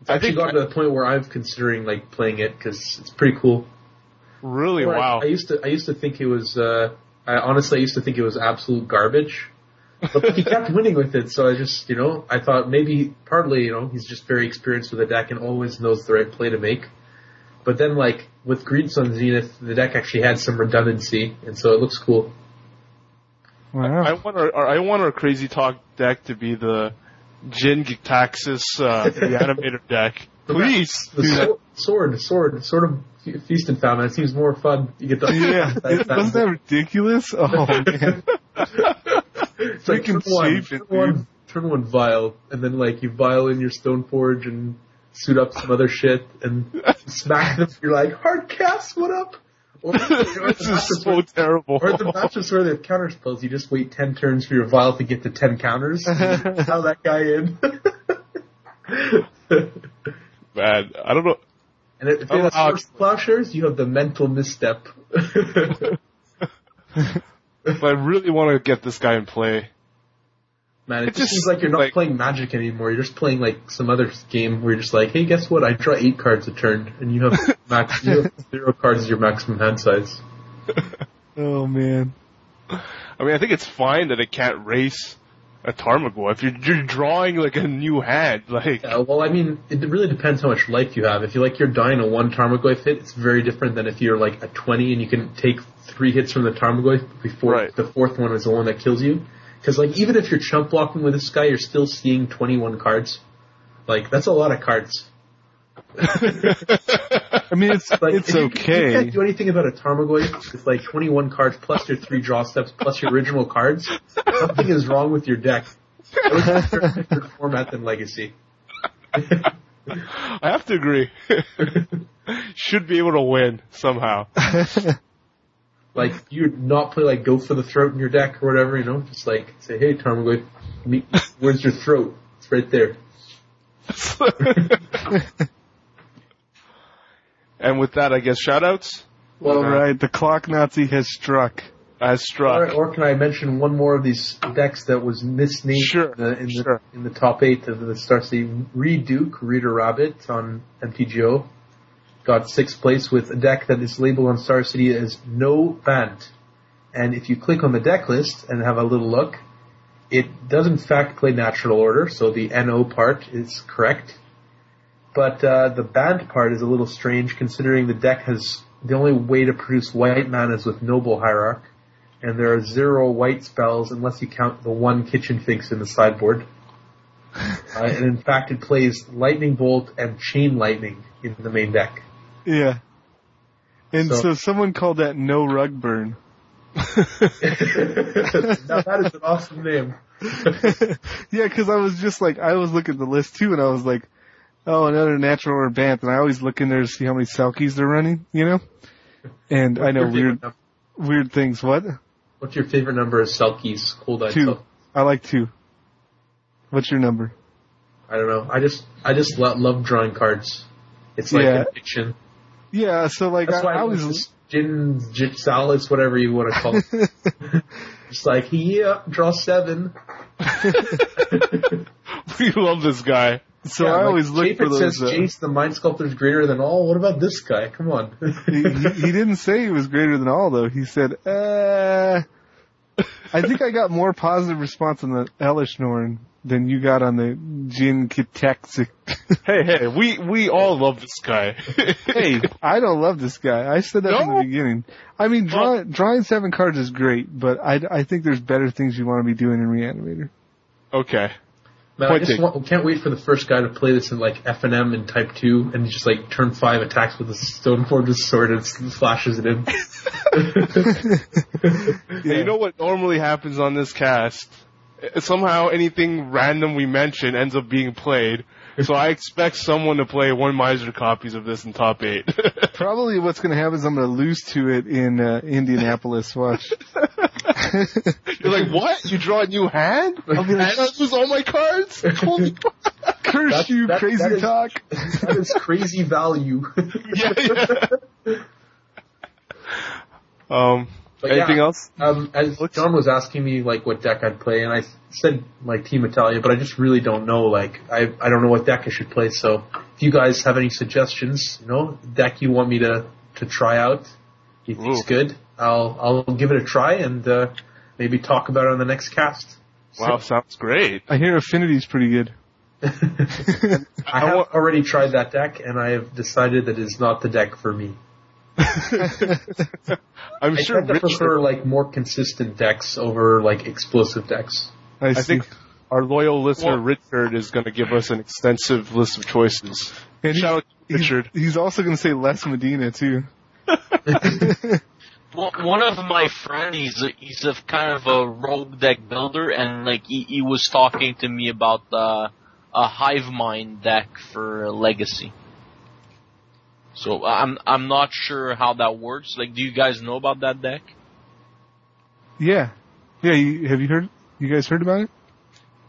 It's I actually think- gotten to the point where I'm considering like playing it because it's pretty cool. Really? Or I- Wow. I, used to I used to think it was uh I honestly I used to think it was absolute garbage. But he kept winning with it, so I just you know, I thought maybe partly, you know, he's just very experienced with the deck and always knows the right play to make. But then like with Green Sun Zenith, the deck actually had some redundancy and so it looks cool. Wow. I want our, I want our crazy talk deck to be the Jin-Gitaxias uh, reanimator deck. Please. The so- sword, sword, sword of fe- feast and famine. It seems more fun. You get the yeah, it, wasn't that ridiculous? Oh man, It's like turn one, turn one, turn one vial, and then like you vial in your stone forge and suit up some other shit and smack them. You're like hard cast, what up? Or, you this is so terrible. or the matches where they have counter spells, you just wait ten turns for your vial to get to ten counters. How that guy in. Man, I don't know. and if Oh, you have uh, first plowshares, you have the mental misstep. But I really want to get this guy in play. Man, it, It just just seems like you're not like- playing Magic anymore. You're just playing like some other game where you're just like, hey, guess what? I draw eight cards a turn, and you have max you have zero cards as your maximum hand size. oh man. I mean, I think it's fine that it can't race a Tarmogoyf. If you're, you're drawing like a new hand, like Uh, well, I mean, it really depends how much life you have. If you like you're dying a one Tarmogoyf hit, it's very different than if you're like a 20 and you can take three hits from the Tarmogoyf before Right. the fourth one is the one that kills you. Because like even if you're chump blocking with this guy, you're still seeing 21 cards. Like that's a lot of cards. I mean, it's Like, it's you- You okay. can't do anything about a Tarmogoyf with like 21 cards plus your three draw steps plus your original cards. Something is wrong with your deck. That was a different format than Legacy. I have to agree. Should be able to win somehow. Like you not play like go for the throat in your deck or whatever, you know, just like say, hey Tarmogoyf, where's your throat? It's right there. And with that, I guess shoutouts All right, the clock Nazi has struck. as struck. Or, or can I mention one more of these decks that was misnamed Sure, in, the, in, sure. the, in the top eight of the Star City? Reid Duke, Reader Rabbit on MTGO, got sixth place with a deck that is labeled on Star City as NO Bant. And if you click on the deck list and have a little look, it does in fact play natural order, so the NO part is correct. But uh, the Bant part is a little strange considering the deck has the only way to produce white mana is with Noble Hierarch, and there are zero white spells unless you count the one Kitchen Finks in the sideboard. uh, and in fact, it plays Lightning Bolt and Chain Lightning in the main deck. Yeah. And So- so, someone called that no rug burn. now that is an awesome name. yeah, because I was just like, I was looking at the list too, and I was like, oh, another natural or Bant, and I always look in there to see how many Selkies they're running, you know? And I know weird, favorite num- weird things. What? What's your favorite number of Selkies? Cold Eye Two. Selkies? I like two. What's your number? I don't know. I just I just lo- love drawing cards. It's like Yeah. addiction. Yeah, so like, That's I, why I was, was Jin Jitsalis, whatever you want to call it. Just like, yeah, draw seven. we love this guy. So Yeah, I like, always look Chapin for those, says uh, Jace, the Mind Sculptor's greater than all. What about this guy? Come on. he, he, he didn't say he was greater than all though. He said, uh, I think I got more positive response on the Elesh Norn than you got on the Jin Kitaxic. Hey, hey, we we all love this guy. hey, I don't love this guy. I said that from No? the beginning. I mean, draw, drawing seven cards is great, but I, I think there's better things you want to be doing in Reanimator. okay. Man, I just want, can't wait for the first guy to play this in like F and M and Type Two, and just like turn five attacks with a stone forged sword and s- flashes it in. Hey, you know what normally happens on this cast? Uh, Somehow anything random we mention ends up being played. So I expect someone to play one miser copies of this in top eight. Probably what's going to happen is I'm going to lose to it in uh, Indianapolis. Watch. You're like, what? You draw a new hand? I'll be like, and I lose all my cards? Holy fuck. curse That- you, that- crazy that is- talk. that is crazy value. yeah, yeah. Um, But anything yeah, else? Um, as John was asking me like what deck I'd play, and I said like Team Italia, but I just really don't know. Like I I don't know what deck I should play. So if you guys have any suggestions, you know, deck you want me to to try out, you think's Ooh. good, I'll I'll give it a try and uh, maybe talk about it on the next cast. Wow, sounds great. I hear Affinity's pretty good. I have already tried that deck, and I have decided that it is not the deck for me. I'm I sure tend to Richard, prefer like more consistent decks over like explosive decks. I, I think our loyal listener Well- Richard is going to give us an extensive list of choices. And he- Shout out to he's, Richard. he's also going to say Les Medina too. Well, one of my friends, he's a, he's a kind of a rogue deck builder, and like he, he was talking to me about uh, a hive mind deck for Legacy. So I'm I'm not sure how that works. Like, do you guys know about that deck? Yeah, yeah. You, have you heard? You guys heard about it?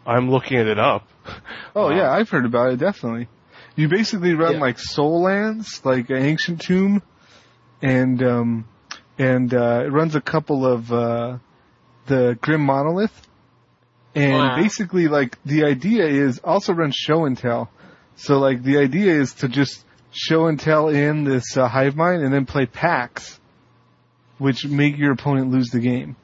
I'm looking it up. Oh Wow. yeah, I've heard about it definitely. You basically run Yeah. like Sol lands, like an ancient tomb, and um, and uh, it runs a couple of uh, the grim monolith, and Wow. basically like the idea is also run show and tell. So like the idea is to just show and tell in this uh, hive mind, and then play packs, which make your opponent lose the game.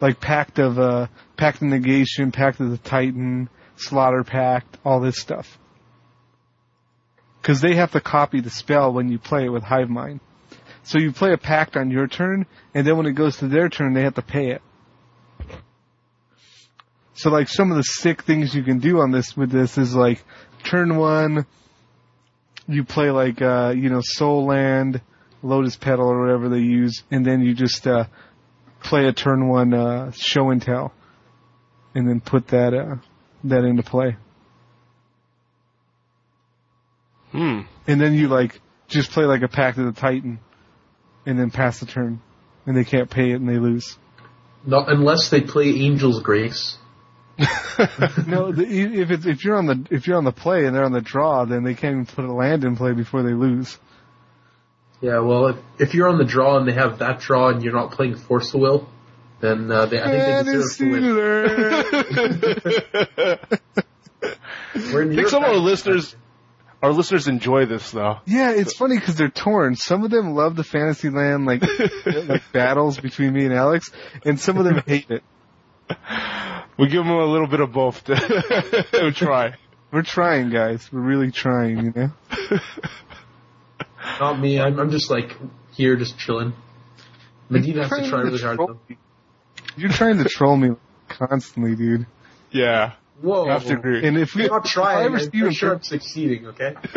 Like pact of uh, pact of negation, pact of the titan, slaughter pact, all this stuff. Because they have to copy the spell when you play it with hive mind. So you play a pact on your turn, and then when it goes to their turn, they have to pay it. So like some of the sick things you can do on this with this is like turn one, you play like uh, you know Sol Land, Lotus Petal or whatever they use, and then you just uh, play a turn one uh, show and tell, and then put that uh, that into play, Hmm. and then you like just play like a Pact of the Titan, and then pass the turn, and they can't pay it and they lose. Not unless they play Angel's Grace. no, the, if it's if you're on the if you're on the play and they're on the draw, then they can't even put a land in play before they lose. Yeah, well, if, if you're on the draw and they have that draw and you're not playing Force of Will, then uh, they, I think they deserve to win. We're in I think some of our pack. listeners, our listeners enjoy this though. Yeah, it's funny because they're torn. Some of them love the Fantasyland like like battles between me and Alex, and some of them hate it. We give them a little bit of both to try. We're trying, guys. We're really trying, you know. Not me. I'm, I'm just like here, just chilling. Medina has to Trying try really hard though. You're trying to troll me constantly, dude. Yeah. Whoa! I have to agree. And if we I'm not if I trying. ever I'm see you in sure per- I'm succeeding. Okay.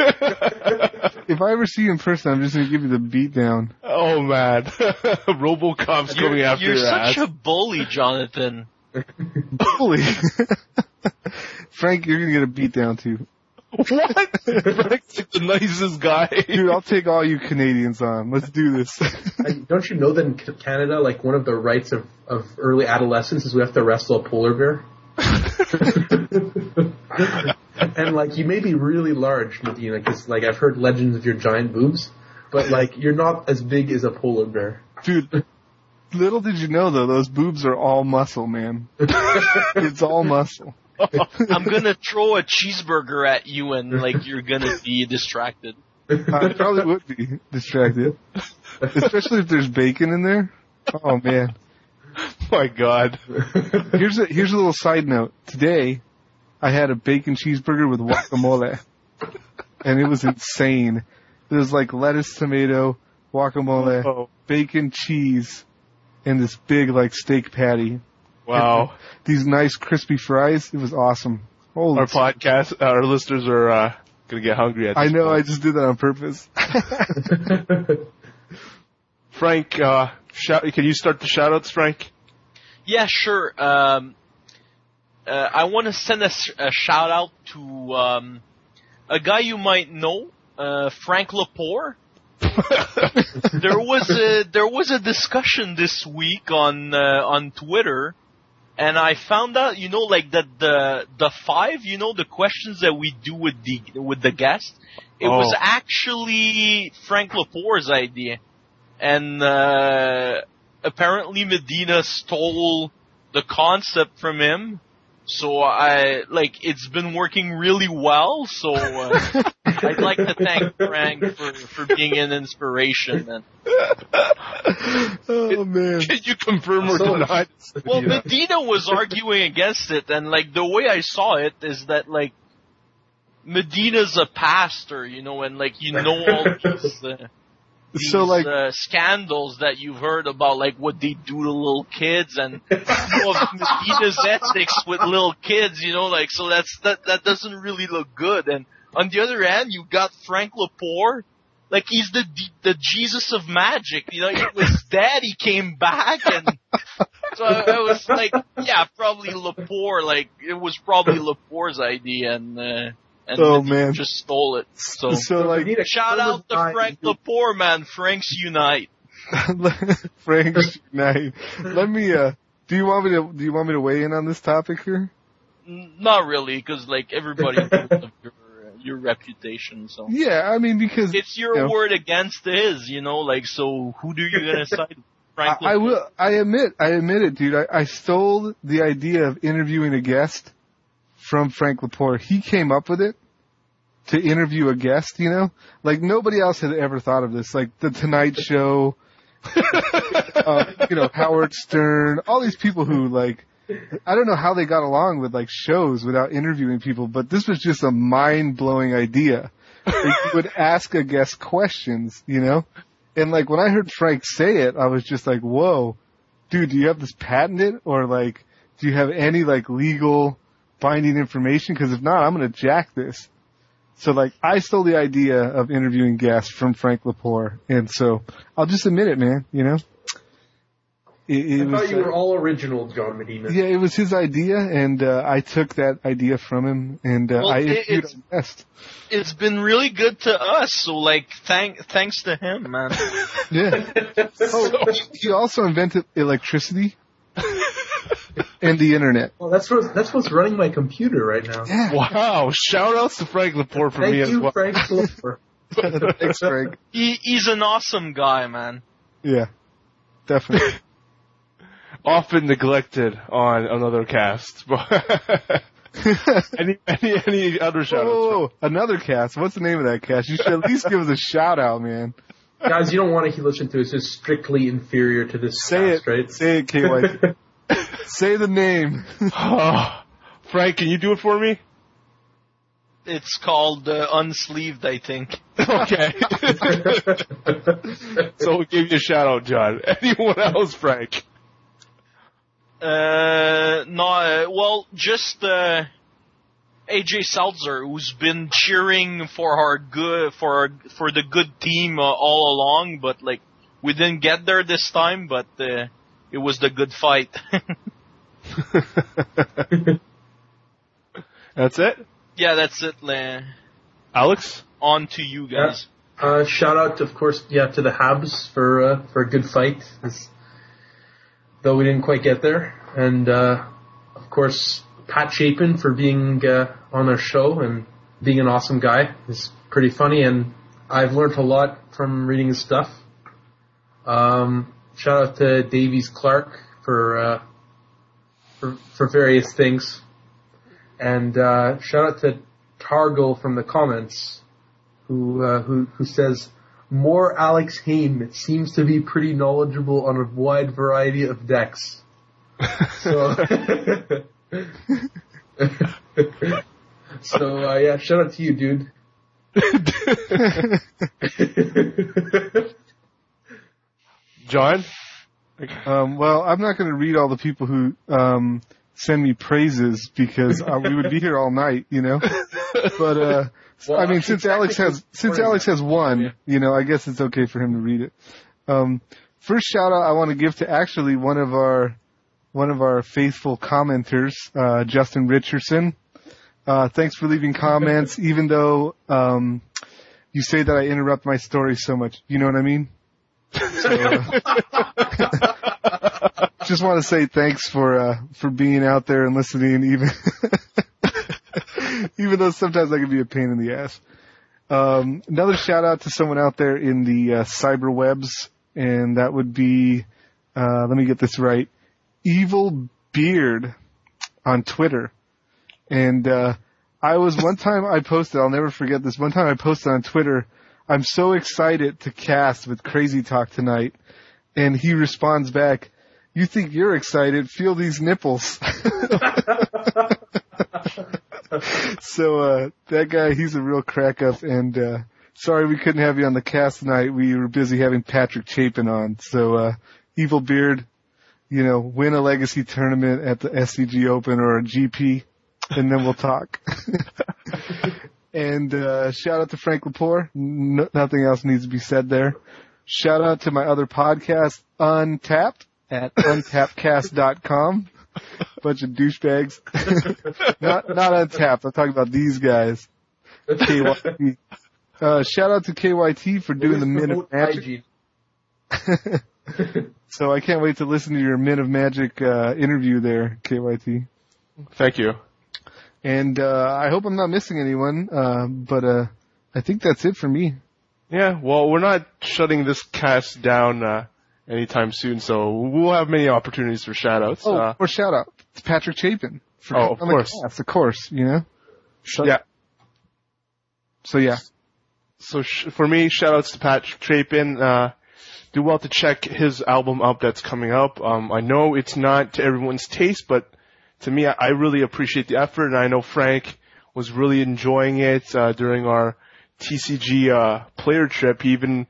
if I ever see you in person, I'm just gonna give you the beat down. Oh man, RoboCop's coming You're, after you're your such ass. a bully, Jonathan. bully? Frank, you're gonna get a beat down too. what? Frank's like the nicest guy. Dude, I'll take all you Canadians on. Let's do this. And don't you know that in Canada, like one of the rights of, of early adolescence is we have to wrestle a polar bear? and like you may be really large, Medina, because like I've heard legends of your giant boobs, but like you're not as big as a polar bear. Dude, little did you know though, those boobs are all muscle, man. it's all muscle. I'm gonna throw a cheeseburger at you and like you're gonna be distracted. I probably would be distracted. Especially if there's bacon in there. Oh man. my God. Here's a here's a little side note. Today, I had a bacon cheeseburger with guacamole, and it was insane. There was like lettuce, tomato, guacamole, Oh, bacon, cheese, and this big like steak patty. wow. These nice crispy fries. It was awesome. Holy Our podcast, our listeners are uh, gonna get hungry at I this know. I just did that on purpose. Frank, uh, shout, can you start the shoutouts, Frank? Yeah, sure. Um, uh, I want to send a shout out to um, a guy you might know, uh, Frank Lepore. there was a there was a discussion this week on uh, on Twitter, and I found out you know like that the the five you know the questions that we do with the with the guest. It was Oh. actually Frank Lepore's idea, and uh, apparently Medina stole the concept from him. So I like it's been working really well. So uh, I'd like to thank Frank for for being an inspiration. And oh man. Can you confirm or So- deny? well, Medina was arguing against it, and like the way I saw it is that like Medina's a pastor, you know, and like you know all these. Uh, these So like, uh, scandals that you've heard about, like what they do to little kids, and you know, Medina's ethics with little kids, you know, like so that's that that doesn't really look good. And on the other hand, you got Frank Lepore, like he's the the Jesus of magic, you know, he was dead, he came back, and so I, I was like, yeah, probably Lepore, like it was probably Lepore's idea, and uh, and Oh, Medina man. just stole it. So. so like, Medina, Shout out to Frank the poor man. Franks unite. Frank's Unite. Let me. uh Do you want me to? Do you want me to weigh in on this topic here? Not really, because like everybody knows of your your reputation. So Yeah, I mean because it's your you know, word against his, you know. Like so, who do you gonna side? with? Frank I, I will. I admit. I admit it, dude. I, I stole the idea of interviewing a guest from Frank Lepore. He came up with it to interview a guest. You know, like nobody else had ever thought of this. Like the Tonight Show. uh, you know, Howard Stern, all these people who like, I don't know how they got along with like shows without interviewing people, but this was just a mind blowing idea. Like, you would ask a guest questions, you know? And like when I heard Frank say it, I was just like, whoa, dude, do you have this patented or like, do you have any like legal binding information? Cause if not, I'm going to jack this. So like I stole the idea of interviewing guests from Frank Lepore. And so I'll just admit it, man, you know? it, it I was thought you uh, were all original, John Medina. yeah, it was his idea, and uh, I took that idea from him, and uh, Well, I it- interviewed it's- him best. It's been really good to us, so like thank thanks to him, man. Yeah. Oh, he also invented electricity and the internet. Well, that's what that's what's running my computer right now. Yeah. Wow! Shout outs to Frank Laporte for Thank me as you, well. Frank. Sloper. Thanks, Frank. he he's an awesome guy, man. Yeah. Definitely. Often neglected on another cast. any any any other shout Whoa, outs? whoa, whoa. Another cast. What's the name of that cast? You should at least give us a shout out, man. Guys, you don't want to listen to this. It's strictly inferior to this Say cast, it. right? Say it, KY. Say the name. Frank, can you do it for me? It's called uh, unsleeved, I think. Okay. so we'll give you a shout out, John. Anyone else, Frank? Uh, no, uh, well, just uh, AJ Seltzer, who's been cheering for our good for our, for the good team uh, all along, but like we didn't get there this time, but uh, it was the good fight. That's it? yeah, that's it. Uh, Alex? on to you guys. Uh, shout out, of course, yeah, to the Habs for uh, for a good fight. It's- though we didn't quite get there, and uh, of course Pat Chapin for being uh, on our show and being an awesome guy. He's pretty funny, and I've learned a lot from reading his stuff. Um, shout out to Davies Clark for uh, for for various things, and uh, shout out to Targle from the comments who uh, who who says more Alex Hain seems to be pretty knowledgeable on a wide variety of decks. So, so uh, yeah, shout out to you, dude. John? Um, well, I'm not going to read all the people who um, send me praises because uh, we would be here all night, you know. But uh, Well, I mean, since Alex has since. Alex has one, you know, I guess it's okay for him to read it. Um, first shout out I want to give to actually one of our one of our faithful commenters, uh, Justin Richardson. Uh, thanks for leaving comments, even though um, you say that I interrupt my story so much. You know what I mean? So, uh, just want to say thanks for uh, for being out there and listening, even even though sometimes I can be a pain in the ass. Um, another shout out to someone out there in the uh, cyber webs, and that would be uh, let me get this right, Evil Beard on Twitter. And uh, I was one time I posted, I'll never forget this. One time I posted on Twitter, I'm so excited to cast with Crazy Talk tonight, and he responds back, "You think you're excited? Feel these nipples." so uh that guy, he's a real crack up, and uh sorry we couldn't have you on the cast tonight. We were busy having Patrick Chapin on. So uh Evil Beard, you know, win a legacy tournament at the SCG Open or a GP, and then we'll talk. and uh shout out to Frank Lepore. No, nothing else needs to be said there. Shout out to my other podcast, Untapped, at untappedcast.com. Bunch of douchebags. not not untapped. I'm talking about these guys. KYT. Uh, shout out to KYT for doing the Men of Magic. So I can't wait to listen to your Men of Magic uh, interview there, KYT. Thank you. And uh, I hope I'm not missing anyone. Uh, but uh, I think that's it for me. Yeah, well, we're not shutting this cast down uh, anytime soon, so we'll have many opportunities for shoutouts. Oh, Uh, or shout out to Patrick Chapin. For Oh, of course. cast, of course. You know. Shut- yeah. So yeah. So sh- for me, shoutouts to Pat Chapin. Uh, do well to check his album out that's coming up. Um, I know it's not to everyone's taste, but to me, I, I really appreciate the effort, and I know Frank was really enjoying it uh, during our TCG uh, player trip. He even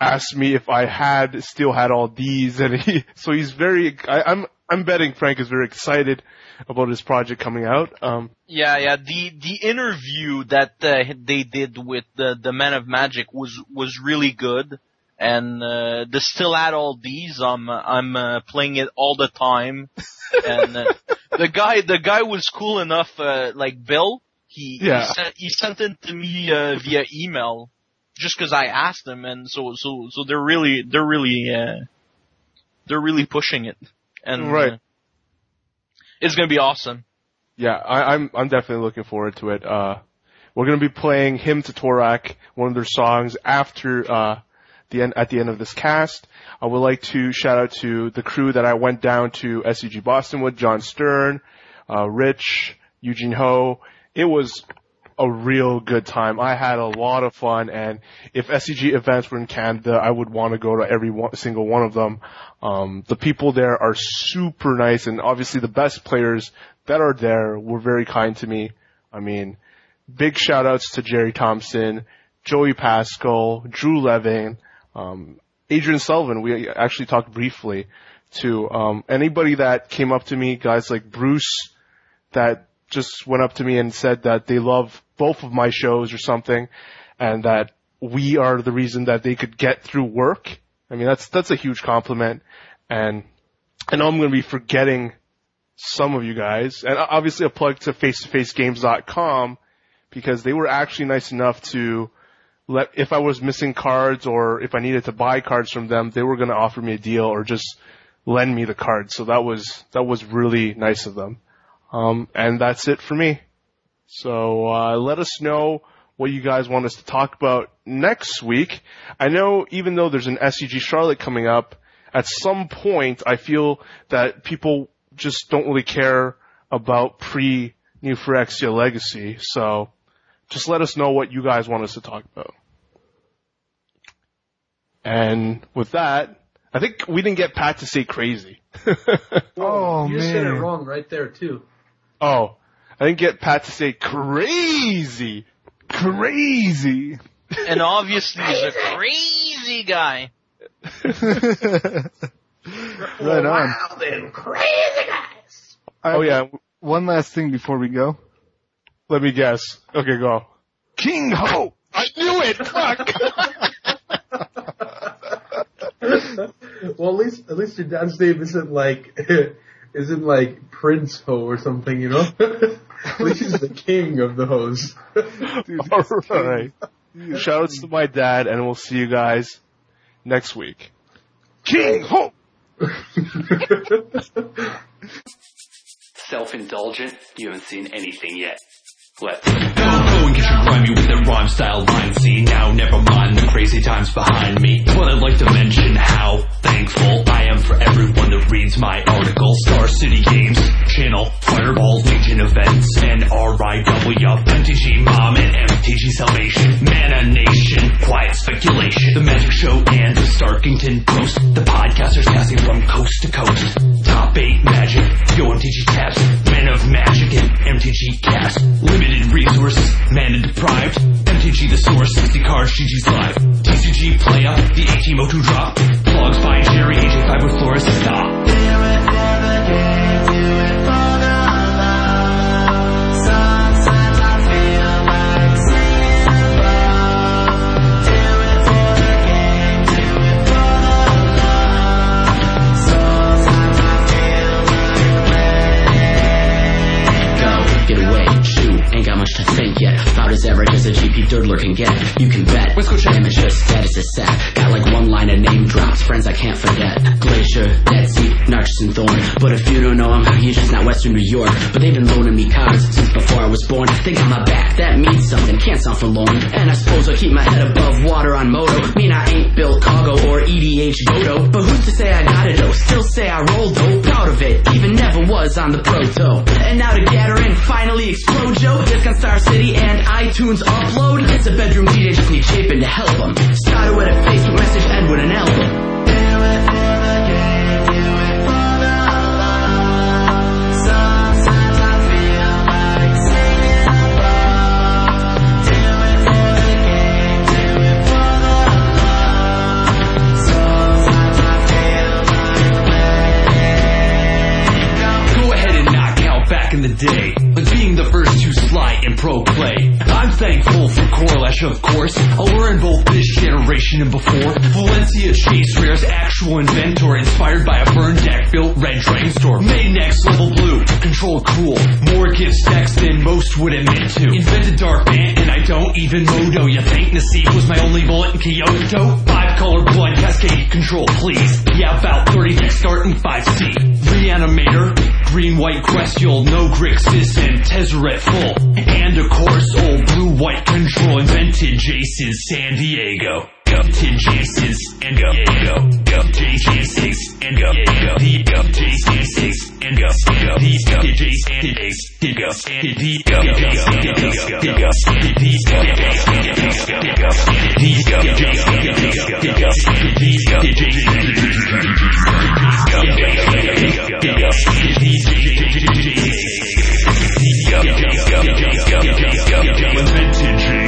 asked me if I had still had all these, and he so he's very. I, I'm I'm betting Frank is very excited about his project coming out. Um, Yeah, yeah. The the interview that uh, they did with the the Men of Magic was was really good, and uh, the still at all these. I'm I'm uh, playing it all the time, and uh, the guy the guy was cool enough. Uh, like Bill, he Yeah. he, sent, he sent it to me uh, via email just because I asked him, and so so so they're really they're really uh, they're really pushing it, and Right. uh, it's gonna be awesome. Yeah, I, I'm I'm definitely looking forward to it. Uh, we're gonna be playing Hymn to Tourach," one of their songs, after uh, the end at the end of this cast. I would like to shout out to the crew that I went down to SCG Boston with: John Stern, uh, Rich, Eugene Ho. It was a real good time. I had a lot of fun, and if SCG events were in Canada, I would want to go to every one, single one of them. Um, the people there are super nice, and obviously the best players that are there were very kind to me. I mean, big shout outs to Gerry Thompson, Joey Pascal, Drew Levin, um, Adrian Sullivan. We actually talked briefly to um, anybody that came up to me, guys like Bruce, that just went up to me and said that they love both of my shows or something, and that we are the reason that they could get through work. I mean, that's that's a huge compliment, and I know I'm going to be forgetting some of you guys, and obviously a plug to face-to-facegames.com because they were actually nice enough to let if I was missing cards or if I needed to buy cards from them, they were going to offer me a deal or just lend me the cards. So that was that was really nice of them. Um, and that's it for me. So uh, let us know what you guys want us to talk about next week. I know even though there's an SCG Charlotte coming up, at some point I feel that people just don't really care about pre New Phyrexia Legacy. So just let us know what you guys want us to talk about. And with that, I think we didn't get Pat to say crazy. Oh, you said it wrong right there too. oh, I didn't get Pat to say crazy. Crazy. And obviously he's a crazy guy. right on. I- Oh yeah, One last thing before we go. let me guess. Okay, go. King Ho! I knew it! Fuck! well, at least at least your dad's name isn't like isn't like Prince Ho or something, you know. at least he's the king of the hose. Alright. Shoutouts to my dad, and we'll see you guys next week. King Ho! Self-indulgent? You haven't seen anything yet. Let's Go and get your grimy with that rhyme style line. See now, never mind the crazy times behind me. But I'd like to mention how thankful I am for everyone that reads my articles. Star City Games, Channel, Fireball, Legion Events, and RIW, MTG Mom and MTG Salvation, Mana Nation, Quiet Speculation, The Magic Show, and the Starkington Post. The podcasters casting from coast to coast. Top 8 Magic, Yo MTG Taps, Men of Magic, and MTG Cast. Limited resources, mana deprived. MTG the source, 60 cards, GG's live. TCG Playa, the ATMO2 drop. Blogs by Jerry, AJ5 with Flores, stop. Ain't got much to think yet. About as average as a GP dirdler can get. You can bet, Let's go check. amateur status is set. Got like one line of name drops, friends I can't forget. Glacier, Dead Sea, Narcissus and Thorn. But if you don't know them, you're just not Western New York. But they've been loaning me cards since before I was born. They got my back, that means something, can't sound forlorn. And I suppose I keep my head above water on MODO. Mean I ain't Bill Cargo or EDH Godo. But who's to say I got it though? Still say I rolled though. Proud of it, even never was on the proto. And now to gather and finally explode, Joe. Disc on Star City and iTunes upload. It's a bedroom DJ, just need Chapin to help him. Started with a Facebook message, end with an album. Back in the day. But being the first to fight in pro play. I'm thankful for Corlash, of course. I learned both this generation and before. Valencia Chase, Rare's actual inventor, inspired by a burn deck built red drain store. Made next level blue, control cool. More gift stacks than most would admit to. Invented Dark Band, and I don't even MODO. You think Nassif was my only bullet in Kyoto? Five color blood, cascade control, please. Yeah, about 30 starting 5C. Reanimator, green white Questial, no Grixis, and Tezzeret full. And of course, old blue white control invented Jason San Diego go, ten chances, and go, go, go, J chances, and go, go, D go, J chances, and go, go, D go, J and Ace, D go, and D go, D go, D go, D go, D go, D go, D go, D go, D go, D go, D go, D go, D go, Vintage